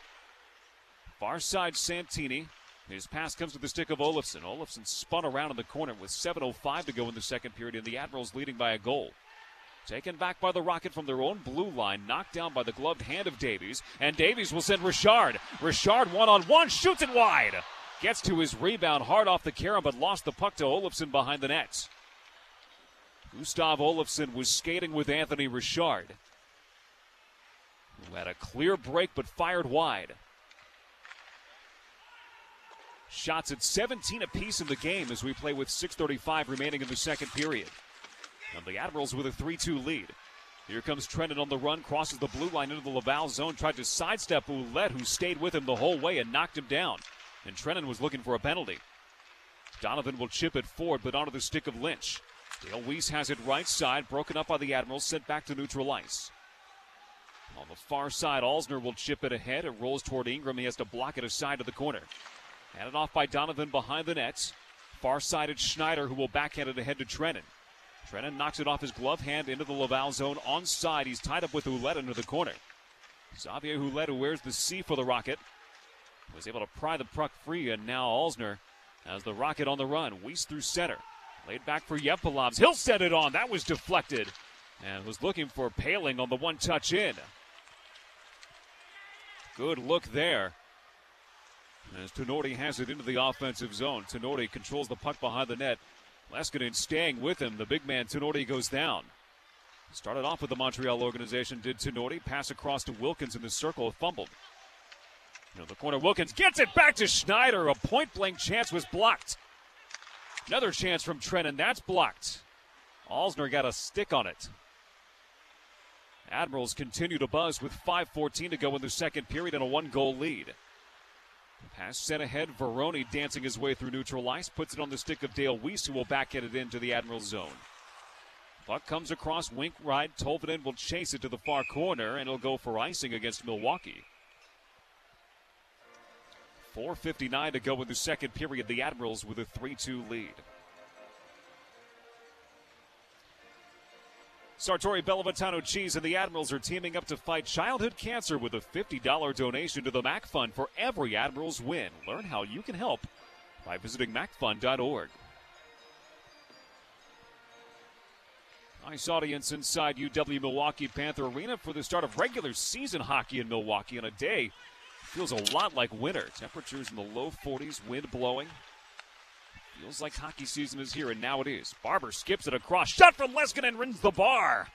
Far side, Santini. His pass comes to the stick of Olofsson. Olofsson spun around in the corner with 7.05 to go in the second period, and the Admirals leading by a goal. Taken back by the Rocket from their own blue line, knocked down by the gloved hand of Davies, and Davies will send Richard. Richard one on one, shoots it wide. Gets to his rebound hard off the carom, but lost the puck to Olofsson behind the net. Gustav Olofsson was skating with Anthony Richard, who had a clear break but fired wide. Shots at 17 apiece in the game as we play with 6.35 remaining in the second period. And the Admirals with a 3 2 lead. Here comes Trenin on the run, crosses the blue line into the Laval zone, tried to sidestep Ouellet, who stayed with him the whole way and knocked him down. And Trenin was looking for a penalty. Donovan will chip it forward, but onto the stick of Lynch. Dale Weise has it right side, broken up by the Admirals, sent back to neutral ice. On the far side, Alzner will chip it ahead. It rolls toward Ingram. He has to block it aside to the corner. Handed off by Donovan behind the nets. Far sided Schneider, who will backhand it ahead to Trenin. Trenin knocks it off his glove hand into the Laval zone onside. He's tied up with Ouellet under the corner. Xavier Ouellet, who wears the C for the Rocket, was able to pry the puck free, and now Alzner has the Rocket on the run. Weise through center. Laid back for Jevpalovs. He'll set it on. That was deflected. And was looking for Poehling on the one touch in. Good look there. As Tinordi has it into the offensive zone. Tinordi controls the puck behind the net. Leskinen staying with him. The big man Tinordi goes down. Started off with the Montreal organization, did Tinordi. Pass across to Wilkins in the circle, fumbled. The corner, Wilkins gets it back to Schneider. A point blank chance was blocked. Another chance from Trenin, that's blocked. Alzner got a stick on it. Admirals continue to buzz with 5.14 to go in the second period and a one goal lead. Pass sent ahead. Varone dancing his way through neutral ice. Puts it on the stick of Dale Weise, who will backhand it into the Admiral's zone. Buck comes across wink right. Tolvanen will chase it to the far corner, and it'll go for icing against Milwaukee. 4.59 to go in the second period. The Admirals with a 3 2 lead. Sartori Bellavitano Cheese and the Admirals are teaming up to fight childhood cancer with a $50 donation to the MAC Fund for every Admirals win. Learn how you can help by visiting macfund.org. Nice audience inside UW Milwaukee Panther Arena for the start of regular season hockey in Milwaukee on a day feels a lot like winter. Temperatures in the low 40s, wind blowing. Feels like hockey season is here, and now it is. Barber skips it across. Shot from Leskinen, rings the bar.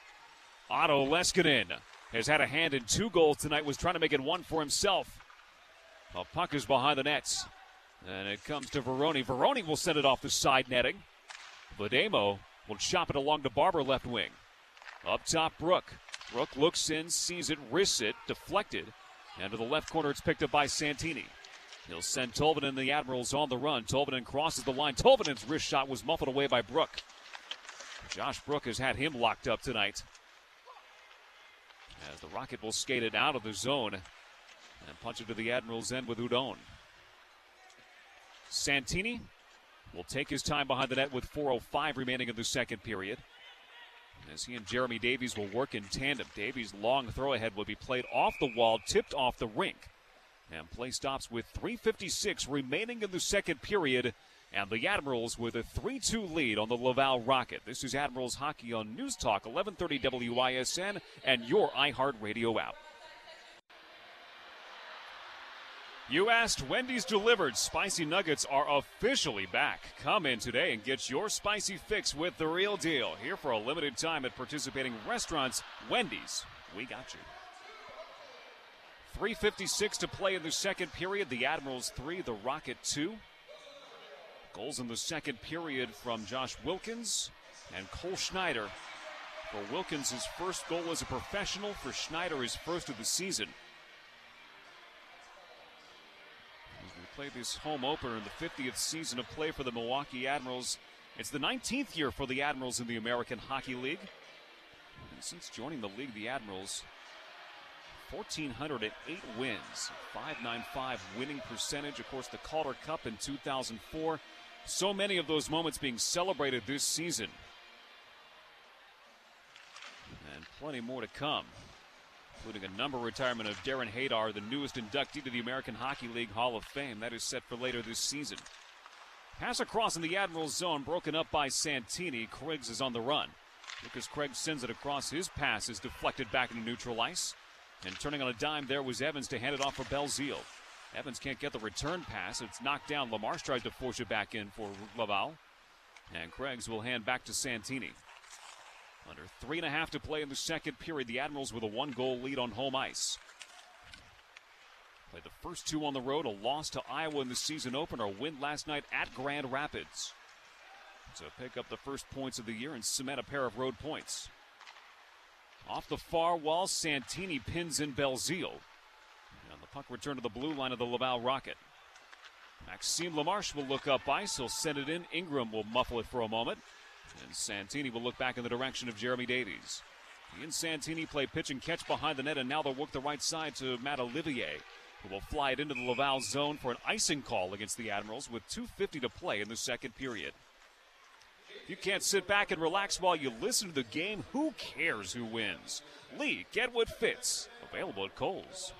Otto Leskinen has had a hand in two goals tonight, was trying to make it one for himself. The puck is behind the nets. And it comes to Varone. Varone will send it off the side netting. Vejdemo will chop it along to Barber left wing. Up top, Brook. Brook looks in, sees it, wrists it, deflected. And to the left corner, it's picked up by Santini. He'll send Tolvanen the Admirals on the run. Tolvanen crosses the line. Tolvanen's wrist shot was muffled away by Brook. Josh Brook has had him locked up tonight. As the Rocket will skate it out of the zone and punch it to the Admirals' end with Hudon. Santini will take his time behind the net with 4.05 remaining in the second period. As he and Jeremy Davies will work in tandem. Davies' long throw ahead will be played off the wall, tipped off the rink. And play stops with 3.56 remaining in the second period. And the Admirals with a 3 2 lead on the Laval Rocket. This is Admirals Hockey on News Talk 1130 WISN and your iHeartRadio app. You asked, Wendy's delivered. Spicy nuggets are officially back. Come in today and get your spicy fix with the real deal. Here for a limited time at participating restaurants, Wendy's. We got you. 3.56 to play in the second period. The Admirals 3, the Rocket 2. Goals in the second period from Josh Wilkins and Cole Schneider. For Wilkins, his first goal as a professional. For Schneider, his first of the season. As we play this home opener in the 50th season of play for the Milwaukee Admirals, it's the 19th year for the Admirals in the American Hockey League. And since joining the league, the Admirals 1,408 wins, 595 winning percentage. Of course, the Calder Cup in 2004. So many of those moments being celebrated this season. And plenty more to come, including a number retirement of Darren Haydar, the newest inductee to the American Hockey League Hall of Fame. That is set for later this season. Pass across in the Admirals zone, broken up by Santini. Craggs is on the run. Lukas Craggs sends it across. His pass is deflected back into neutral ice. And turning on a dime there was Evans to hand it off for Belzile. Evans can't get the return pass. It's knocked down. Lamarche tries to force it back in for Laval. And Craggs will hand back to Santini. Under three and a half to play in the second period, the Admirals with a one goal lead on home ice. Played the first two on the road, a loss to Iowa in the season opener, a win last night at Grand Rapids. So pick up the first points of the year and cement a pair of road points. Off the far wall, Santini pins in Belzile. And the puck returned to the blue line of the Laval Rocket. Maxime Lamarche will look up ice. He'll send it in. Ingram will muffle it for a moment. And Santini will look back in the direction of Jeremy Davies. He and Santini play pitch and catch behind the net, and now they'll work the right side to Matt Olivier, who will fly it into the Laval zone for an icing call against the Admirals with 2.50 to play in the second period. If you can't sit back and relax while you listen to the game, who cares who wins? Lee, get what fits. Available at Kohl's.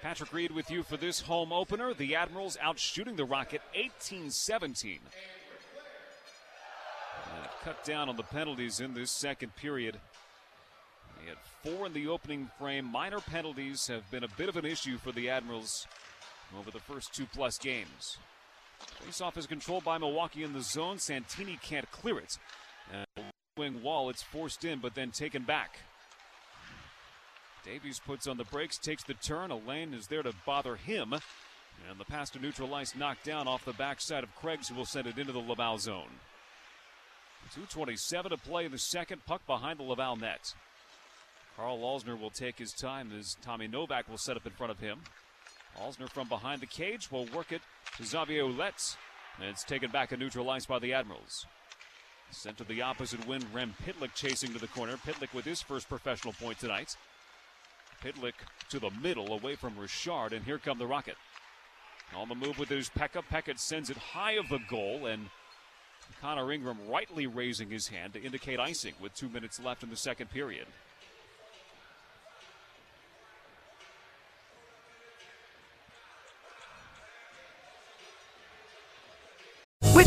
Patrick Reed with you for this home opener. The Admirals out shooting the Rocket 18 17. Cut down on the penalties in this second period. They had four in the opening frame. Minor penalties have been a bit of an issue for the Admirals over the first two plus games. Faceoff is controlled by Milwaukee in the zone. Santini can't clear it. And wing wall, it's forced in, but then taken back. Davies puts on the brakes, takes the turn. Alain is there to bother him. And the pass to neutral ice knocked down off the backside of Craggs, who will send it into the Laval zone. 2.27 to play in the second. Puck behind the Laval net. Karl Alzner will take his time as Tommy Novak will set up in front of him. Alzner from behind the cage will work it to Xavier Ouellet. And it's taken back and neutralized by the Admirals. Sent to the opposite wing, Rem Pitlick chasing to the corner. Pitlick with his first professional point tonight. Pitlick to the middle, away from Richard, and here come the Rocket. On the move with his Peca. Peckett sends it high of the goal, and Connor Ingram rightly raising his hand to indicate icing with two minutes left in the second period.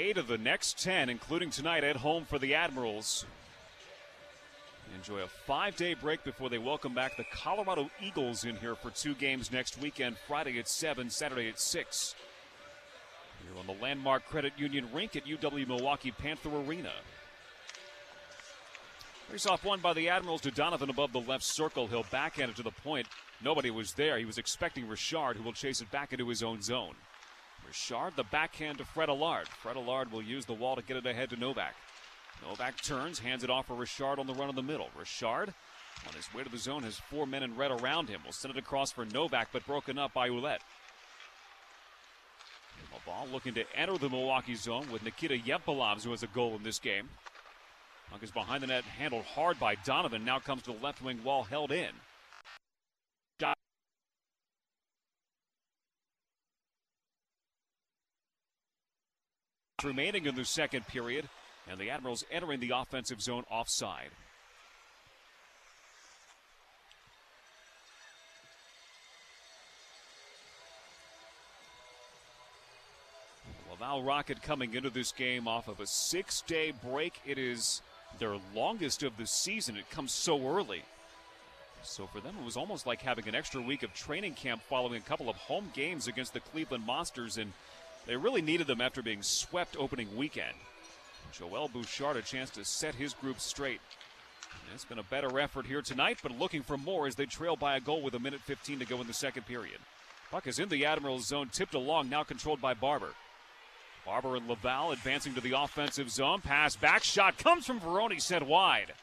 Eight of the next ten, including tonight at home for the Admirals. Enjoy a five day break before they welcome back the Colorado Eagles in here for two games next weekend Friday at 7, Saturday at 6. Here on the Landmark Credit Union rink at UW Milwaukee Panther Arena. Face off one by the Admirals to Donovan above the left circle. He'll backhand it to the point. Nobody was there. He was expecting Richard, who will chase it back into his own zone. Richard, the backhand to Fred Allard. Fred Allard will use the wall to get it ahead to Novak. Novak turns, hands it off for Richard on the run in the middle. Richard, on his way to the zone, has four men in red around him. Will send it across for Novak, but broken up by Ouellet. ball looking to enter the Milwaukee zone with Nikita Jevpalovs, who has a goal in this game. Puck is behind the net, handled hard by Donovan. Now comes to the left wing wall, held in. Remaining in the second period, and the Admirals entering the offensive zone offside. Laval Rocket coming into this game off of a six day break. It is their longest of the season. It comes so early. So for them, it was almost like having an extra week of training camp following a couple of home games against the Cleveland Monsters, and they really needed them after being swept opening weekend. Joel Bouchard a chance to set his group straight. It's been a better effort here tonight, but looking for more as they trail by a goal with a minute 15 to go in the second period. Puck is in the Admirals zone, tipped along, now controlled by Barber. Barber and Laval advancing to the offensive zone. Pass back shot comes from Varone, sent wide.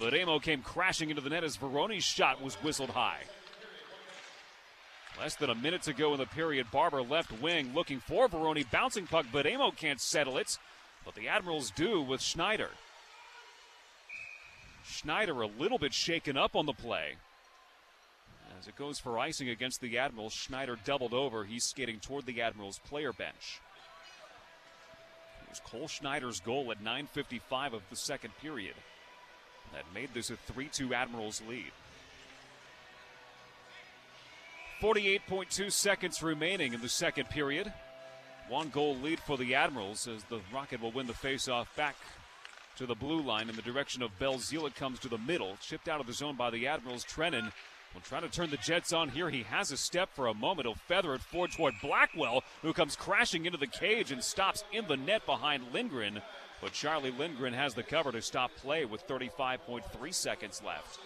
Vejdemo came crashing into the net as Varone's shot was whistled high. Less than a minute to go in the period. Barber left wing looking for Varone. Bouncing puck, but Amo can't settle it. But the Admirals do with Schneider. Schneider a little bit shaken up on the play. As it goes for icing against the Admirals, Schneider doubled over. He's skating toward the Admirals player bench. It was Cole Schneider's goal at 9.55 of the second period that made this a 3 2 Admirals lead. 48.2 seconds remaining in the second period. One goal lead for the Admirals as the Rocket will win the faceoff back to the blue line in the direction of Belzile. Comes to the middle, chipped out of the zone by the Admirals. Trenin will try to turn the Jets on here. He has a step for a moment. He'll feather it forward toward Blackwell, who comes crashing into the cage and stops in the net behind Lindgren. But Charlie Lindgren has the cover to stop play with 35.3 seconds left.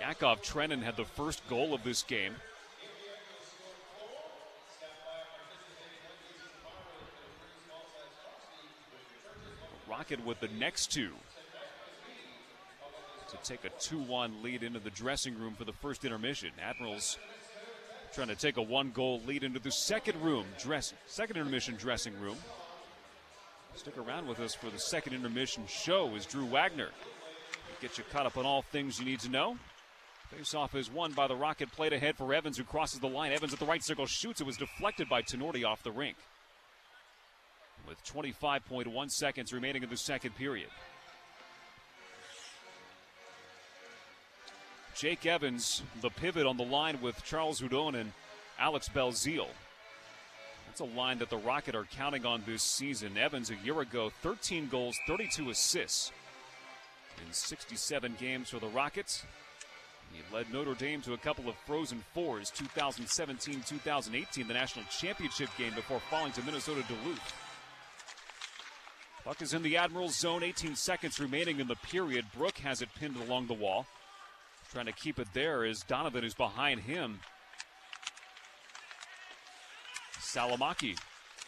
Yakov Trenin had the first goal of this game. Rocket with the next two to take a 2 1 lead into the dressing room for the first intermission. Admirals trying to take a one goal lead into the second room, dress, second intermission dressing room. Stick around with us for the second intermission show is Drew Wagner. Get you caught up on all things you need to know. Face-off is won by the Rocket. Played ahead for Evans, who crosses the line. Evans at the right circle shoots. It was deflected by Tinordi off the rink. With 25.1 seconds remaining in the second period. Jake Evans, the pivot on the line with Charles Hudon and Alex Belzile. That's a line that the Rocket are counting on this season. Evans, a year ago, 13 goals, 32 assists in 67 games for the Rockets. He led Notre Dame to a couple of Frozen Fours, 2017 2018, the national championship game before falling to Minnesota Duluth. Buck is in the Admirals zone, 18 seconds remaining in the period. Brook has it pinned along the wall. Trying to keep it there is Donovan, who's behind him. Salomaki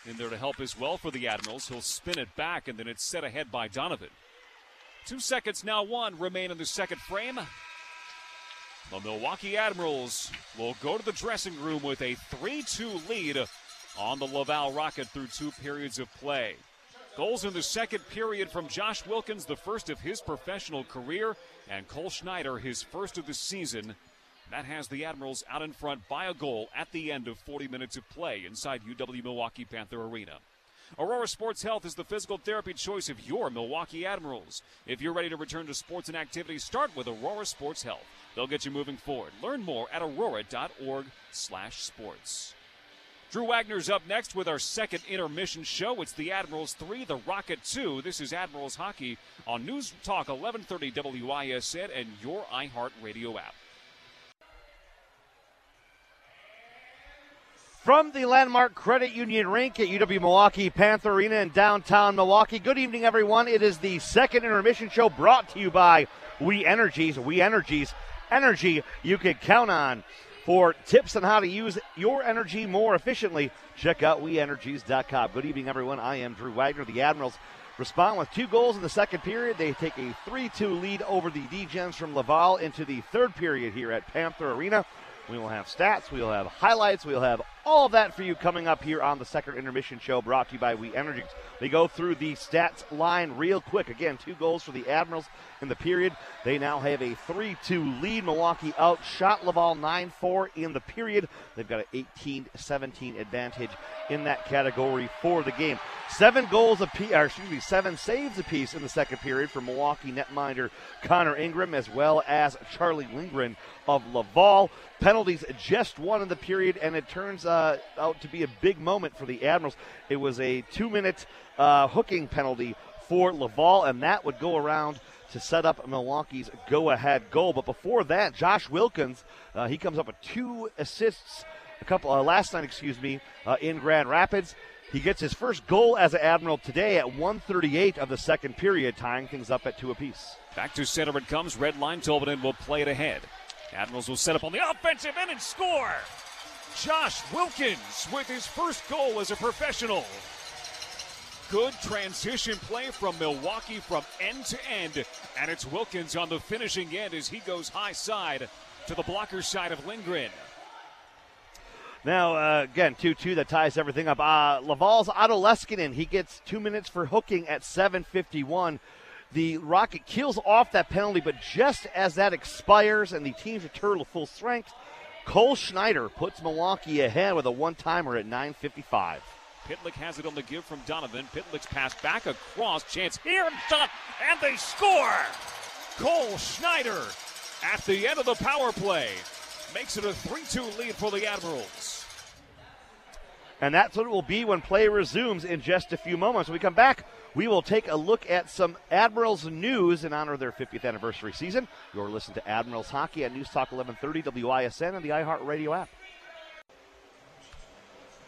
in there to help as well for the Admirals. He'll spin it back, and then it's set ahead by Donovan. Two seconds now, one remain in the second frame. The Milwaukee Admirals will go to the dressing room with a 3 2 lead on the Laval Rocket through two periods of play. Goals in the second period from Josh Wilkins, the first of his professional career, and Cole Schneider, his first of the season. That has the Admirals out in front by a goal at the end of 40 minutes of play inside UW Milwaukee Panther Arena. Aurora Sports Health is the physical therapy choice of your Milwaukee Admirals. If you're ready to return to sports and activities, start with Aurora Sports Health. They'll get you moving forward. Learn more at aurora.org/sports. Drew Wagner's up next with our second intermission show. It's the Admirals 3, the Rocket 2. This is Admirals Hockey on News Talk 1130 WISN and your iHeartRadio app. From the Landmark Credit Union Rink at UW Milwaukee Panther Arena in downtown Milwaukee. Good evening, everyone. It is the second intermission show brought to you by We Energies. We Energies, energy you can count on. For tips on how to use your energy more efficiently, check out WeEnergies.com. Good evening, everyone. I am Drew Wagner. The Admirals respond with two goals in the second period. They take a 3 2 lead over the D-Gens from Laval into the third period here at Panther Arena. We will have stats, we will have highlights, we'll have all of that for you coming up here on the second intermission show brought to you by We Energies. They go through the stats line real quick. Again, two goals for the Admirals in the period. They now have a 3 2 lead. Milwaukee outshot Laval 9 4 in the period. They've got an 18 17 advantage in that category for the game. Seven goals apiece, or excuse me, seven saves apiece in the second period for Milwaukee netminder Connor Ingram as well as Charlie Lindgren of Laval. Penalties just one in the period, and it turns uh, out to be a big moment for the Admirals. It was a two minute uh, hooking penalty for Laval, and that would go around to set up Milwaukee's go ahead goal. But before that, Josh Wilkins, uh, he comes up with two assists a couple uh, last night, excuse me, uh, in Grand Rapids. He gets his first goal as an Admiral today at 138 of the second period, tying things up at two apiece. Back to center it comes. Red line. Tolvanen will play it ahead. Admirals will set up on the offensive end and score. Josh Wilkins with his first goal as a professional. Good transition play from Milwaukee from end to end. And it's Wilkins on the finishing end as he goes high side to the blocker side of Lindgren. Now, uh, again, 2 2 that ties everything up. Uh, Laval's Otto Leskinen, he gets two minutes for hooking at 7.51. The Rocket keels off that penalty, but just as that expires and the teams return to full strength, Cole Schneider puts Milwaukee ahead with a one timer at 9.55. Pitlick has it on the give from Donovan. Pitlick's pass back across. Chance here and shot, and they score! Cole Schneider at the end of the power play makes it a 3 2 lead for the Admirals. And that's what it will be when play resumes in just a few moments. When we come back, we will take a look at some Admirals news in honor of their 50th anniversary season. You're listening to Admirals Hockey at News Talk 1130 WISN and the iHeartRadio app.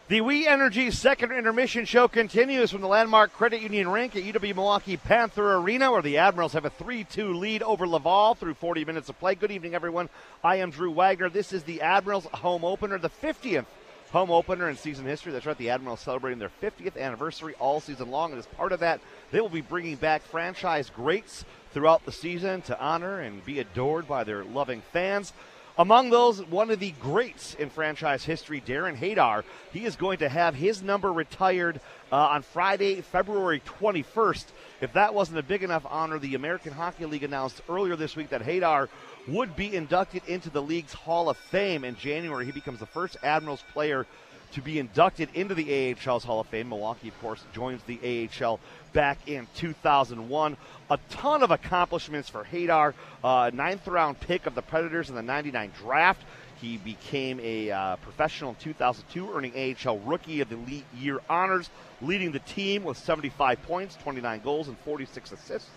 The We Energy second intermission show continues from the Landmark Credit Union rink at UW Milwaukee Panther Arena, where the Admirals have a 3 2 lead over Laval through 40 minutes of play. Good evening, everyone. I am Drew Wagner. This is the Admirals home opener, the 50th home opener in season history. That's right, the Admirals celebrating their 50th anniversary all season long. And as part of that, they will be bringing back franchise greats throughout the season to honor and be adored by their loving fans. Among those, one of the greats in franchise history, Darren Haydar. He is going to have his number retired uh, on Friday, February 21st. If that wasn't a big enough honor, the American Hockey League announced earlier this week that Haydar would be inducted into the league's Hall of Fame in January. He becomes the first Admirals player to be inducted into the AHL's Hall of Fame. Milwaukee, of course, joins the AHL back in 2001. A ton of accomplishments for Haydar. Uh, ninth round pick of the Predators in the 99 draft. He became a uh, professional in 2002, earning AHL Rookie of the Elite Year honors, leading the team with 75 points, 29 goals, and 46 assists.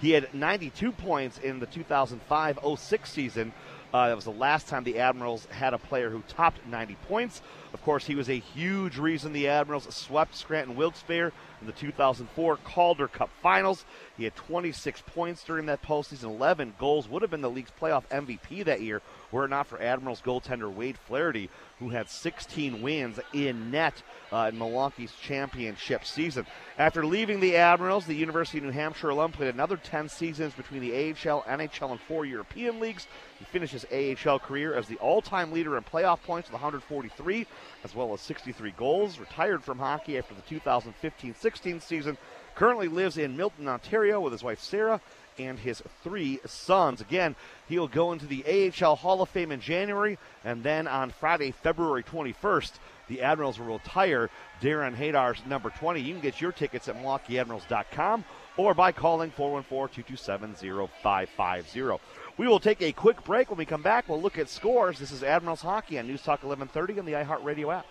He had 92 points in the 2005 06 season. Uh, that was the last time the Admirals had a player who topped 90 points. Of course, he was a huge reason the Admirals swept Scranton Wilkes-Barre in the 2004 Calder Cup Finals. He had 26 points during that postseason, 11 goals, would have been the league's playoff MVP that year, were it not for Admirals goaltender Wade Flaherty, who had 16 wins in net uh, in Milwaukee's championship season. After leaving the Admirals, the University of New Hampshire alum played another 10 seasons between the AHL, NHL, and four European leagues. He finished his AHL career as the all time leader in playoff points with 143, as well as 63 goals. Retired from hockey after the 2015 16 season. Currently lives in Milton, Ontario with his wife Sarah and his three sons. Again, he'll go into the AHL Hall of Fame in January, and then on Friday, February 21st, the Admirals will retire Darren Haydar's number 20. You can get your tickets at MilwaukeeAdmirals.com or by calling 414-227-0550. We will take a quick break. When we come back, we'll look at scores. This is Admirals Hockey on News Talk 1130 and the iHeartRadio app.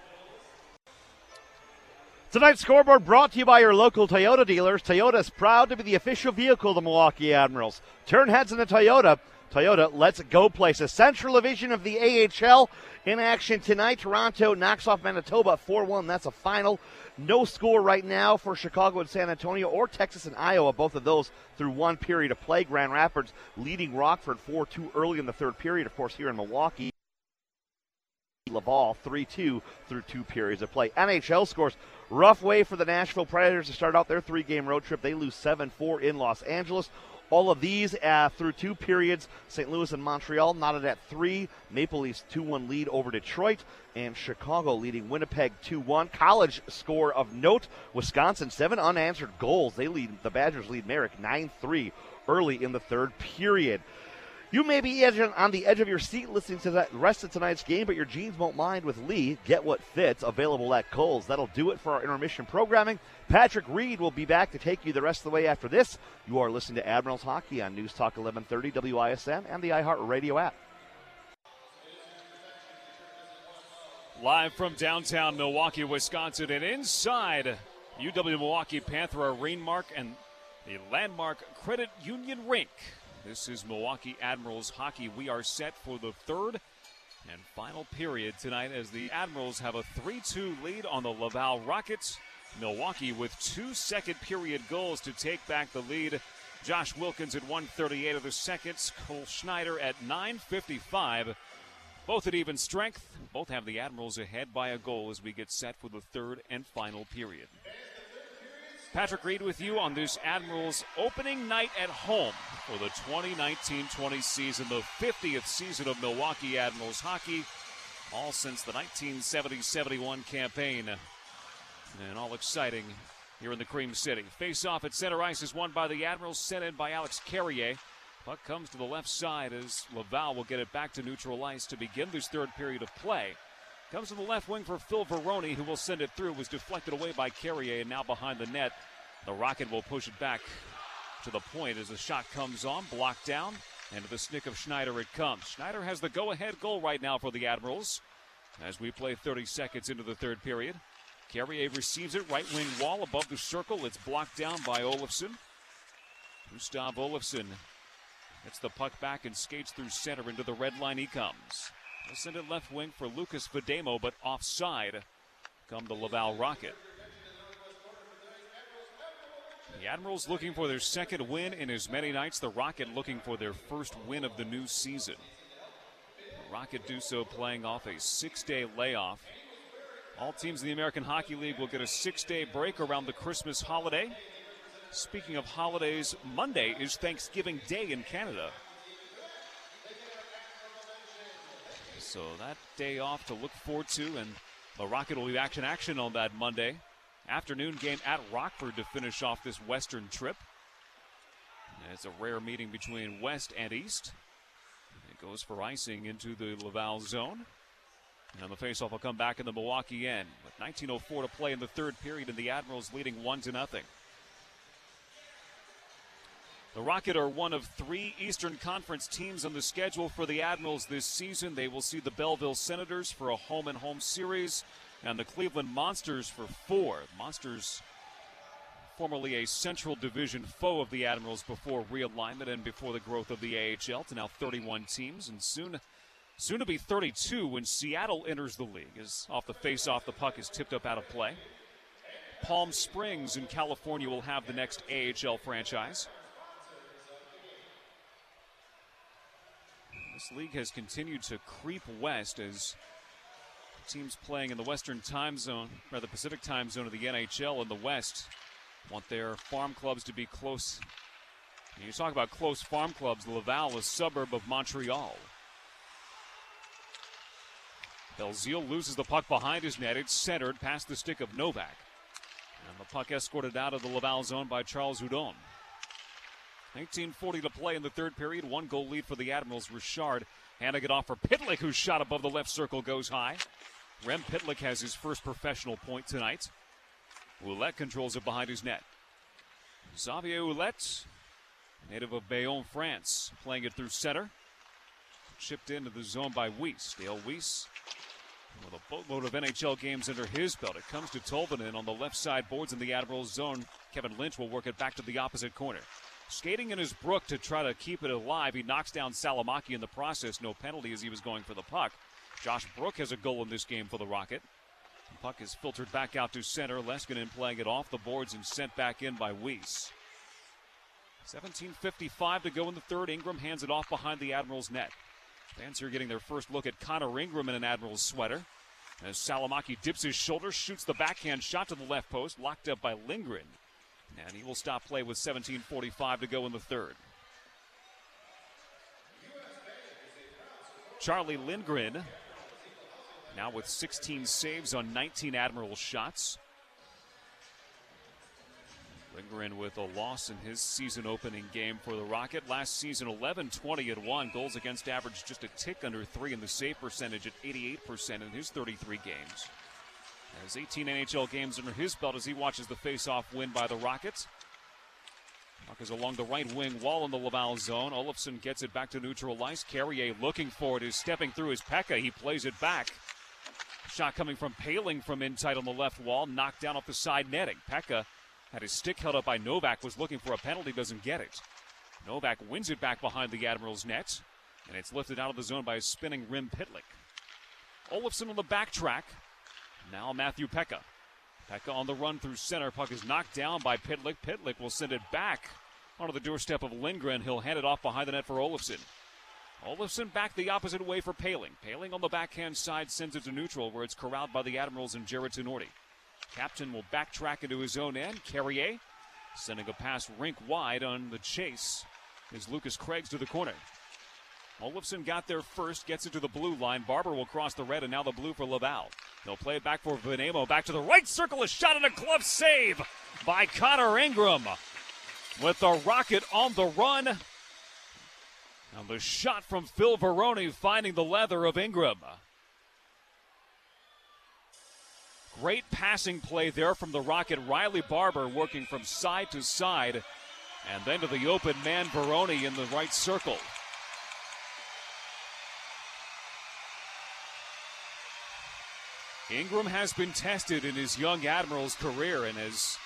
Tonight's scoreboard brought to you by your local Toyota dealers. Toyota is proud to be the official vehicle of the Milwaukee Admirals. Turn heads in the Toyota. Toyota, let's go places. Central Division of the AHL in action tonight. Toronto knocks off Manitoba 4 1. That's a final. No score right now for Chicago and San Antonio or Texas and Iowa, both of those through one period of play. Grand Rapids leading Rockford 4 2 early in the third period, of course, here in Milwaukee. Laval 3 2 through two periods of play. NHL scores Rough way for the Nashville Predators to start out their three game road trip. They lose 7 4 in Los Angeles. All of these uh, through two periods. St. Louis and Montreal knotted at three. Maple Leafs 2 1 lead over Detroit. And Chicago leading Winnipeg 2 1. College score of note Wisconsin, seven unanswered goals. They lead, the Badgers lead Merrimack 9 3 early in the third period. You may be on the edge of your seat listening to the rest of tonight's game, but your jeans won't mind with Lee. Get what fits, available at Kohl's. That'll do it for our intermission programming. Patrick Reed will be back to take you the rest of the way after this. You are listening to Admirals Hockey on News Talk 1130 WISN and the iHeartRadio app. Live from downtown Milwaukee, Wisconsin, and inside UW Milwaukee Panther Arena and the landmark Credit Union Rink. This is Milwaukee Admirals hockey. We are set for the third and final period tonight as the Admirals have a 3 2 lead on the Laval Rockets. Milwaukee with two second period goals to take back the lead. Josh Wilkins at 138 of the seconds, Cole Schneider at 955. Both at even strength. Both have the Admirals ahead by a goal as we get set for the third and final period. Patrick Reed with you on this Admirals opening night at home for the 2019 20 season, the 50th season of Milwaukee Admirals hockey, all since the 1970 71 campaign. And all exciting here in the Cream City. Face off at center ice is won by the Admirals, sent in by Alex Carrier. Puck comes to the left side as Laval will get it back to neutral ice to begin this third period of play. Comes to the left wing for Phil Varone, who will send it through. Was deflected away by Carrier and now behind the net. The Rocket will push it back to the point as the shot comes on, blocked down, and to the snick of Schneider it comes. Schneider has the go ahead goal right now for the Admirals as we play 30 seconds into the third period. Carrier receives it, right wing wall above the circle. It's blocked down by Olofsson. Gustav Olofsson gets the puck back and skates through center into the red line he comes. They'll send it left wing for Lukas Vejdemo, but offside come the Laval Rocket. The Admirals looking for their second win in as many nights. The Rocket looking for their first win of the new season. The Rocket do so playing off a six day layoff. All teams in the American Hockey League will get a six day break around the Christmas holiday. Speaking of holidays, Monday is Thanksgiving Day in Canada. So that day off to look forward to, and the Rocket will be action action on that Monday. Afternoon game at Rockford to finish off this Western trip. It's a rare meeting between West and East. It goes for icing into the Laval zone. And the faceoff will come back in the Milwaukee end. With 19.04 to play in the third period, and the Admirals leading 1 to nothing. The Rocket are one of three Eastern Conference teams on the schedule for the Admirals this season. They will see the Belleville Senators for a home and home series, and the Cleveland Monsters for four. Monsters, formerly a Central Division foe of the Admirals before realignment and before the growth of the AHL to now 31 teams, and soon. Soon to be 32 when Seattle enters the league. As off the face-off, the puck is tipped up out of play. Palm Springs in California will have the next AHL franchise. This league has continued to creep west as teams playing in the Western time zone, or the Pacific time zone of the NHL in the West, want their farm clubs to be close. You talk about close farm clubs, Laval, a suburb of Montreal. Belzile loses the puck behind his net. It's centered past the stick of Novak. And the puck escorted out of the Laval zone by Charles Hudon. 1940 to play in the third period. One goal lead for the Admirals. Richard handing it off for Pitlick, whose shot above the left circle goes high. Rem Pitlick has his first professional point tonight. Ouellet controls it behind his net. Xavier Ouellet, native of Bayonne, France, playing it through center. Chipped into the zone by Weise. Dale Weise with a boatload of NHL games under his belt. It comes to Tolvanen on the left side boards in the Admirals zone. Kevin Lynch will work it back to the opposite corner. Skating in his Brook to try to keep it alive. He knocks down Salomaki in the process. No penalty as he was going for the puck. Josh Brook has a goal in this game for the Rocket. The puck is filtered back out to center. Leskinen playing it off the boards and sent back in by Weise. 17.55 to go in the third. Ingram hands it off behind the Admirals' net. Fans here getting their first look at Connor Ingram in an Admirals sweater. As Salomaki dips his shoulder, shoots the backhand shot to the left post, locked up by Lindgren. And he will stop play with 17.45 to go in the third. Charlie Lindgren now with 16 saves on 19 Admiral shots. Lindgren with a loss in his season opening game for the Rocket. Last season, 11 20 and 1. Goals against average just a tick under 3, and the save percentage at 88% in his 33 games. Has 18 NHL games under his belt as he watches the face-off win by the Rockets. Puck is along the right wing wall in the Laval zone. Olofsson gets it back to neutral ice. Carrier looking for it is stepping through his Peca. He plays it back. Shot coming from Poehling from inside on the left wall, knocked down off the side netting. Peca had his stick held up by Novak, was looking for a penalty, doesn't get it. Novak wins it back behind the Admirals' net, and it's lifted out of the zone by a spinning rim Pitlick. Olofsson on the backtrack. Now Matthew Peca. Peca on the run through center. Puck is knocked down by Pitlick. Pitlick will send it back onto the doorstep of Lindgren. He'll hand it off behind the net for Olofsson. Olofsson back the opposite way for Poehling. Poehling on the backhand side sends it to neutral where it's corralled by the Admirals and Jarred Tinordi. Captain will backtrack into his own end. Carrier sending a pass rink wide on the chase is Lukas Craggs to the corner. Olofsson got there first, gets it to the blue line. Barber will cross the red, and now the blue for Laval. They'll play it back for Vejdemo. Back to the right circle, a shot and a glove save by Connor Ingram. With the Rocket on the run. And the shot from Phil Varone finding the leather of Ingram. Great passing play there from the Rocket. Riley Barber working from side to side. And then to the open man, Varone in the right circle. Ingram has been tested in his young Admirals career and has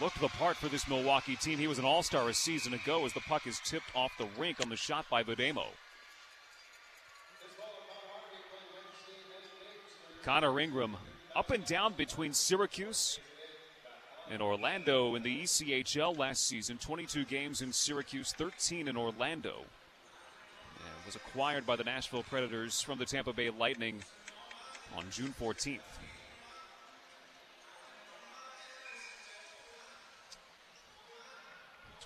looked the part for this Milwaukee team. He was an all star a season ago as the puck is tipped off the rink on the shot by Vejdemo. Connor Ingram up and down between Syracuse and Orlando in the ECHL last season 22 games in Syracuse, 13 in Orlando. And was acquired by the Nashville Predators from the Tampa Bay Lightning on June 14th.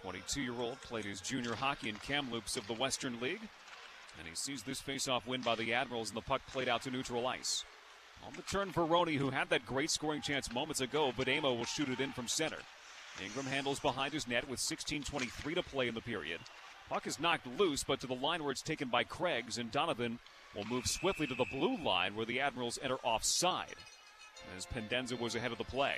Twenty-two-year-old played his junior hockey in Kamloops of the Western League, and he sees this face-off win by the Admirals, and the puck played out to neutral ice. On the turn, Varone, who had that great scoring chance moments ago, but Amo will shoot it in from center. Ingram handles behind his net with 16:23 to play in the period. Puck is knocked loose, but to the line where it's taken by Craggs, and Donovan will move swiftly to the blue line where the Admirals enter offside as Pendenza was ahead of the play.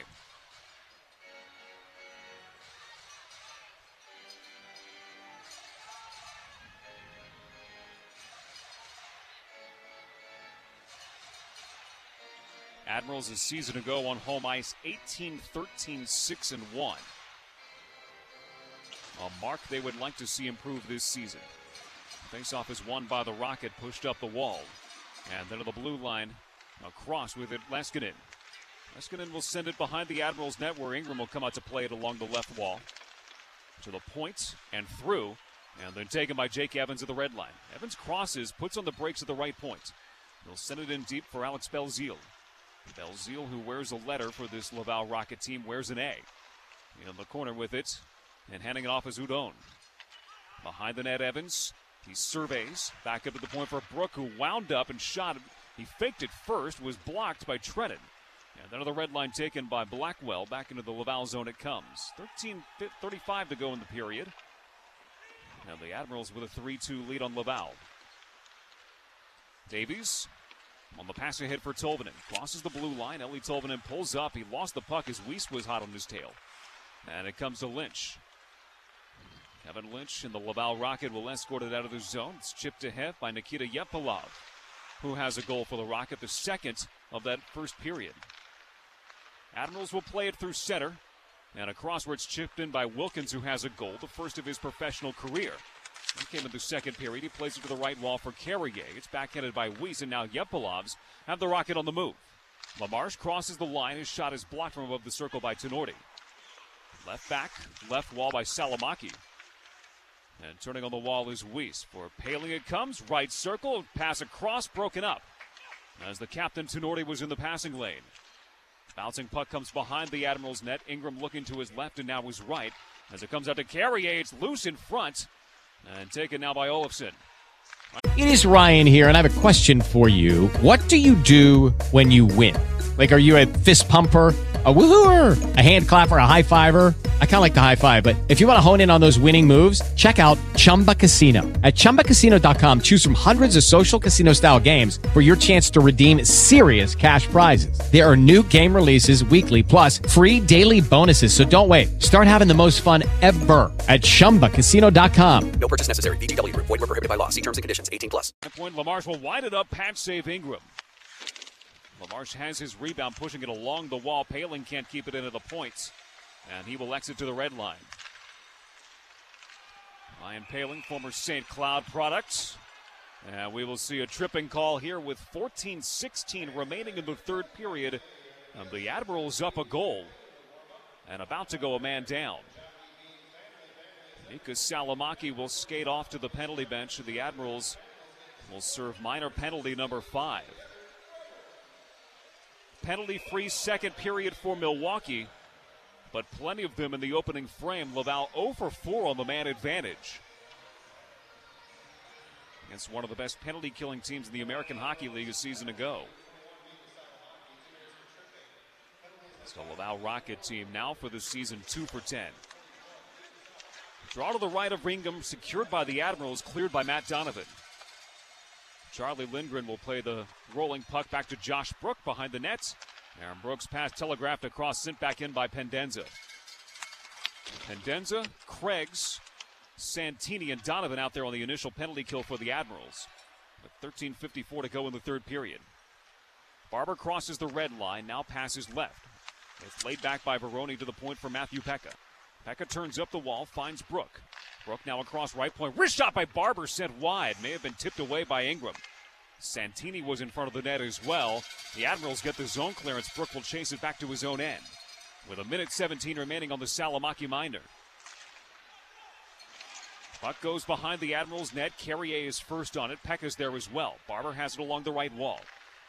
Admirals a season ago on home ice 18 13 6 and 1. A mark they would like to see improve this season. Faceoff is won by the Rocket, pushed up the wall. And then to the blue line, across with it, Leskinen. Leskinen will send it behind the Admirals net where Ingram will come out to play it along the left wall. To the point and through, and then taken by Jake Evans at the red line. Evans crosses, puts on the brakes at the right point. He'll send it in deep for Alex Belzile. Belzile, who wears a letter for this Laval Rocket team, wears an A. In the corner with it, and handing it off as Hudon. Behind the net, Evans he surveys back up to the point for Brook, who wound up and shot. He faked it first, was blocked by Trenin. And then the red line taken by Blackwell. Back into the Laval zone it comes. 13 35 to go in the period. And the Admirals with a 3 2 lead on Laval. Davies on the pass ahead for Tolvanen. Crosses the blue line. Eeli Tolvanen pulls up. He lost the puck as Weise was hot on his tail. And it comes to Lynch. Kevin Lynch and the Laval Rocket will escort it out of the zone. It's chipped ahead by Nikita Jevpalovs, who has a goal for the Rocket, the second of that first period. Admirals will play it through center, and across where it's chipped in by Wilkins, who has a goal, the first of his professional career. He came in the second period. He plays it to the right wall for Carrier. It's backhanded by Weise, and now Jevpalovs have the Rocket on the move. LaMarche crosses the line. His shot is blocked from above the circle by Tinordi. Left back, left wall by Salomaki. And turning on the wall is Weise. For Poehling it comes. Right circle. Pass across. Broken up. As the captain Tinordi was in the passing lane. Bouncing puck comes behind the Admirals net. Ingram looking to his left and now his right. As it comes out to Carrier, it's loose in front. And taken now by Olofsson. It is Ryan here, and I have a question for you. What do you do when you win? Like, are you a fist pumper? a woohooer, a hand clapper, a high fiver. I kind of like the high five, but if you want to hone in on those winning moves, check out Chumba Casino. At ChumbaCasino.com, choose from hundreds of social casino style games for your chance to redeem serious cash prizes. There are new game releases weekly, plus free daily bonuses. So don't wait. Start having the most fun ever at ChumbaCasino.com. No purchase necessary. VGW. Void were prohibited by law. See terms and conditions. 18 plus. Point, LaMarche will wind it up. Patch save Ingram. LaMarche has his rebound, pushing it along the wall. Poehling can't keep it into the points, and he will exit to the red line. Ryan Poehling, former St. Cloud product. And we will see a tripping call here with 14 16 remaining in the third period. And the Admirals up a goal and about to go a man down. Mikka Salomaki will skate off to the penalty bench, and the Admirals will serve minor penalty number five. penalty free second period for Milwaukee, but plenty of them in the opening frame. Laval 0 for 4 on the man advantage. Against one of the best penalty killing teams in the American Hockey League a season ago. It's the Laval Rocket team now for the season 2 for 10. Draw to the right of Ingram, secured by the Admirals, cleared by Matt Donovan. Charlie Lindgren will play the rolling puck back to Josh Brook behind the net. Aaron Brooks pass telegraphed across, sent back in by Pendenza. Pendenza, Craigs, Santini, and Donovan out there on the initial penalty kill for the Admirals. With 13.54 to go in the third period. Barber crosses the red line, now passes left. It's laid back by Varone to the point for Matthew Peca. Peca turns up the wall, finds Brook. Brook now across right point. Wrist shot by Barber sent wide. May have been tipped away by Ingram. Santini was in front of the net as well. The Admirals get the zone clearance. Brook will chase it back to his own end. With a minute 17 remaining on the Salomaki Miner. Puck goes behind the Admirals' net. Carrier is first on it. Peck is there as well. Barber has it along the right wall.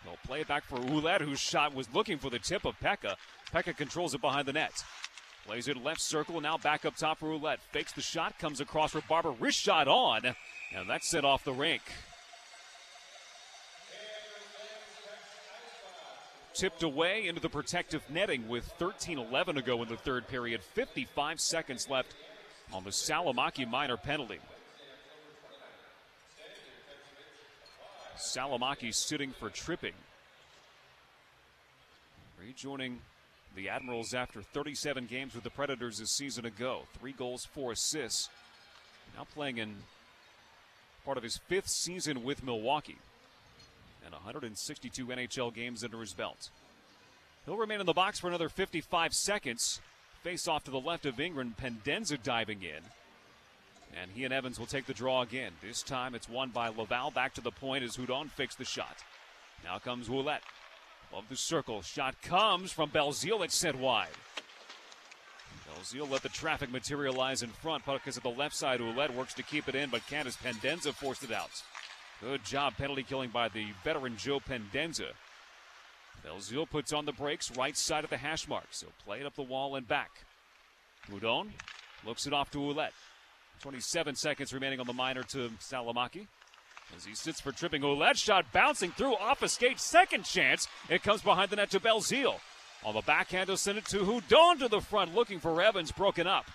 He'll play it back for Ouellet, whose shot was looking for the tip of Peca. Peca controls it behind the net. Plays it left circle, now back up top for Ouellet. Fakes the shot, comes across for Barber. Wrist shot on, and that's set off the rink. Tipped away into the protective netting with 13 11 to go in the third period. 55 seconds left on the Salomaki minor penalty. Salomaki sitting for tripping. Rejoining the Admirals, after 37 games with the Predators a season ago, three goals, four assists. Now playing in part of his fifth season with Milwaukee and 162 NHL games under his belt. He'll remain in the box for another 55 seconds. Face off to the left of Ingram, Pendenza diving in. And he and Evans will take the draw again. This time it's won by Laval. Back to the point as Hudon fakes the shot. Now comes Roulette. Above the circle. Shot comes from Belzile. It's sent wide. Belzile let the traffic materialize in front. Puck is at the left side. Ouellet works to keep it in, but Candace Pendenza forced it out. Good job penalty killing by the veteran Joe Pendenza. Belzile puts on the brakes, right side of the hash mark. So play it up the wall and back. Hudon looks it off to Ouellet. 27 seconds remaining on the minor to Salomaki. As he sits for tripping, Ouellet shot bouncing through off a skate. Second chance. It comes behind the net to Belzile. On the backhand, he'll send it to Hudon to the front, looking for Evans, broken up.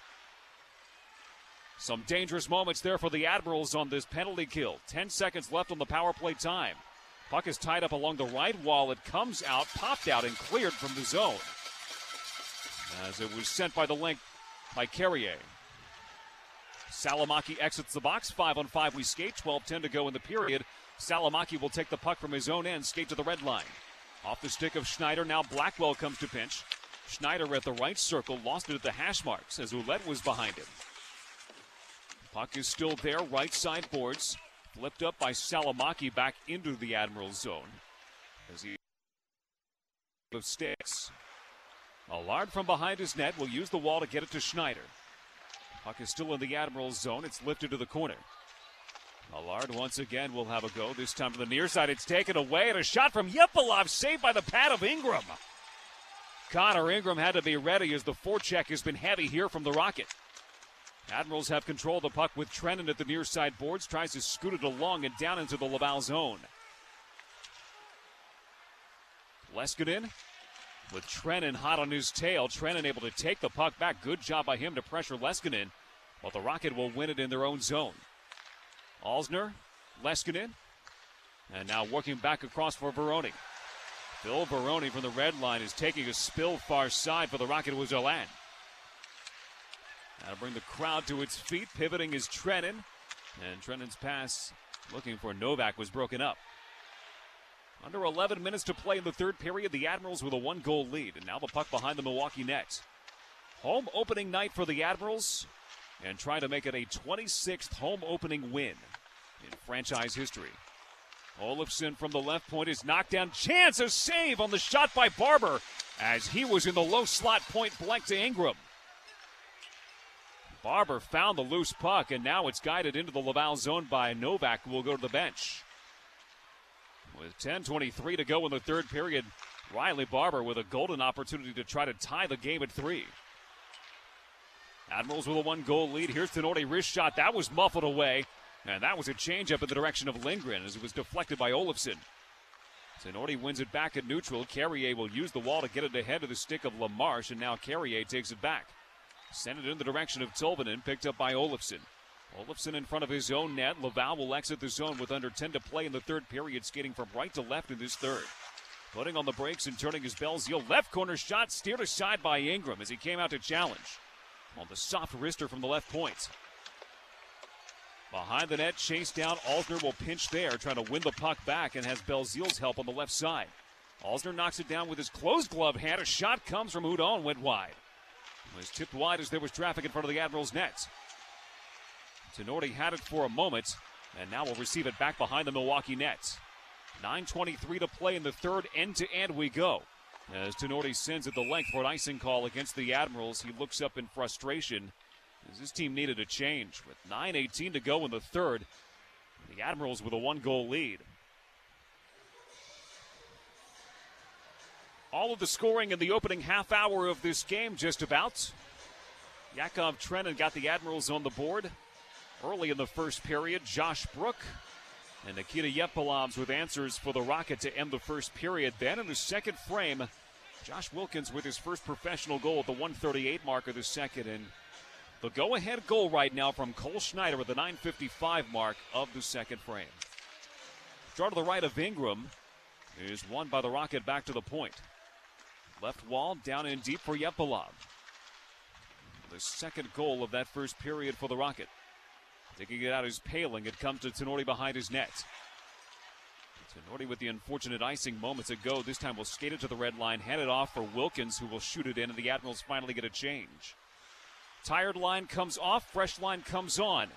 Some dangerous moments there for the Admirals on this penalty kill. 10 seconds left on the power play time. Puck is tied up along the right wall. It comes out, popped out, and cleared from the zone. As it was sent by the link by Carrier. Salomaki exits the box. Five on five, we skate. 12 10 to go in the period. Salomaki will take the puck from his own end, skate to the red line. Off the stick of Schneider. Now Blackwell comes to pinch. Schneider at the right circle, lost it at the hash marks as Ouellet was behind him. Puck is still there, right side boards. Flipped up by Salomaki back into the Admiral zone. As he of sticks. Allard from behind his net will use the wall to get it to Schneider. Puck is still in the Admiral's zone. It's lifted to the corner. Allard once again will have a go. This time to the near side. It's taken away. And a shot from Jevpalovs saved by the pad of Ingram. Connor Ingram had to be ready as the forecheck has been heavy here from the Rocket. Admirals have control of the puck with Trenin at the near side boards. Tries to scoot it along and down into the Laval zone. Leskinen with Trenin hot on his tail. Trenin able to take the puck back. Good job by him to pressure Leskinen. But the Rocket will win it in their own zone. Alzner, Leskinen, and now working back across for Varone. Phil Varone from the red line is taking a spill far side for the Rocket with Zolan. That'll bring the crowd to its feet. Pivoting is Trenin. And Trenin's pass looking for Novak was broken up. Under 11 minutes to play in the third period, the Admirals with a one goal lead. And now the puck behind the Milwaukee net. Home opening night for the Admirals and trying to make it a 26th home opening win in franchise history. Olofsson from the left point is knocked down. Chance, a save on the shot by Barber as he was in the low slot point blank to Ingram. Barber found the loose puck, and now it's guided into the Laval zone by Novak, who will go to the bench. With 10.23 to go in the third period, Riley Barber with a golden opportunity to try to tie the game at three. Admirals with a one goal lead. Here's Tinordi wrist shot. That was muffled away. And that was a changeup in the direction of Lindgren as it was deflected by Olofsson. Tinordi wins it back at neutral. Carrier will use the wall to get it ahead of the stick of LaMarche, and now Carrier takes it back. Send it in the direction of Tolvanen, picked up by Olofsson. Olofsson in front of his own net. Laval will exit the zone with under 10 to play in the third period, skating from right to left in this third. Putting on the brakes and turning his Belzile left corner shot, steered aside by Ingram as he came out to challenge. On the soft wrister from the left point. Behind the net, chase down. Alzner will pinch there, trying to win the puck back, and has Belzile's help on the left side. Alzner knocks it down with his closed glove hand. A shot comes from Hudon, went wide. Was tipped wide as there was traffic in front of the Admirals' net. Tinordi had it for a moment, and now will receive it back behind the Milwaukee net. 9.23 to play in the third. End to end we go. As Tinordi sends it the length for an icing call against the Admirals, he looks up in frustration as his team needed a change. With 9.18 to go in the third, the Admirals with a one goal lead. All of the scoring in the opening half hour of this game, just about. Yakov Trenin got the Admirals on the board early in the first period. Josh Brook and Nikita Jevpalovs with answers for the Rocket to end the first period. Then in the second frame, Josh Wilkins with his first professional goal at the 138 mark of the second. And the go ahead goal right now from Cole Schneider at the 955 mark of the second frame. Draw to the right of Ingram is won by the Rocket back to the point. Left wall down in deep for Jevpalovs. The second goal of that first period for the Rocket. Taking it out is Poehling. It comes to Tinordi behind his net. Tinordi with the unfortunate icing moments ago. This time will skate it to the red line, hand it off for Wilkins, who will shoot it in, and the Admirals finally get a change. Tired line comes off, fresh line comes on.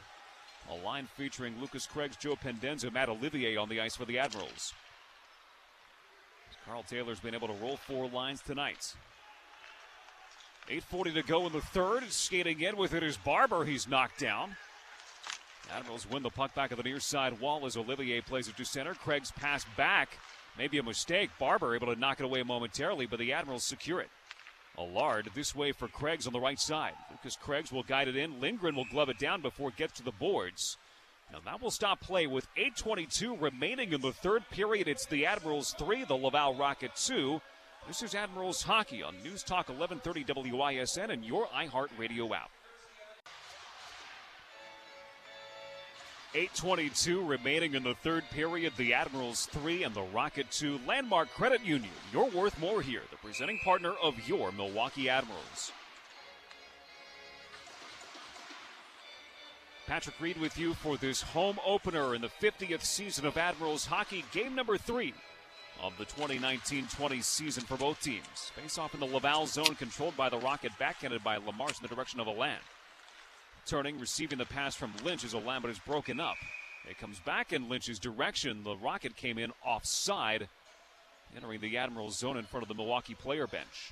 A line featuring Lukas Craggs, Joe Pendenza, Matt Olivier on the ice for the Admirals. Karl Taylor's been able to roll four lines tonight. 8.40 to go in the third. Skating in with it is Barber. He's knocked down. Admirals win the puck back of the near side wall as Olivier plays it to center. Craig's pass back. Maybe a mistake. Barber able to knock it away momentarily, but the Admirals secure it. Allard this way for Craggs on the right side. Lukas Craggs will guide it in. Lindgren will glove it down before it gets to the boards. Now that will stop play with 8.22 remaining in the third period. It's the Admirals 3, the Laval Rocket 2. This is Admirals Hockey on News Talk 1130 WISN and your iHeartRadio app. 8.22 remaining in the third period. The Admirals 3 and the Rocket 2. Landmark Credit Union. You're worth more here. The presenting partner of your Milwaukee Admirals. Patrick Reed with you for this home opener in the 50th season of Admirals hockey, game number three of the 2019-20 season for both teams. Face off in the Laval zone, controlled by the Rocket, backhanded by Lamarche in the direction of Alain. Turning, receiving the pass from Lynch as Alain, but is broken up. It comes back in Lynch's direction. The Rocket came in offside, entering the Admirals zone in front of the Milwaukee player bench.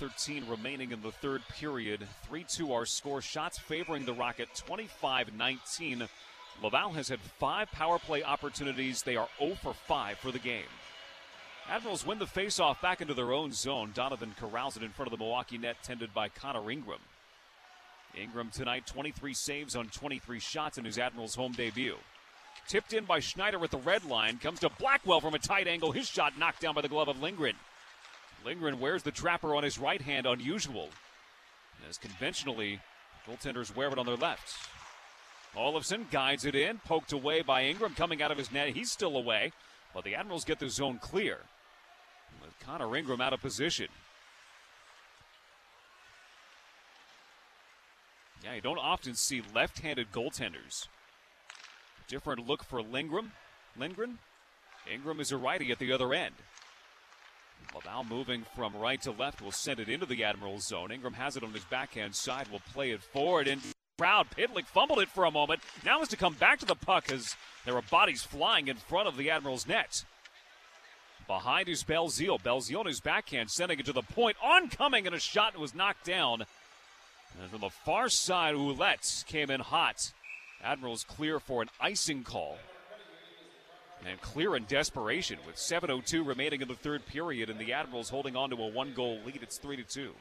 8.13 remaining in the third period. 3 2 our score. Shots favoring the Rocket 25 19. Laval has had five power play opportunities. They are 0 for 5 for the game. Admirals win the faceoff back into their own zone. Donovan corrals it in front of the Milwaukee net, tended by Connor Ingram. Ingram tonight, 23 saves on 23 shots in his Admirals home debut. Tipped in by Schneider at the red line. Comes to Blackwell from a tight angle. His shot knocked down by the glove of Lindgren. Lindgren wears the trapper on his right hand, unusual. As conventionally, goaltenders wear it on their left. Olofsson guides it in, poked away by Ingram coming out of his net. He's still away, but the Admirals get the zone clear. With Connor Ingram out of position. Yeah, you don't often see left handed goaltenders. Different look for Lindgren. Lindgren. Ingram is a righty at the other end. Laval moving from right to left will send it into the Admirals zone. Ingram has it on his backhand side, will play it forward. And Proud Pitlick fumbled it for a moment. Now is to come back to the puck as there are bodies flying in front of the Admirals net. Behind is Belzile. Belzile on his backhand, sending it to the point. Oncoming, and a shot was knocked down. And from the far side, Ouellette came in hot. Admirals clear for an icing call. And clear in desperation with 7.02 remaining in the third period, and the Admirals holding on to a one goal lead. It's 3 to 2.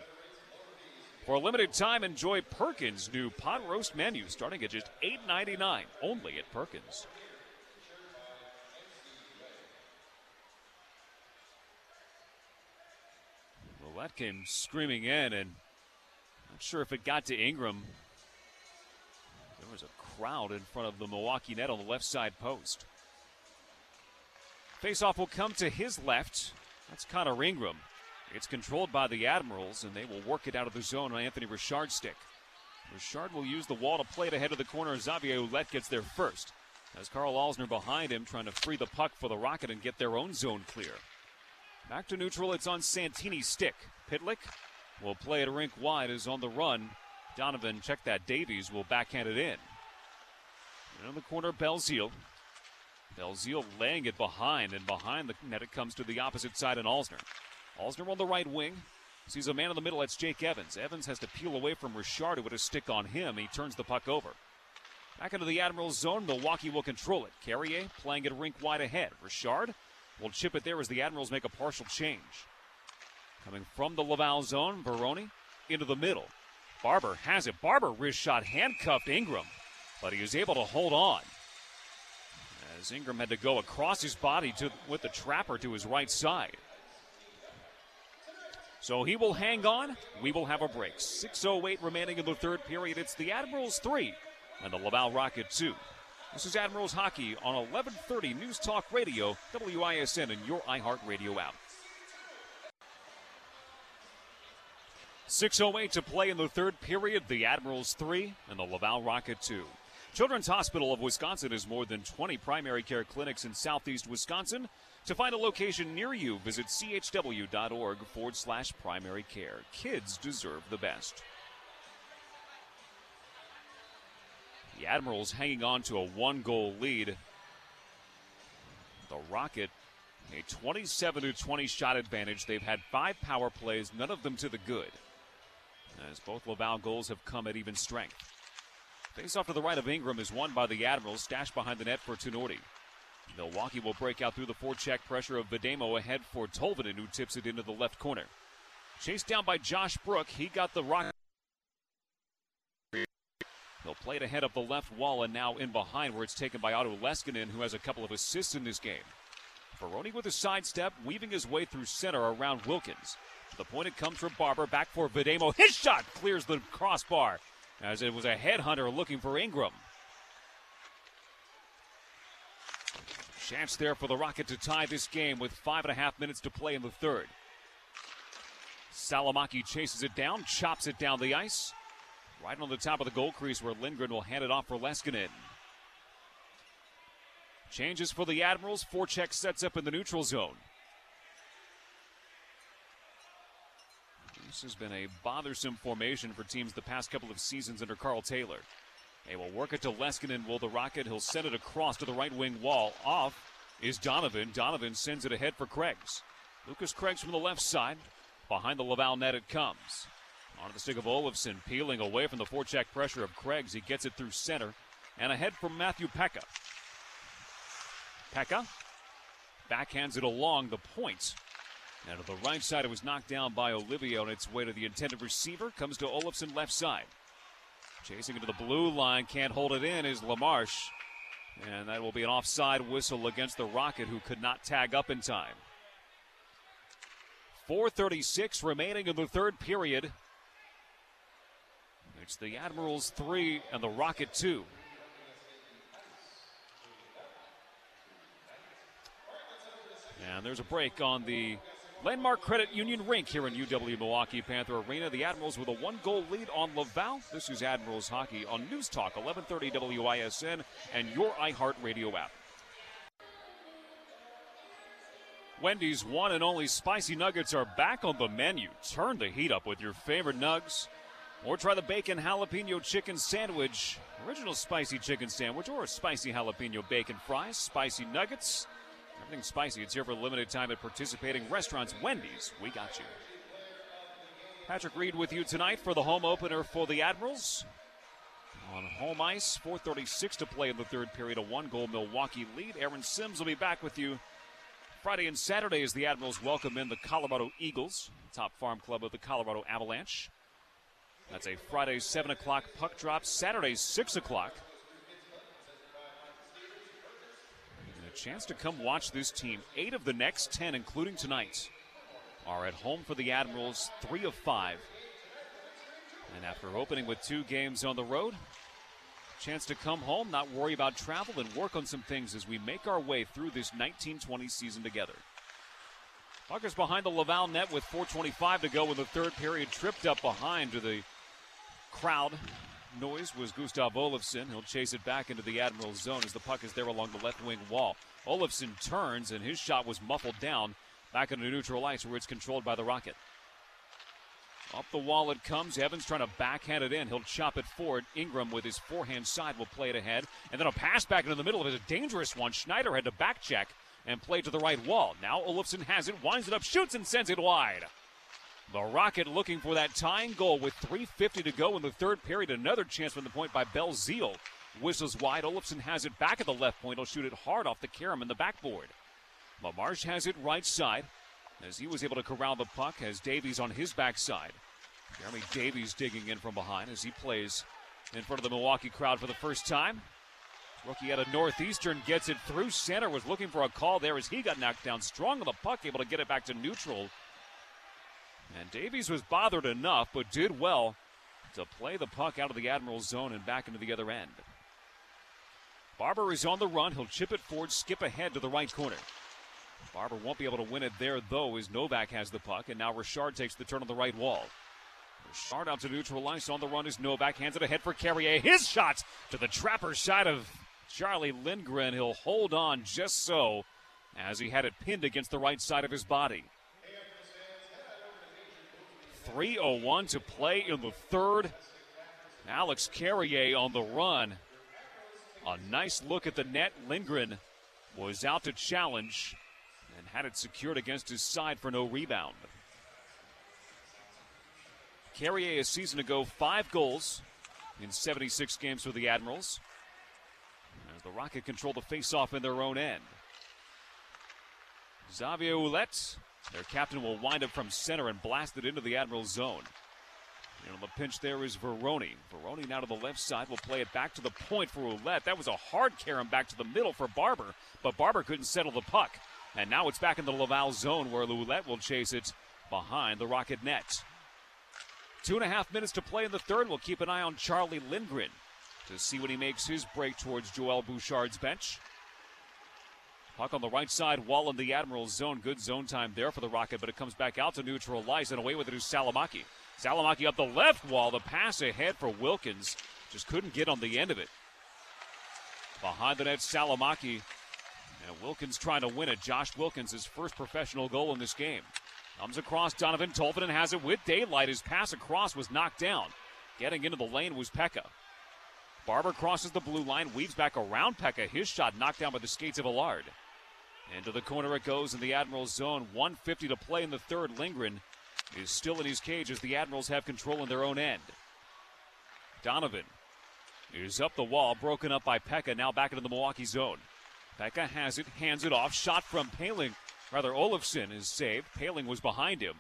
For a limited time, enjoy Perkins' new pot roast menu starting at just $8.99 only at Perkins. Well, that came screaming in, and I'm not sure if it got to Ingram. There was a crowd in front of the Milwaukee net on the left side post. Faceoff will come to his left. That's Connor Ingram. It's controlled by the Admirals, and they will work it out of the zone on Anthony Richard's stick. Richard will use the wall to play it ahead of the corner. Xavier Ouellet gets there first. As Karl Alzner behind him, trying to free the puck for the Rocket and get their own zone clear. Back to neutral, it's on Santini's stick. Pitlick will play it rink wide is on the run. Donovan, check that. Davies will backhand it in. And in the corner, Belzile. Belzile laying it behind, and behind the net it comes to the opposite side and Alzner. Alzner on the right wing. Sees a man in the middle, that's Jake Evans. Evans has to peel away from Richard, who had a stick on him. He turns the puck over. Back into the Admirals zone, Milwaukee will control it. Carrier playing it rink wide ahead. Richard will chip it there as the Admirals make a partial change. Coming from the Laval zone, Varone into the middle. Barber has it. Barber wrist shot handcuffed Ingram, but he is able to hold on. As Ingram had to go across his body to with the trapper to his right side. So he will hang on. We will have a break. 6.08 remaining in the third period. It's the Admirals 3 and the Laval Rocket 2. This is Admirals Hockey on 1130 News Talk Radio, WISN, and your iHeartRadio app. 6.08 to play in the third period. The Admirals 3 and the Laval Rocket 2. Children's Hospital of Wisconsin has more than 20 primary care clinics in southeast Wisconsin. To find a location near you, visit chw.org forward slash primary care. Kids deserve the best. The Admirals hanging on to a one goal lead. The Rocket, a 27 to 20 shot advantage. They've had five power plays, none of them to the good. As both Laval goals have come at even strength. Face off to the right of Ingram is won by the Admirals, stashed behind the net for Tinordi. Milwaukee will break out through the forecheck pressure of Vejdemo ahead for Tolvanen, who tips it into the left corner. Chased down by Josh Brook. He got the rock. He'll play it ahead of the left wall and now in behind where it's taken by Otto Leskinen, who has a couple of assists in this game. Varone with a sidestep, weaving his way through center around Wilkins. To the point it comes from Barber, back for Vejdemo. His shot clears the crossbar as it was a headhunter looking for Ingram. Chance there for the Rocket to tie this game with five and a half minutes to play in the third. Salomaki chases it down, chops it down the ice. Right on the top of the goal crease where Lindgren will hand it off for Leskinen. Changes for the Admirals. Forecheck sets up in the neutral zone. This has been a bothersome formation for teams the past couple of seasons under Karl Taylor. They will work it to Leskinen. Will the Rocket? He'll send it across to the right wing wall. Off is Donovan. Donovan sends it ahead for Craggs. Lukas Craggs from the left side. Behind the Laval net it comes. On the stick of Olofsson, peeling away from the forecheck pressure of Craggs. He gets it through center. And ahead from Matthew Peca. Peca backhands it along the point. And to the right side, it was knocked down by Olivier on its way to the intended receiver. Comes to Olofsson left side. Chasing into the blue line, can't hold it in is LaMarche. And that will be an offside whistle against the Rocket, who could not tag up in time. 4.36 remaining in the third period. It's the Admirals 3 and the Rocket 2. And there's a break on the Landmark Credit Union rink here in UW Milwaukee Panther Arena. The Admirals with a one goal lead on Laval. This is Admirals Hockey on News Talk 1130 WISN and your iHeartRadio app. Wendy's one and only spicy nuggets are back on the menu. Turn the heat up with your favorite nugs. Or try the bacon jalapeno chicken sandwich, original spicy chicken sandwich, or a spicy jalapeno bacon fries, spicy nuggets. Everything spicy. It's here for a limited time at participating restaurants. Wendy's, we got you. Patrick Reed with you tonight for the home opener for the Admirals. on home ice. 4.36 to play in the third period. A one goal Milwaukee lead. Aaron Sims will be back with you Friday and Saturday as the Admirals welcome in the Colorado Eagles, top farm club of the Colorado Avalanche. That's a Friday 7 o'clock puck drop, Saturday 6 o'clock. And a chance to come watch this team. Eight of the next 10, including tonight, are at home for the Admirals, three of five. And after opening with two games on the road, chance to come home, not worry about travel, and work on some things as we make our way through this 1920 season together. Puckers behind the Laval net with 4.25 to go in the third period, tripped up behind to the crowd. Noise was Gustav Olofsson. He'll chase it back into the Admiral's zone as the puck is there along the left wing wall. Olofsson turns, and his shot was muffled down back into neutral ice where it's controlled by the Rocket. Up the wall it comes. Evans trying to backhand it in. He'll chop it forward. Ingram with his forehand side will play it ahead. And then a pass back into the middle of it. A dangerous one. Schneider had to back check and play to the right wall. Now Olofsson has it, winds it up, shoots, and sends it wide. The Rocket looking for that tying goal with 3.50 to go in the third period. Another chance from the point by Belzile. Whistles wide. Olofsson has it back at the left point. He'll shoot it hard off the carom in the backboard. LaMarche has it right side as he was able to corral the puck as Davies on his backside. Jeremy Davies digging in from behind as he plays in front of the Milwaukee crowd for the first time. Rookie out of Northeastern gets it through center, was looking for a call there as he got knocked down strong on the puck, able to get it back to neutral. And Davies was bothered enough, but did well to play the puck out of the Admiral's zone and back into the other end. Barber is on the run. He'll chip it forward, skip ahead to the right corner. Barber won't be able to win it there, though, as Novak has the puck, and now Richard takes the turn on the right wall. Richard out to neutral ice on the run is Novak, hands it ahead for Carrier. His shot to the trapper side of Charlie Lindgren. He'll hold on just so as he had it pinned against the right side of his body. 3.01 to play in the third. Alex Carrier on the run. A nice look at the net. Lindgren was out to challenge and had it secured against his side for no rebound. Carrier a season ago, five goals in 76 games for the Admirals. As the Rocket control the faceoff in their own end. Xavier Ouellet, their captain, will wind up from center and blast it into the Admirals zone. And on the pinch there is Varone. Varone now to the left side will play it back to the point for Ouellet. That was a hard carom back to the middle for Barber, but Barber couldn't settle the puck. And now it's back in the Laval zone where Ouellet will chase it behind the Rocket net. Two and a half minutes to play in the third. We'll keep an eye on Charlie Lindgren to see when he makes his break towards Joel Bouchard's bench. Puck on the right side, wall in the Admiral's zone. Good zone time there for the Rocket, but it comes back out to neutral ice and away with it is Salomaki. Salomaki up the left wall. The pass ahead for Wilkins. Just couldn't get on the end of it. Behind the net, Salomaki. And Wilkins trying to win it. Josh Wilkins, his first professional goal in this game. Comes across Donovan Tolvanen has it with daylight. His pass across was knocked down. Getting into the lane was Peca. Barber crosses the blue line, weaves back around Peca. His shot knocked down by the skates of Allard. Into the corner it goes in the Admirals zone. 150 to play in the third. Lindgren is still in his cage as the Admirals have control in their own end. Donovan is up the wall, broken up by Peca, now back into the Milwaukee zone. Peca has it, hands it off, shot from Poehling. Rather, Olofsson is saved. Poehling was behind him.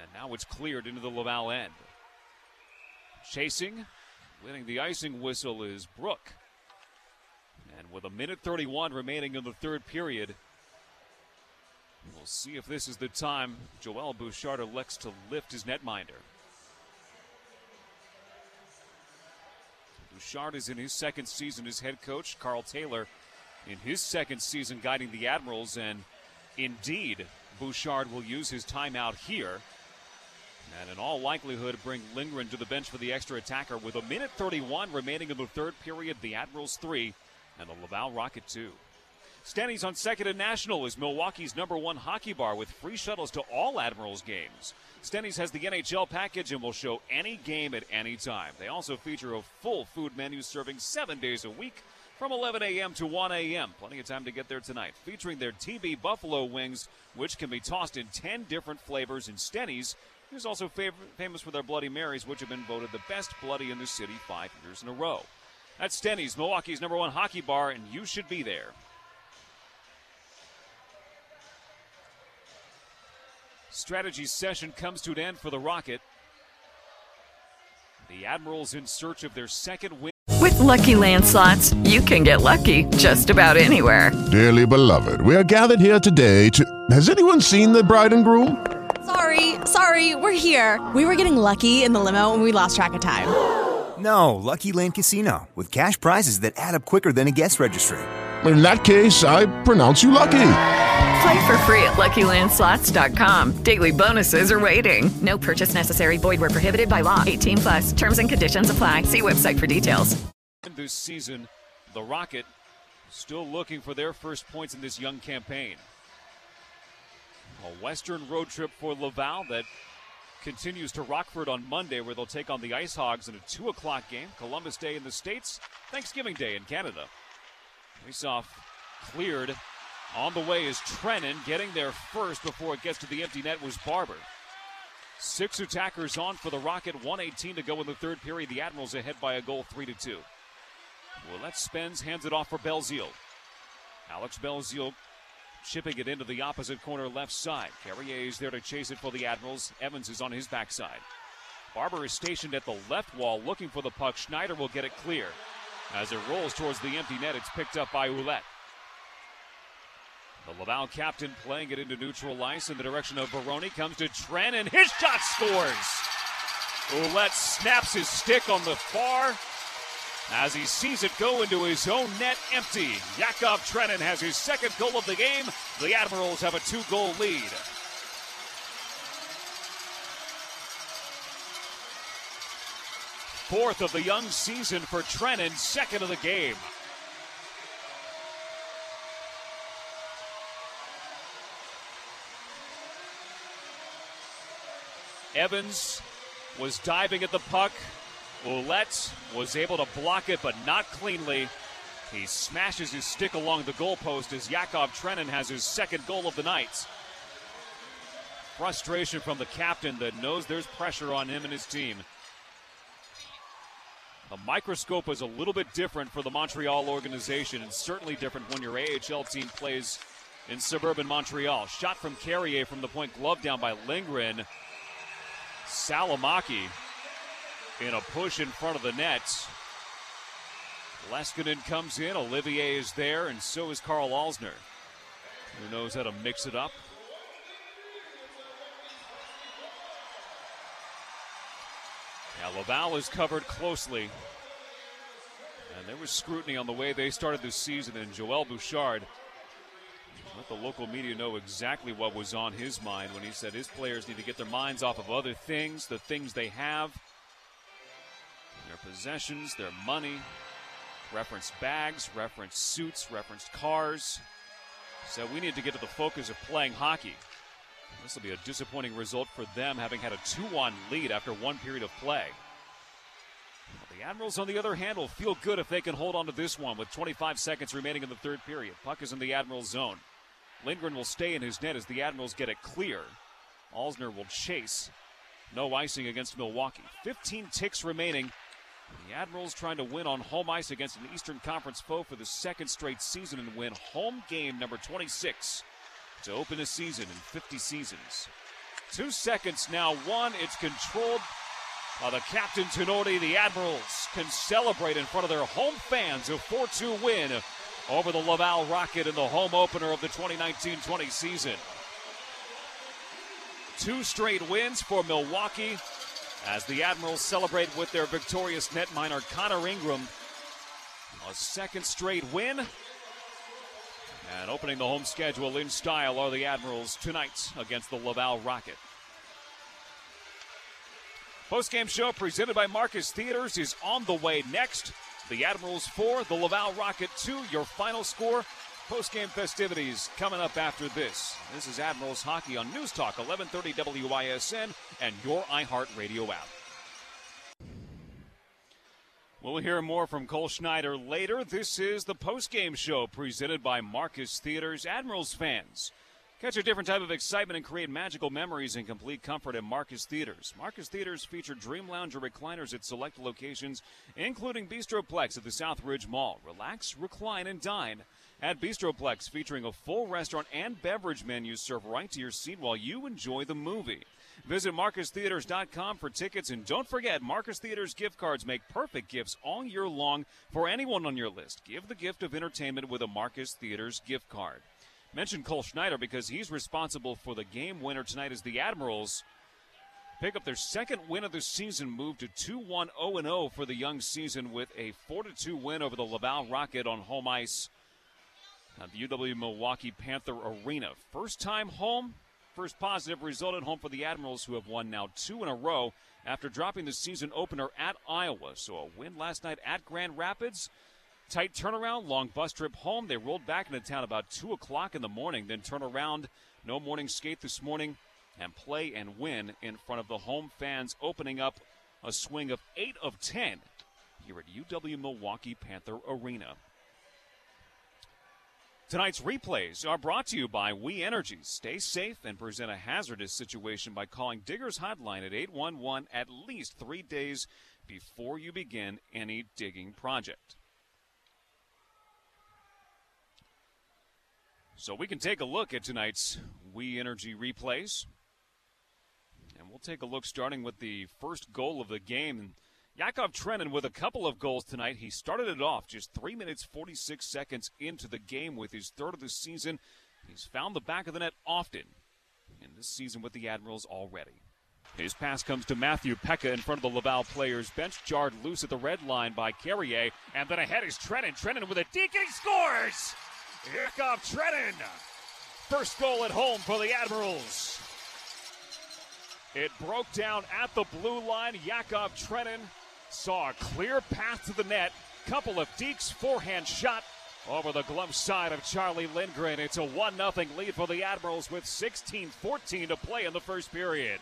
And now it's cleared into the Laval end. Chasing, winning the icing whistle is Brook. With a minute 31 remaining in the third period, we'll see if this is the time Joel Bouchard elects to lift his netminder. Bouchard is in his second season as head coach. Carl Taylor in his second season guiding the Admirals, and indeed, Bouchard will use his timeout here. And in all likelihood, bring Lindgren to the bench for the extra attacker with a minute 31 remaining in the third period. The Admirals three and the Laval Rocket two. Stenny's on second and national is Milwaukee's number one hockey bar with free shuttles to all Admirals games. Stenny's has the NHL package and will show any game at any time. They also feature a full food menu serving seven days a week from 11 a.m. to 1 a.m. Plenty of time to get there tonight. Featuring their TB Buffalo wings, which can be tossed in 10 different flavors in Stenny's is also fav- famous for their Bloody Marys, which have been voted the best bloody in the city five years in a row. That's Denny's, Milwaukee's number one hockey bar, and you should be there. Strategy session comes to an end for the Rocket. The Admirals in search of their second win. With Lucky Land slots, you can get lucky just about anywhere. Dearly beloved, we are gathered here today to. Has anyone seen the bride and groom? Sorry, sorry, we're here. We were getting lucky in the limo and we lost track of time. No, Lucky Land Casino, with cash prizes that add up quicker than a guest registry. In that case, I pronounce you lucky. Play for free at LuckyLandSlots.com. Daily bonuses are waiting. No purchase necessary. Void where prohibited by law. 18 plus. Terms and conditions apply. See website for details. This season, the Rocket still looking for their first points in this young campaign. A Western road trip for Laval that continues to Rockford on Monday, where they'll take on the Ice Hogs in a 2 o'clock game. Columbus Day in the States, Thanksgiving Day in Canada. Face off cleared. On the way is Trenin. Getting there first before it gets to the empty net was Barber. Six attackers on for the Rocket. 118 to go in the third period. The Admirals ahead by a goal, 3 to 2. Ouellet spends, hands it off for Belzile. Alex Belzile chipping it into the opposite corner left side. Carrier is there to chase it for the Admirals. Evans is on his backside. Barber is stationed at the left wall looking for the puck. Schneider will get it clear. As it rolls towards the empty net, it's picked up by Ouellet. The Laval captain playing it into neutral ice in the direction of Baroni comes to Trenin his shot scores. Ouellet snaps his stick on the far as he sees it go into his own net empty. Yakov Trenin has his second goal of the game. The Admirals have a two goal lead. Fourth of the young season for Trenin, second of the game. Evans was diving at the puck. Ouellet was able to block it, but not cleanly. He smashes his stick along the goalpost as Yakov Trenin has his second goal of the night. Frustration from the captain that knows there's pressure on him and his team. The microscope is a little bit different for the Montreal organization, and certainly different when your AHL team plays in suburban Montreal. Shot from Carrier from the point, glove down by Lindgren. Salomaki in a push in front of the net. Leskinen comes in, Olivier is there, and so is Karl Alzner, who knows how to mix it up. Now, Laval is covered closely. And there was scrutiny on the way they started this season, and Joel Bouchard let the local media know exactly what was on his mind when he said his players need to get their minds off of other things, the things they have, their possessions, their money, reference bags, reference suits, referenced cars. So we need to get to the focus of playing hockey. This will be a disappointing result for them, having had a 2 1 lead after one period of play. The Admirals, on the other hand, will feel good if they can hold on to this one with 25 seconds remaining in the third period. Puck is in the Admirals zone. Lindgren will stay in his net as the Admirals get it clear. Alzner will chase. No icing against Milwaukee. 15 ticks remaining. The Admirals trying to win on home ice against an Eastern Conference foe for the second straight season and win home game number 26 to open a season in 50 seasons. Two seconds now. One, it's controlled by the captain Tinordi. The Admirals can celebrate in front of their home fans a 4 2 win over the Laval Rocket in the home opener of the 2019 20 season. Two straight wins for Milwaukee as the Admirals celebrate with their victorious netminer Connor Ingram. A second straight win. And opening the home schedule in style are the Admirals tonight against the Laval Rocket. Postgame show presented by Marcus Theaters is on the way next. The Admirals 4, the Laval Rocket 2. Your final score. Postgame festivities coming up after this. This is Admirals Hockey on News Talk 1130 WISN and your iHeartRadio app. We'll hear more from Cole Schneider later. This is the postgame show presented by Marcus Theaters. Admirals fans Catch a different type of excitement and create magical memories in complete comfort at Marcus Theaters. Marcus Theaters feature Dream Lounge recliners at select locations, including Bistroplex at the Southridge Mall. Relax, recline, and dine at Bistroplex, featuring a full restaurant and beverage menu served right to your seat while you enjoy the movie. Visit MarcusTheaters.com for tickets, and don't forget, Marcus Theaters gift cards make perfect gifts all year long for anyone on your list. Give the gift of entertainment with a Marcus Theaters gift card. Mention Cole Schneider because he's responsible for the game winner tonight as the Admirals pick up their second win of the season, move to 2-1 0-0 for the young season with a 4-2 win over the Laval Rocket on home ice at the UW Milwaukee Panther Arena. First time home, first positive result at home for the Admirals who have won now two in a row after dropping the season opener at Iowa. So a win last night at Grand Rapids Tight turnaround, long bus trip home. They rolled back into town about 2 o'clock in the morning, then turn around. No morning skate this morning and play and win in front of the home fans, opening up a swing of 8 of 10 here at UW Milwaukee Panther Arena. Tonight's replays are brought to you by We Energy. Stay safe and present a hazardous situation by calling Diggers Hotline at 811 at least three days before you begin any digging project. So we can take a look at tonight's We Energy replays. And we'll take a look starting with the first goal of the game. Yakov Trenin with a couple of goals tonight. He started it off just 3 minutes 46 seconds into the game with his third of the season. He's found the back of the net often in this season with the Admirals already. His pass comes to Matthew Peca in front of the Laval players' bench, jarred loose at the red line by Carrier, and then ahead is Trenin. Trenin with a deking scores! Yakov Trenin. First goal at home for the Admirals. It broke down at the blue line. Yakov Trenin saw a clear path to the net. Couple of deeks, forehand shot over the glove side of Charlie Lindgren. It's a 1 0 lead for the Admirals with 16 14 to play in the first period.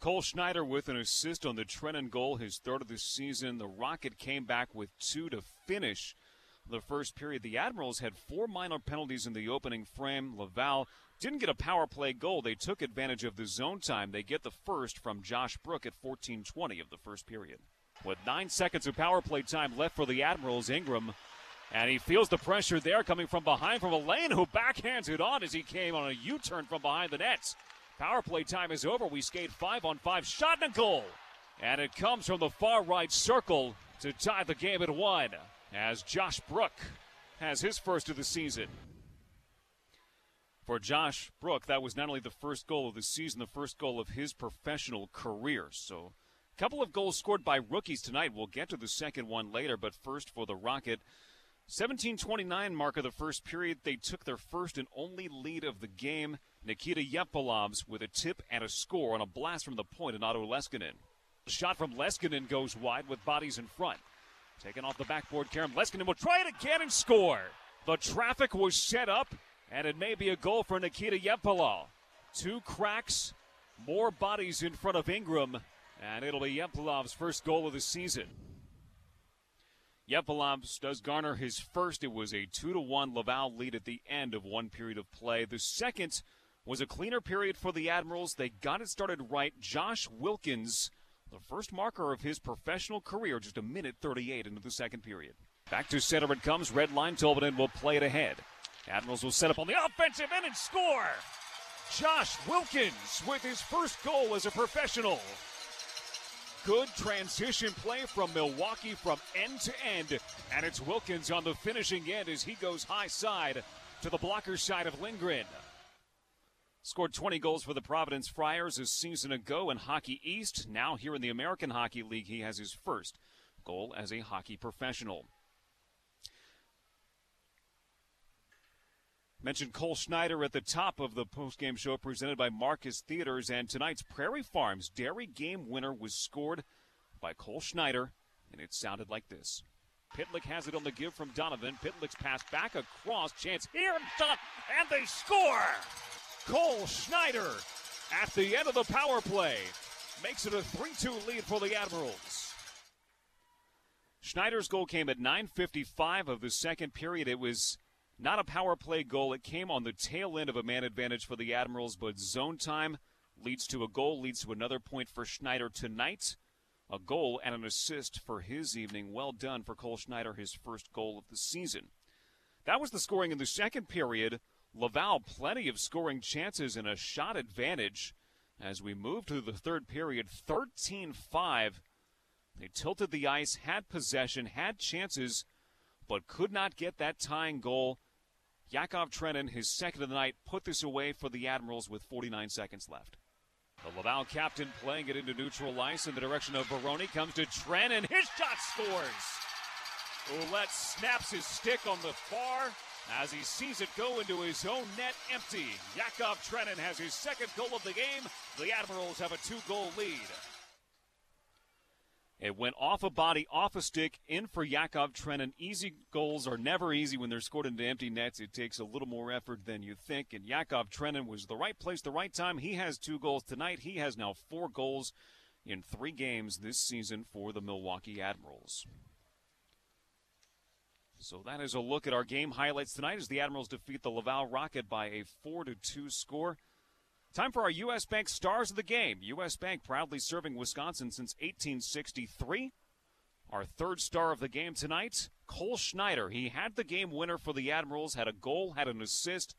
Cole Schneider with an assist on the Trenin goal, his third of the season. The Rocket came back with two to finish the first period. The Admirals had four minor penalties in the opening frame. Laval didn't get a power play goal. They took advantage of the zone time. They get the first from Josh Brook at 14:20 of the first period. With nine seconds of power play time left for the Admirals, Ingram, and he feels the pressure there coming from behind from Alain, who backhands it on as he came on a U-turn from behind the nets. Power play time is over. We skate five on five. Shot and a goal. And it comes from the far right circle to tie the game at one as Josh Brook has his first of the season. For Josh Brook, that was not only the first goal of the season, the first goal of his professional career. So, a couple of goals scored by rookies tonight. We'll get to the second one later, but first for the Rocket. 1729 mark of the first period. They took their first and only lead of the game. Nikita Jevpalovs with a tip and a score on a blast from the point in Otto Leskinen. Shot from Leskinen goes wide with bodies in front. Taken off the backboard, Karen Leskinen will try it again and score. The traffic was set up, and it may be a goal for Nikita Yempala. Two cracks, more bodies in front of Ingram, and it'll be Jevpalovs' first goal of the season. Jevpalovs does garner his first. It was a 2 to 1 Laval lead at the end of one period of play. The second was a cleaner period for the Admirals. They got it started right. Josh Wilkins the first marker of his professional career, just a minute 38 into the second period. Back to center it comes. Red line. Tolvanen will play it ahead. Admirals will set up on the offensive end and score. Josh Wilkins with his first goal as a professional. Good transition play from Milwaukee from end to end. And it's Wilkins on the finishing end as he goes high side to the blocker side of Lindgren. Scored 20 goals for the Providence Friars a season ago in Hockey East. Now, here in the American Hockey League, he has his first goal as a hockey professional. Mentioned Cole Schneider at the top of the postgame show presented by Marcus Theaters, and tonight's Prairie Farms Dairy Game winner was scored by Cole Schneider, and it sounded like this. Pitlick has it on the give from Donovan. Pitlick's pass back across, chance here and shot, and they score! Cole Schneider at the end of the power play makes it a 3 2 lead for the Admirals. Schneider's goal came at 9.55 of the second period. It was Not a power play goal. It came on the tail end of a man advantage for the Admirals, but zone time leads to a goal, leads to another point for Schneider tonight. A goal and an assist for his evening. Well done for Cole Schneider, his first goal of the season. That was the scoring in the second period. Laval, plenty of scoring chances and a shot advantage. As we move to the third period, 13 5. They tilted the ice, had possession, had chances, but could not get that tying goal. Yakov Trenin, his second of the night, put this away for the Admirals with 49 seconds left. The Laval captain playing it into neutral ice in the direction of Baroni comes to Trenin. His shot scores. Ouellet snaps his stick on the far as he sees it go into his own net empty. Yakov Trenin has his second goal of the game. The Admirals have a two goal lead. It went off a body, off a stick, in for Yakov Trenin. Easy goals are never easy when they're scored into empty nets. It takes a little more effort than you think. And Yakov Trenin was the right place, the right time. He has two goals tonight. He has now four goals in three games this season for the Milwaukee Admirals. So that is a look at our game highlights tonight as the Admirals defeat the Laval Rocket by a 4 to 2 score. Time for our U.S. Bank Stars of the Game. U.S. Bank proudly serving Wisconsin since 1863. Our third star of the game tonight, Cole Schneider. He had the game winner for the Admirals, had a goal, had an assist,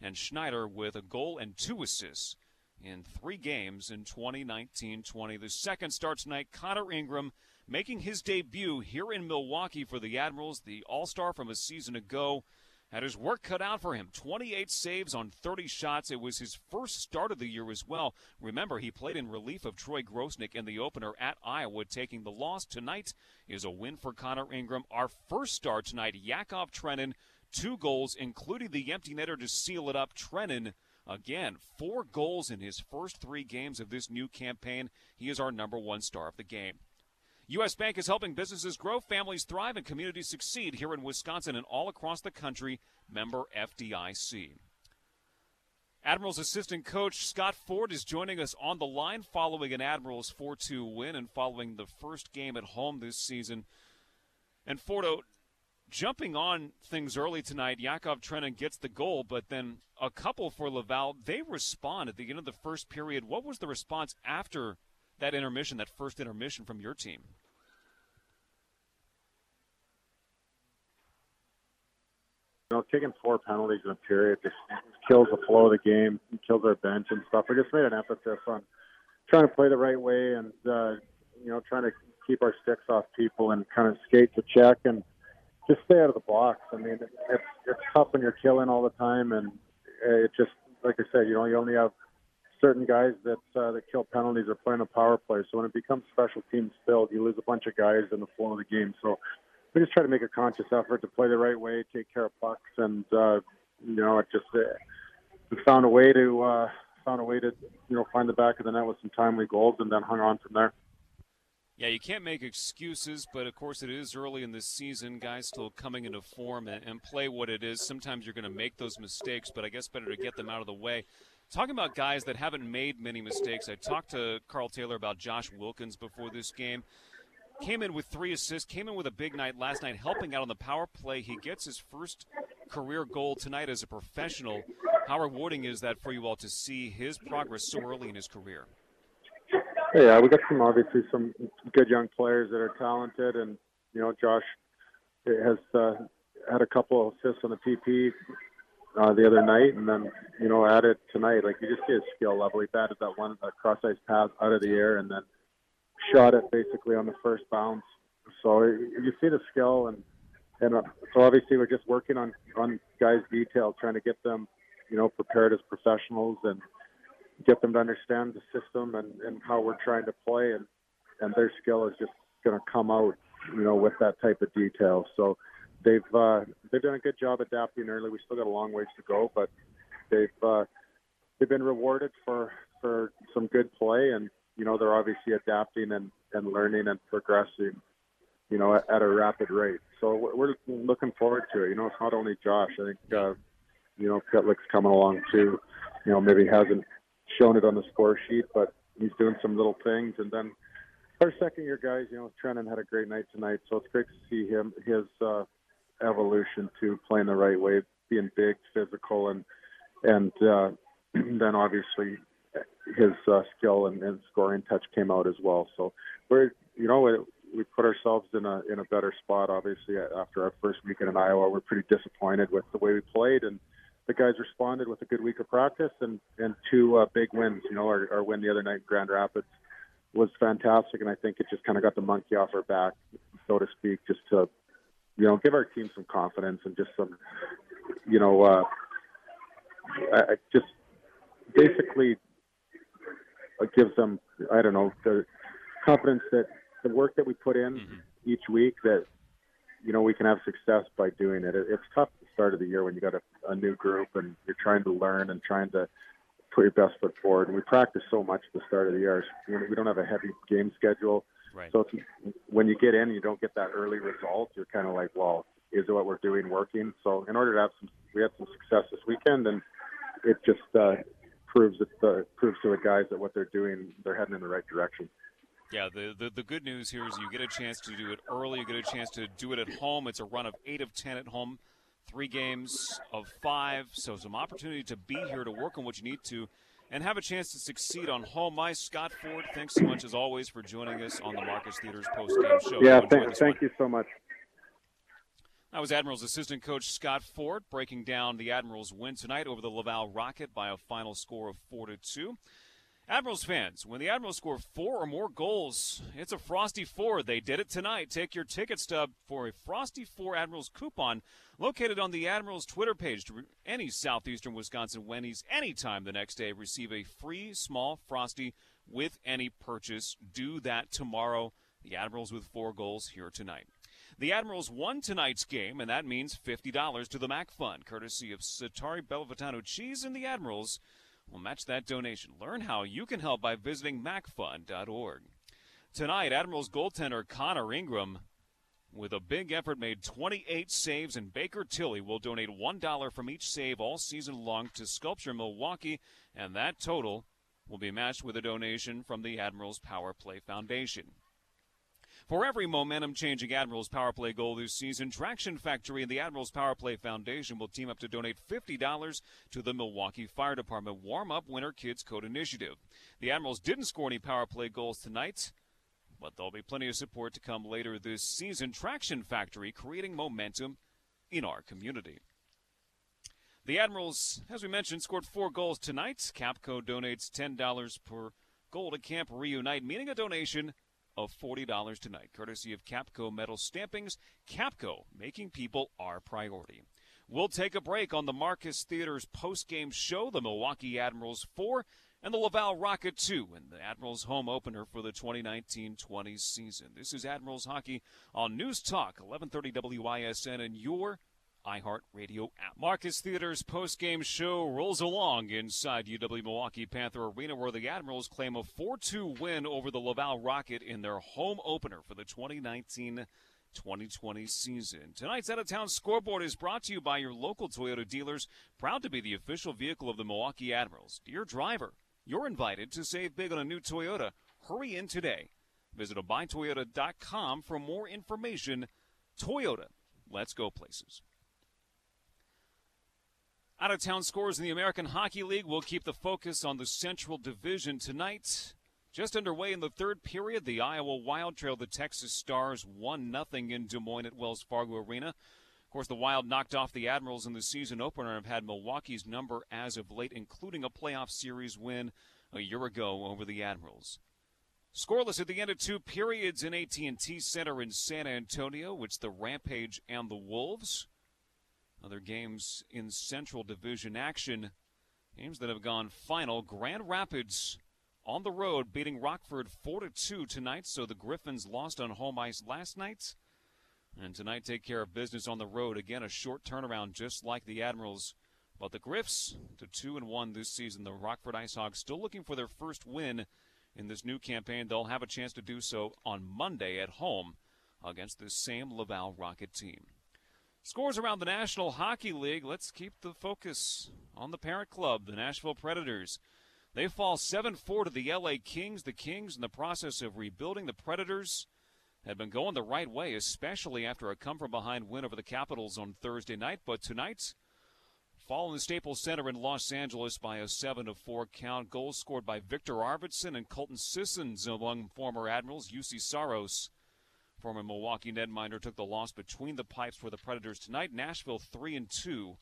and Schneider with a goal and two assists in three games in 2019 20. The second star tonight, Connor Ingram, making his debut here in Milwaukee for the Admirals, the All Star from a season ago had his work cut out for him. 28 saves on 30 shots. It was his first start of the year as well. Remember, he played in relief of Troy Grosenick in the opener at Iowa, taking the loss. Tonight is a win for Connor Ingram. Our first star tonight, Yakov Trenin, two goals, including the empty netter to seal it up. Trenin. Again, four goals in his first three games of this new campaign. He is our number one star of the game. U.S. Bank is helping businesses grow, families thrive, and communities succeed here in Wisconsin and all across the country. Member FDIC. Admirals assistant coach Scott Ford is joining us on the line following an Admirals 4 2 win and following the first game at home this season. And Fordo, oh, jumping on things early tonight, Yakov Trenin gets the goal, but then a couple for Laval. They respond at the end of the first period. What was the response after that intermission, that first intermission from your team? You know, taking four penalties in a period just kills the flow of the game, kills our bench and stuff. We just made an emphasis on trying to play the right way and uh, you know trying to keep our sticks off people and kind of skate to check and just stay out of the box. I mean, it's it's tough when you're killing all the time, and it just like I said, you know, you only have certain guys that uh, that kill penalties or play in a power play. So when it becomes special teams filled, you lose a bunch of guys in the flow of the game. So we just try to make a conscious effort to play the right way, take care of pucks, and uh, you know, it just uh, we found a way to uh, found a way to you know find the back of the net with some timely goals, and then hung on from there. Yeah, you can't make excuses, but of course it is early in the season. Guys still coming into form and, and play what it is. Sometimes you're going to make those mistakes, but I guess better to get them out of the way. Talking about guys that haven't made many mistakes, I talked to Karl Taylor about Josh Wilkins before this game. Came in with three assists, came in with a big night last night, helping out on the power play. He gets his first career goal tonight as a professional. How rewarding is that for you all to see his progress so early in his career? Yeah, we got some obviously some good young players that are talented, and you know Josh has uh, had a couple of assists on the PP uh, the other night, and then you know added it tonight. Like you just see his skill level. He batted that one uh, cross ice pass out of the air, and then shot it basically on the first bounce. So you see the skill, and and uh, so obviously we're just working on on guys' detail, trying to get them, you know, prepared as professionals and get them to understand the system and and how we're trying to play, and and their skill is just going to come out, you know, with that type of detail. So they've uh, they've done a good job adapting early. We still got a long ways to go, but they've uh, they've been rewarded for for some good play, and you know they're obviously adapting and and learning and progressing, you know, at, at a rapid rate. So we're looking forward to it. You know, it's not only Josh. I think uh, you know Pitlick's coming along too. You know, maybe hasn't shown it on the score sheet, but he's doing some little things, and then. Our second year guys, you know, Trenin had a great night tonight, so it's great to see him his uh, evolution to playing the right way, being big, physical, and and uh, then obviously his uh, skill and, and scoring touch came out as well. So we're you know we, put ourselves in a in a better spot. Obviously after our first weekend in Iowa, we're pretty disappointed with the way we played and. The guys responded with a good week of practice and and two uh, big wins. You know, our, our win the other night in Grand Rapids was fantastic, and I think it just kind of got the monkey off our back, so to speak, just to you know give our team some confidence and just some you know uh, I, just basically it gives them I don't know the confidence that the work that we put in mm-hmm. each week that you know we can have success by doing it. it it's tough at the start of the year when you got a, a new group and you're trying to learn and trying to put your best foot forward. And we practice so much at the start of the year. We don't have a heavy game schedule. Right. So when you get in and you don't get that early result, you're kind of like, well, is what we're doing working? So in order to have some, we had some success this weekend, and it just uh, proves it uh, proves to the guys that what they're doing, they're heading in the right direction. Yeah, the, the, the good news here is you get a chance to do it early. You get a chance to do it at home. It's a run of eight of ten at home, three games of five. So some opportunity to be here to work on what you need to and have a chance to succeed on home ice. Scott Ford, thanks so much as always for joining us on the Marcus Theaters post game show. Yeah, th- thank you so much. That was Admirals assistant coach Scott Ford breaking down the Admirals' win tonight over the Laval Rocket by a final score of four to two. Admirals fans, when the Admirals score four or more goals, it's a Frosty Four. They did it tonight. Take your ticket stub for a Frosty Four Admirals coupon located on the Admirals Twitter page. To any southeastern Wisconsin Wendy's anytime the next day, receive a free small Frosty with any purchase. Do that tomorrow. The Admirals with four goals here tonight. The Admirals won tonight's game, and that means $50 to the MAC Fund, courtesy of Sartori Bellavitano Cheese and the Admirals will match that donation. Learn how you can help by visiting macfund.org. Tonight, Admirals goaltender Connor Ingram, with a big effort, made 28 saves, and Baker Tilly will donate $1 from each save all season long to Sculpture Milwaukee, and that total will be matched with a donation from the Admirals Power Play Foundation. For every momentum changing Admirals Power Play goal this season, Traction Factory and the Admirals Power Play Foundation will team up to donate $50 to the Milwaukee Fire Department Warm Up Winter Kids Code Initiative. The Admirals didn't score any power play goals tonight, but there'll be plenty of support to come later this season. Traction Factory creating momentum in our community. The Admirals, as we mentioned, scored four goals tonight. Capco donates $10 per goal to Camp Reunite, meaning a donation of $40 tonight, courtesy of Capco Metal Stampings. Capco, making people our priority. We'll take a break on the Marcus Theater's post-game show, the Milwaukee Admirals 4 and the Laval Rocket 2, and the Admirals home opener for the 2019-20 season. This is Admirals Hockey on News Talk, 1130 WISN, and your iHeartRadio app. Marcus Theater's post-game show rolls along inside UW Milwaukee Panther Arena where the Admirals claim a 4-2 win over the Laval Rocket in their home opener for the 2019 2020 season. Tonight's out of town scoreboard is brought to you by your local Toyota dealers, proud to be the official vehicle of the Milwaukee Admirals. Dear driver, you're invited to save big on a new Toyota. Hurry in today. Visit buytoyota.com for more information. Toyota, let's go places. Out of town scores in the American Hockey League will keep the focus on the Central Division tonight. Just underway in the third period, the Iowa Wild trailed the Texas Stars 1 0 in Des Moines at Wells Fargo Arena. Of course, the Wild knocked off the Admirals in the season opener and have had Milwaukee's number as of late, including a playoff series win a year ago over the Admirals. Scoreless at the end of two periods in AT&T Center in San Antonio. It's the Rampage and the Wolves. Other games in Central Division action. Games that have gone final. Grand Rapids on the road beating Rockford 4 2 tonight. So the Griffins lost on home ice last night. And tonight take care of business on the road. Again, a short turnaround just like the Admirals. But the Griffs to 2 and 1 this season. The Rockford Ice still looking for their first win in this new campaign. They'll have a chance to do so on Monday at home against this same Laval Rocket team. Scores around the National Hockey League. Let's keep the focus on the parent club, the Nashville Predators. They fall 7 4 to the LA Kings. The Kings, in the process of rebuilding, the Predators had been going the right way, especially after a come from behind win over the Capitals on Thursday night. But tonight, fall in the Staples Center in Los Angeles by a 7 4 count. Goals scored by Viktor Arvidsson and Colton Sissons among former Admirals. Juuse Saros, former Milwaukee netminder, took the loss between the pipes for the Predators tonight. Nashville 3 and 2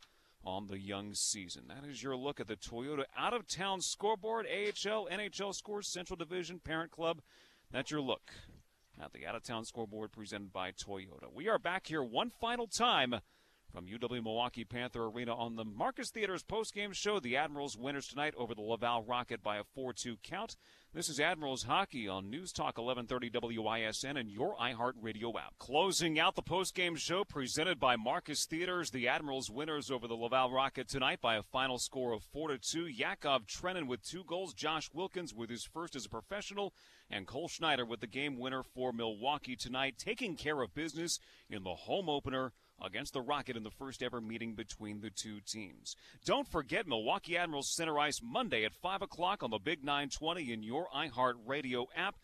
on the young season. That is your look at the Toyota out of town scoreboard, AHL, NHL scores, Central Division, Parent Club. That's your look at the out of town scoreboard presented by Toyota. We are back here one final time from UW Milwaukee Panther Arena on the Marcus Theaters postgame show. The Admirals winners tonight over the Laval Rocket by a 4-2 count. This is Admirals Hockey on News Talk 1130 WISN and your iHeartRadio app. Closing out the postgame show presented by Marcus Theaters. The Admirals winners over the Laval Rocket tonight by a final score of 4 to 2. Yakov Trenin with two goals. Josh Wilkins with his first as a professional. And Cole Schneider with the game winner for Milwaukee tonight, taking care of business in the home opener against the Rocket in the first ever meeting between the two teams. Don't forget Milwaukee Admirals Center Ice Monday at 5 o'clock on the Big 920 in your iHeartRadio app.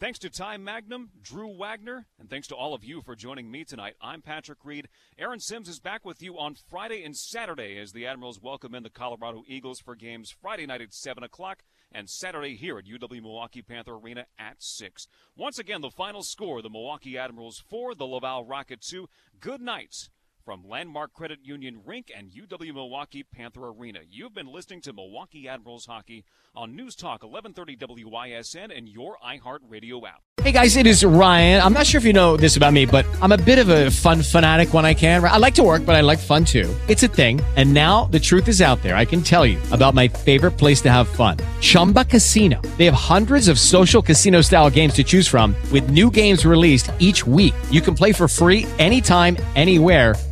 Thanks to Ty Magnum, Drew Wagner, and thanks to all of you for joining me tonight. I'm Patrick Reed. Aaron Sims is back with you on Friday and Saturday as the Admirals welcome in the Colorado Eagles for games Friday night at 7 o'clock and Saturday here at UW Milwaukee Panther Arena at 6. Once again, the final score the Milwaukee Admirals 4, the Laval Rocket 2. Good night from Landmark Credit Union Rink and UW Milwaukee Panther Arena. You've been listening to Milwaukee Admirals Hockey on News Talk 1130 WISN and your iHeartRadio app. Hey guys, it is Ryan. I'm not sure if you know this about me, but I'm a bit of a fun fanatic when I can. I like to work, but I like fun too. It's a thing. And now the truth is out there. I can tell you about my favorite place to have fun Chumba Casino. They have hundreds of social casino style games to choose from, with new games released each week. You can play for free anytime, anywhere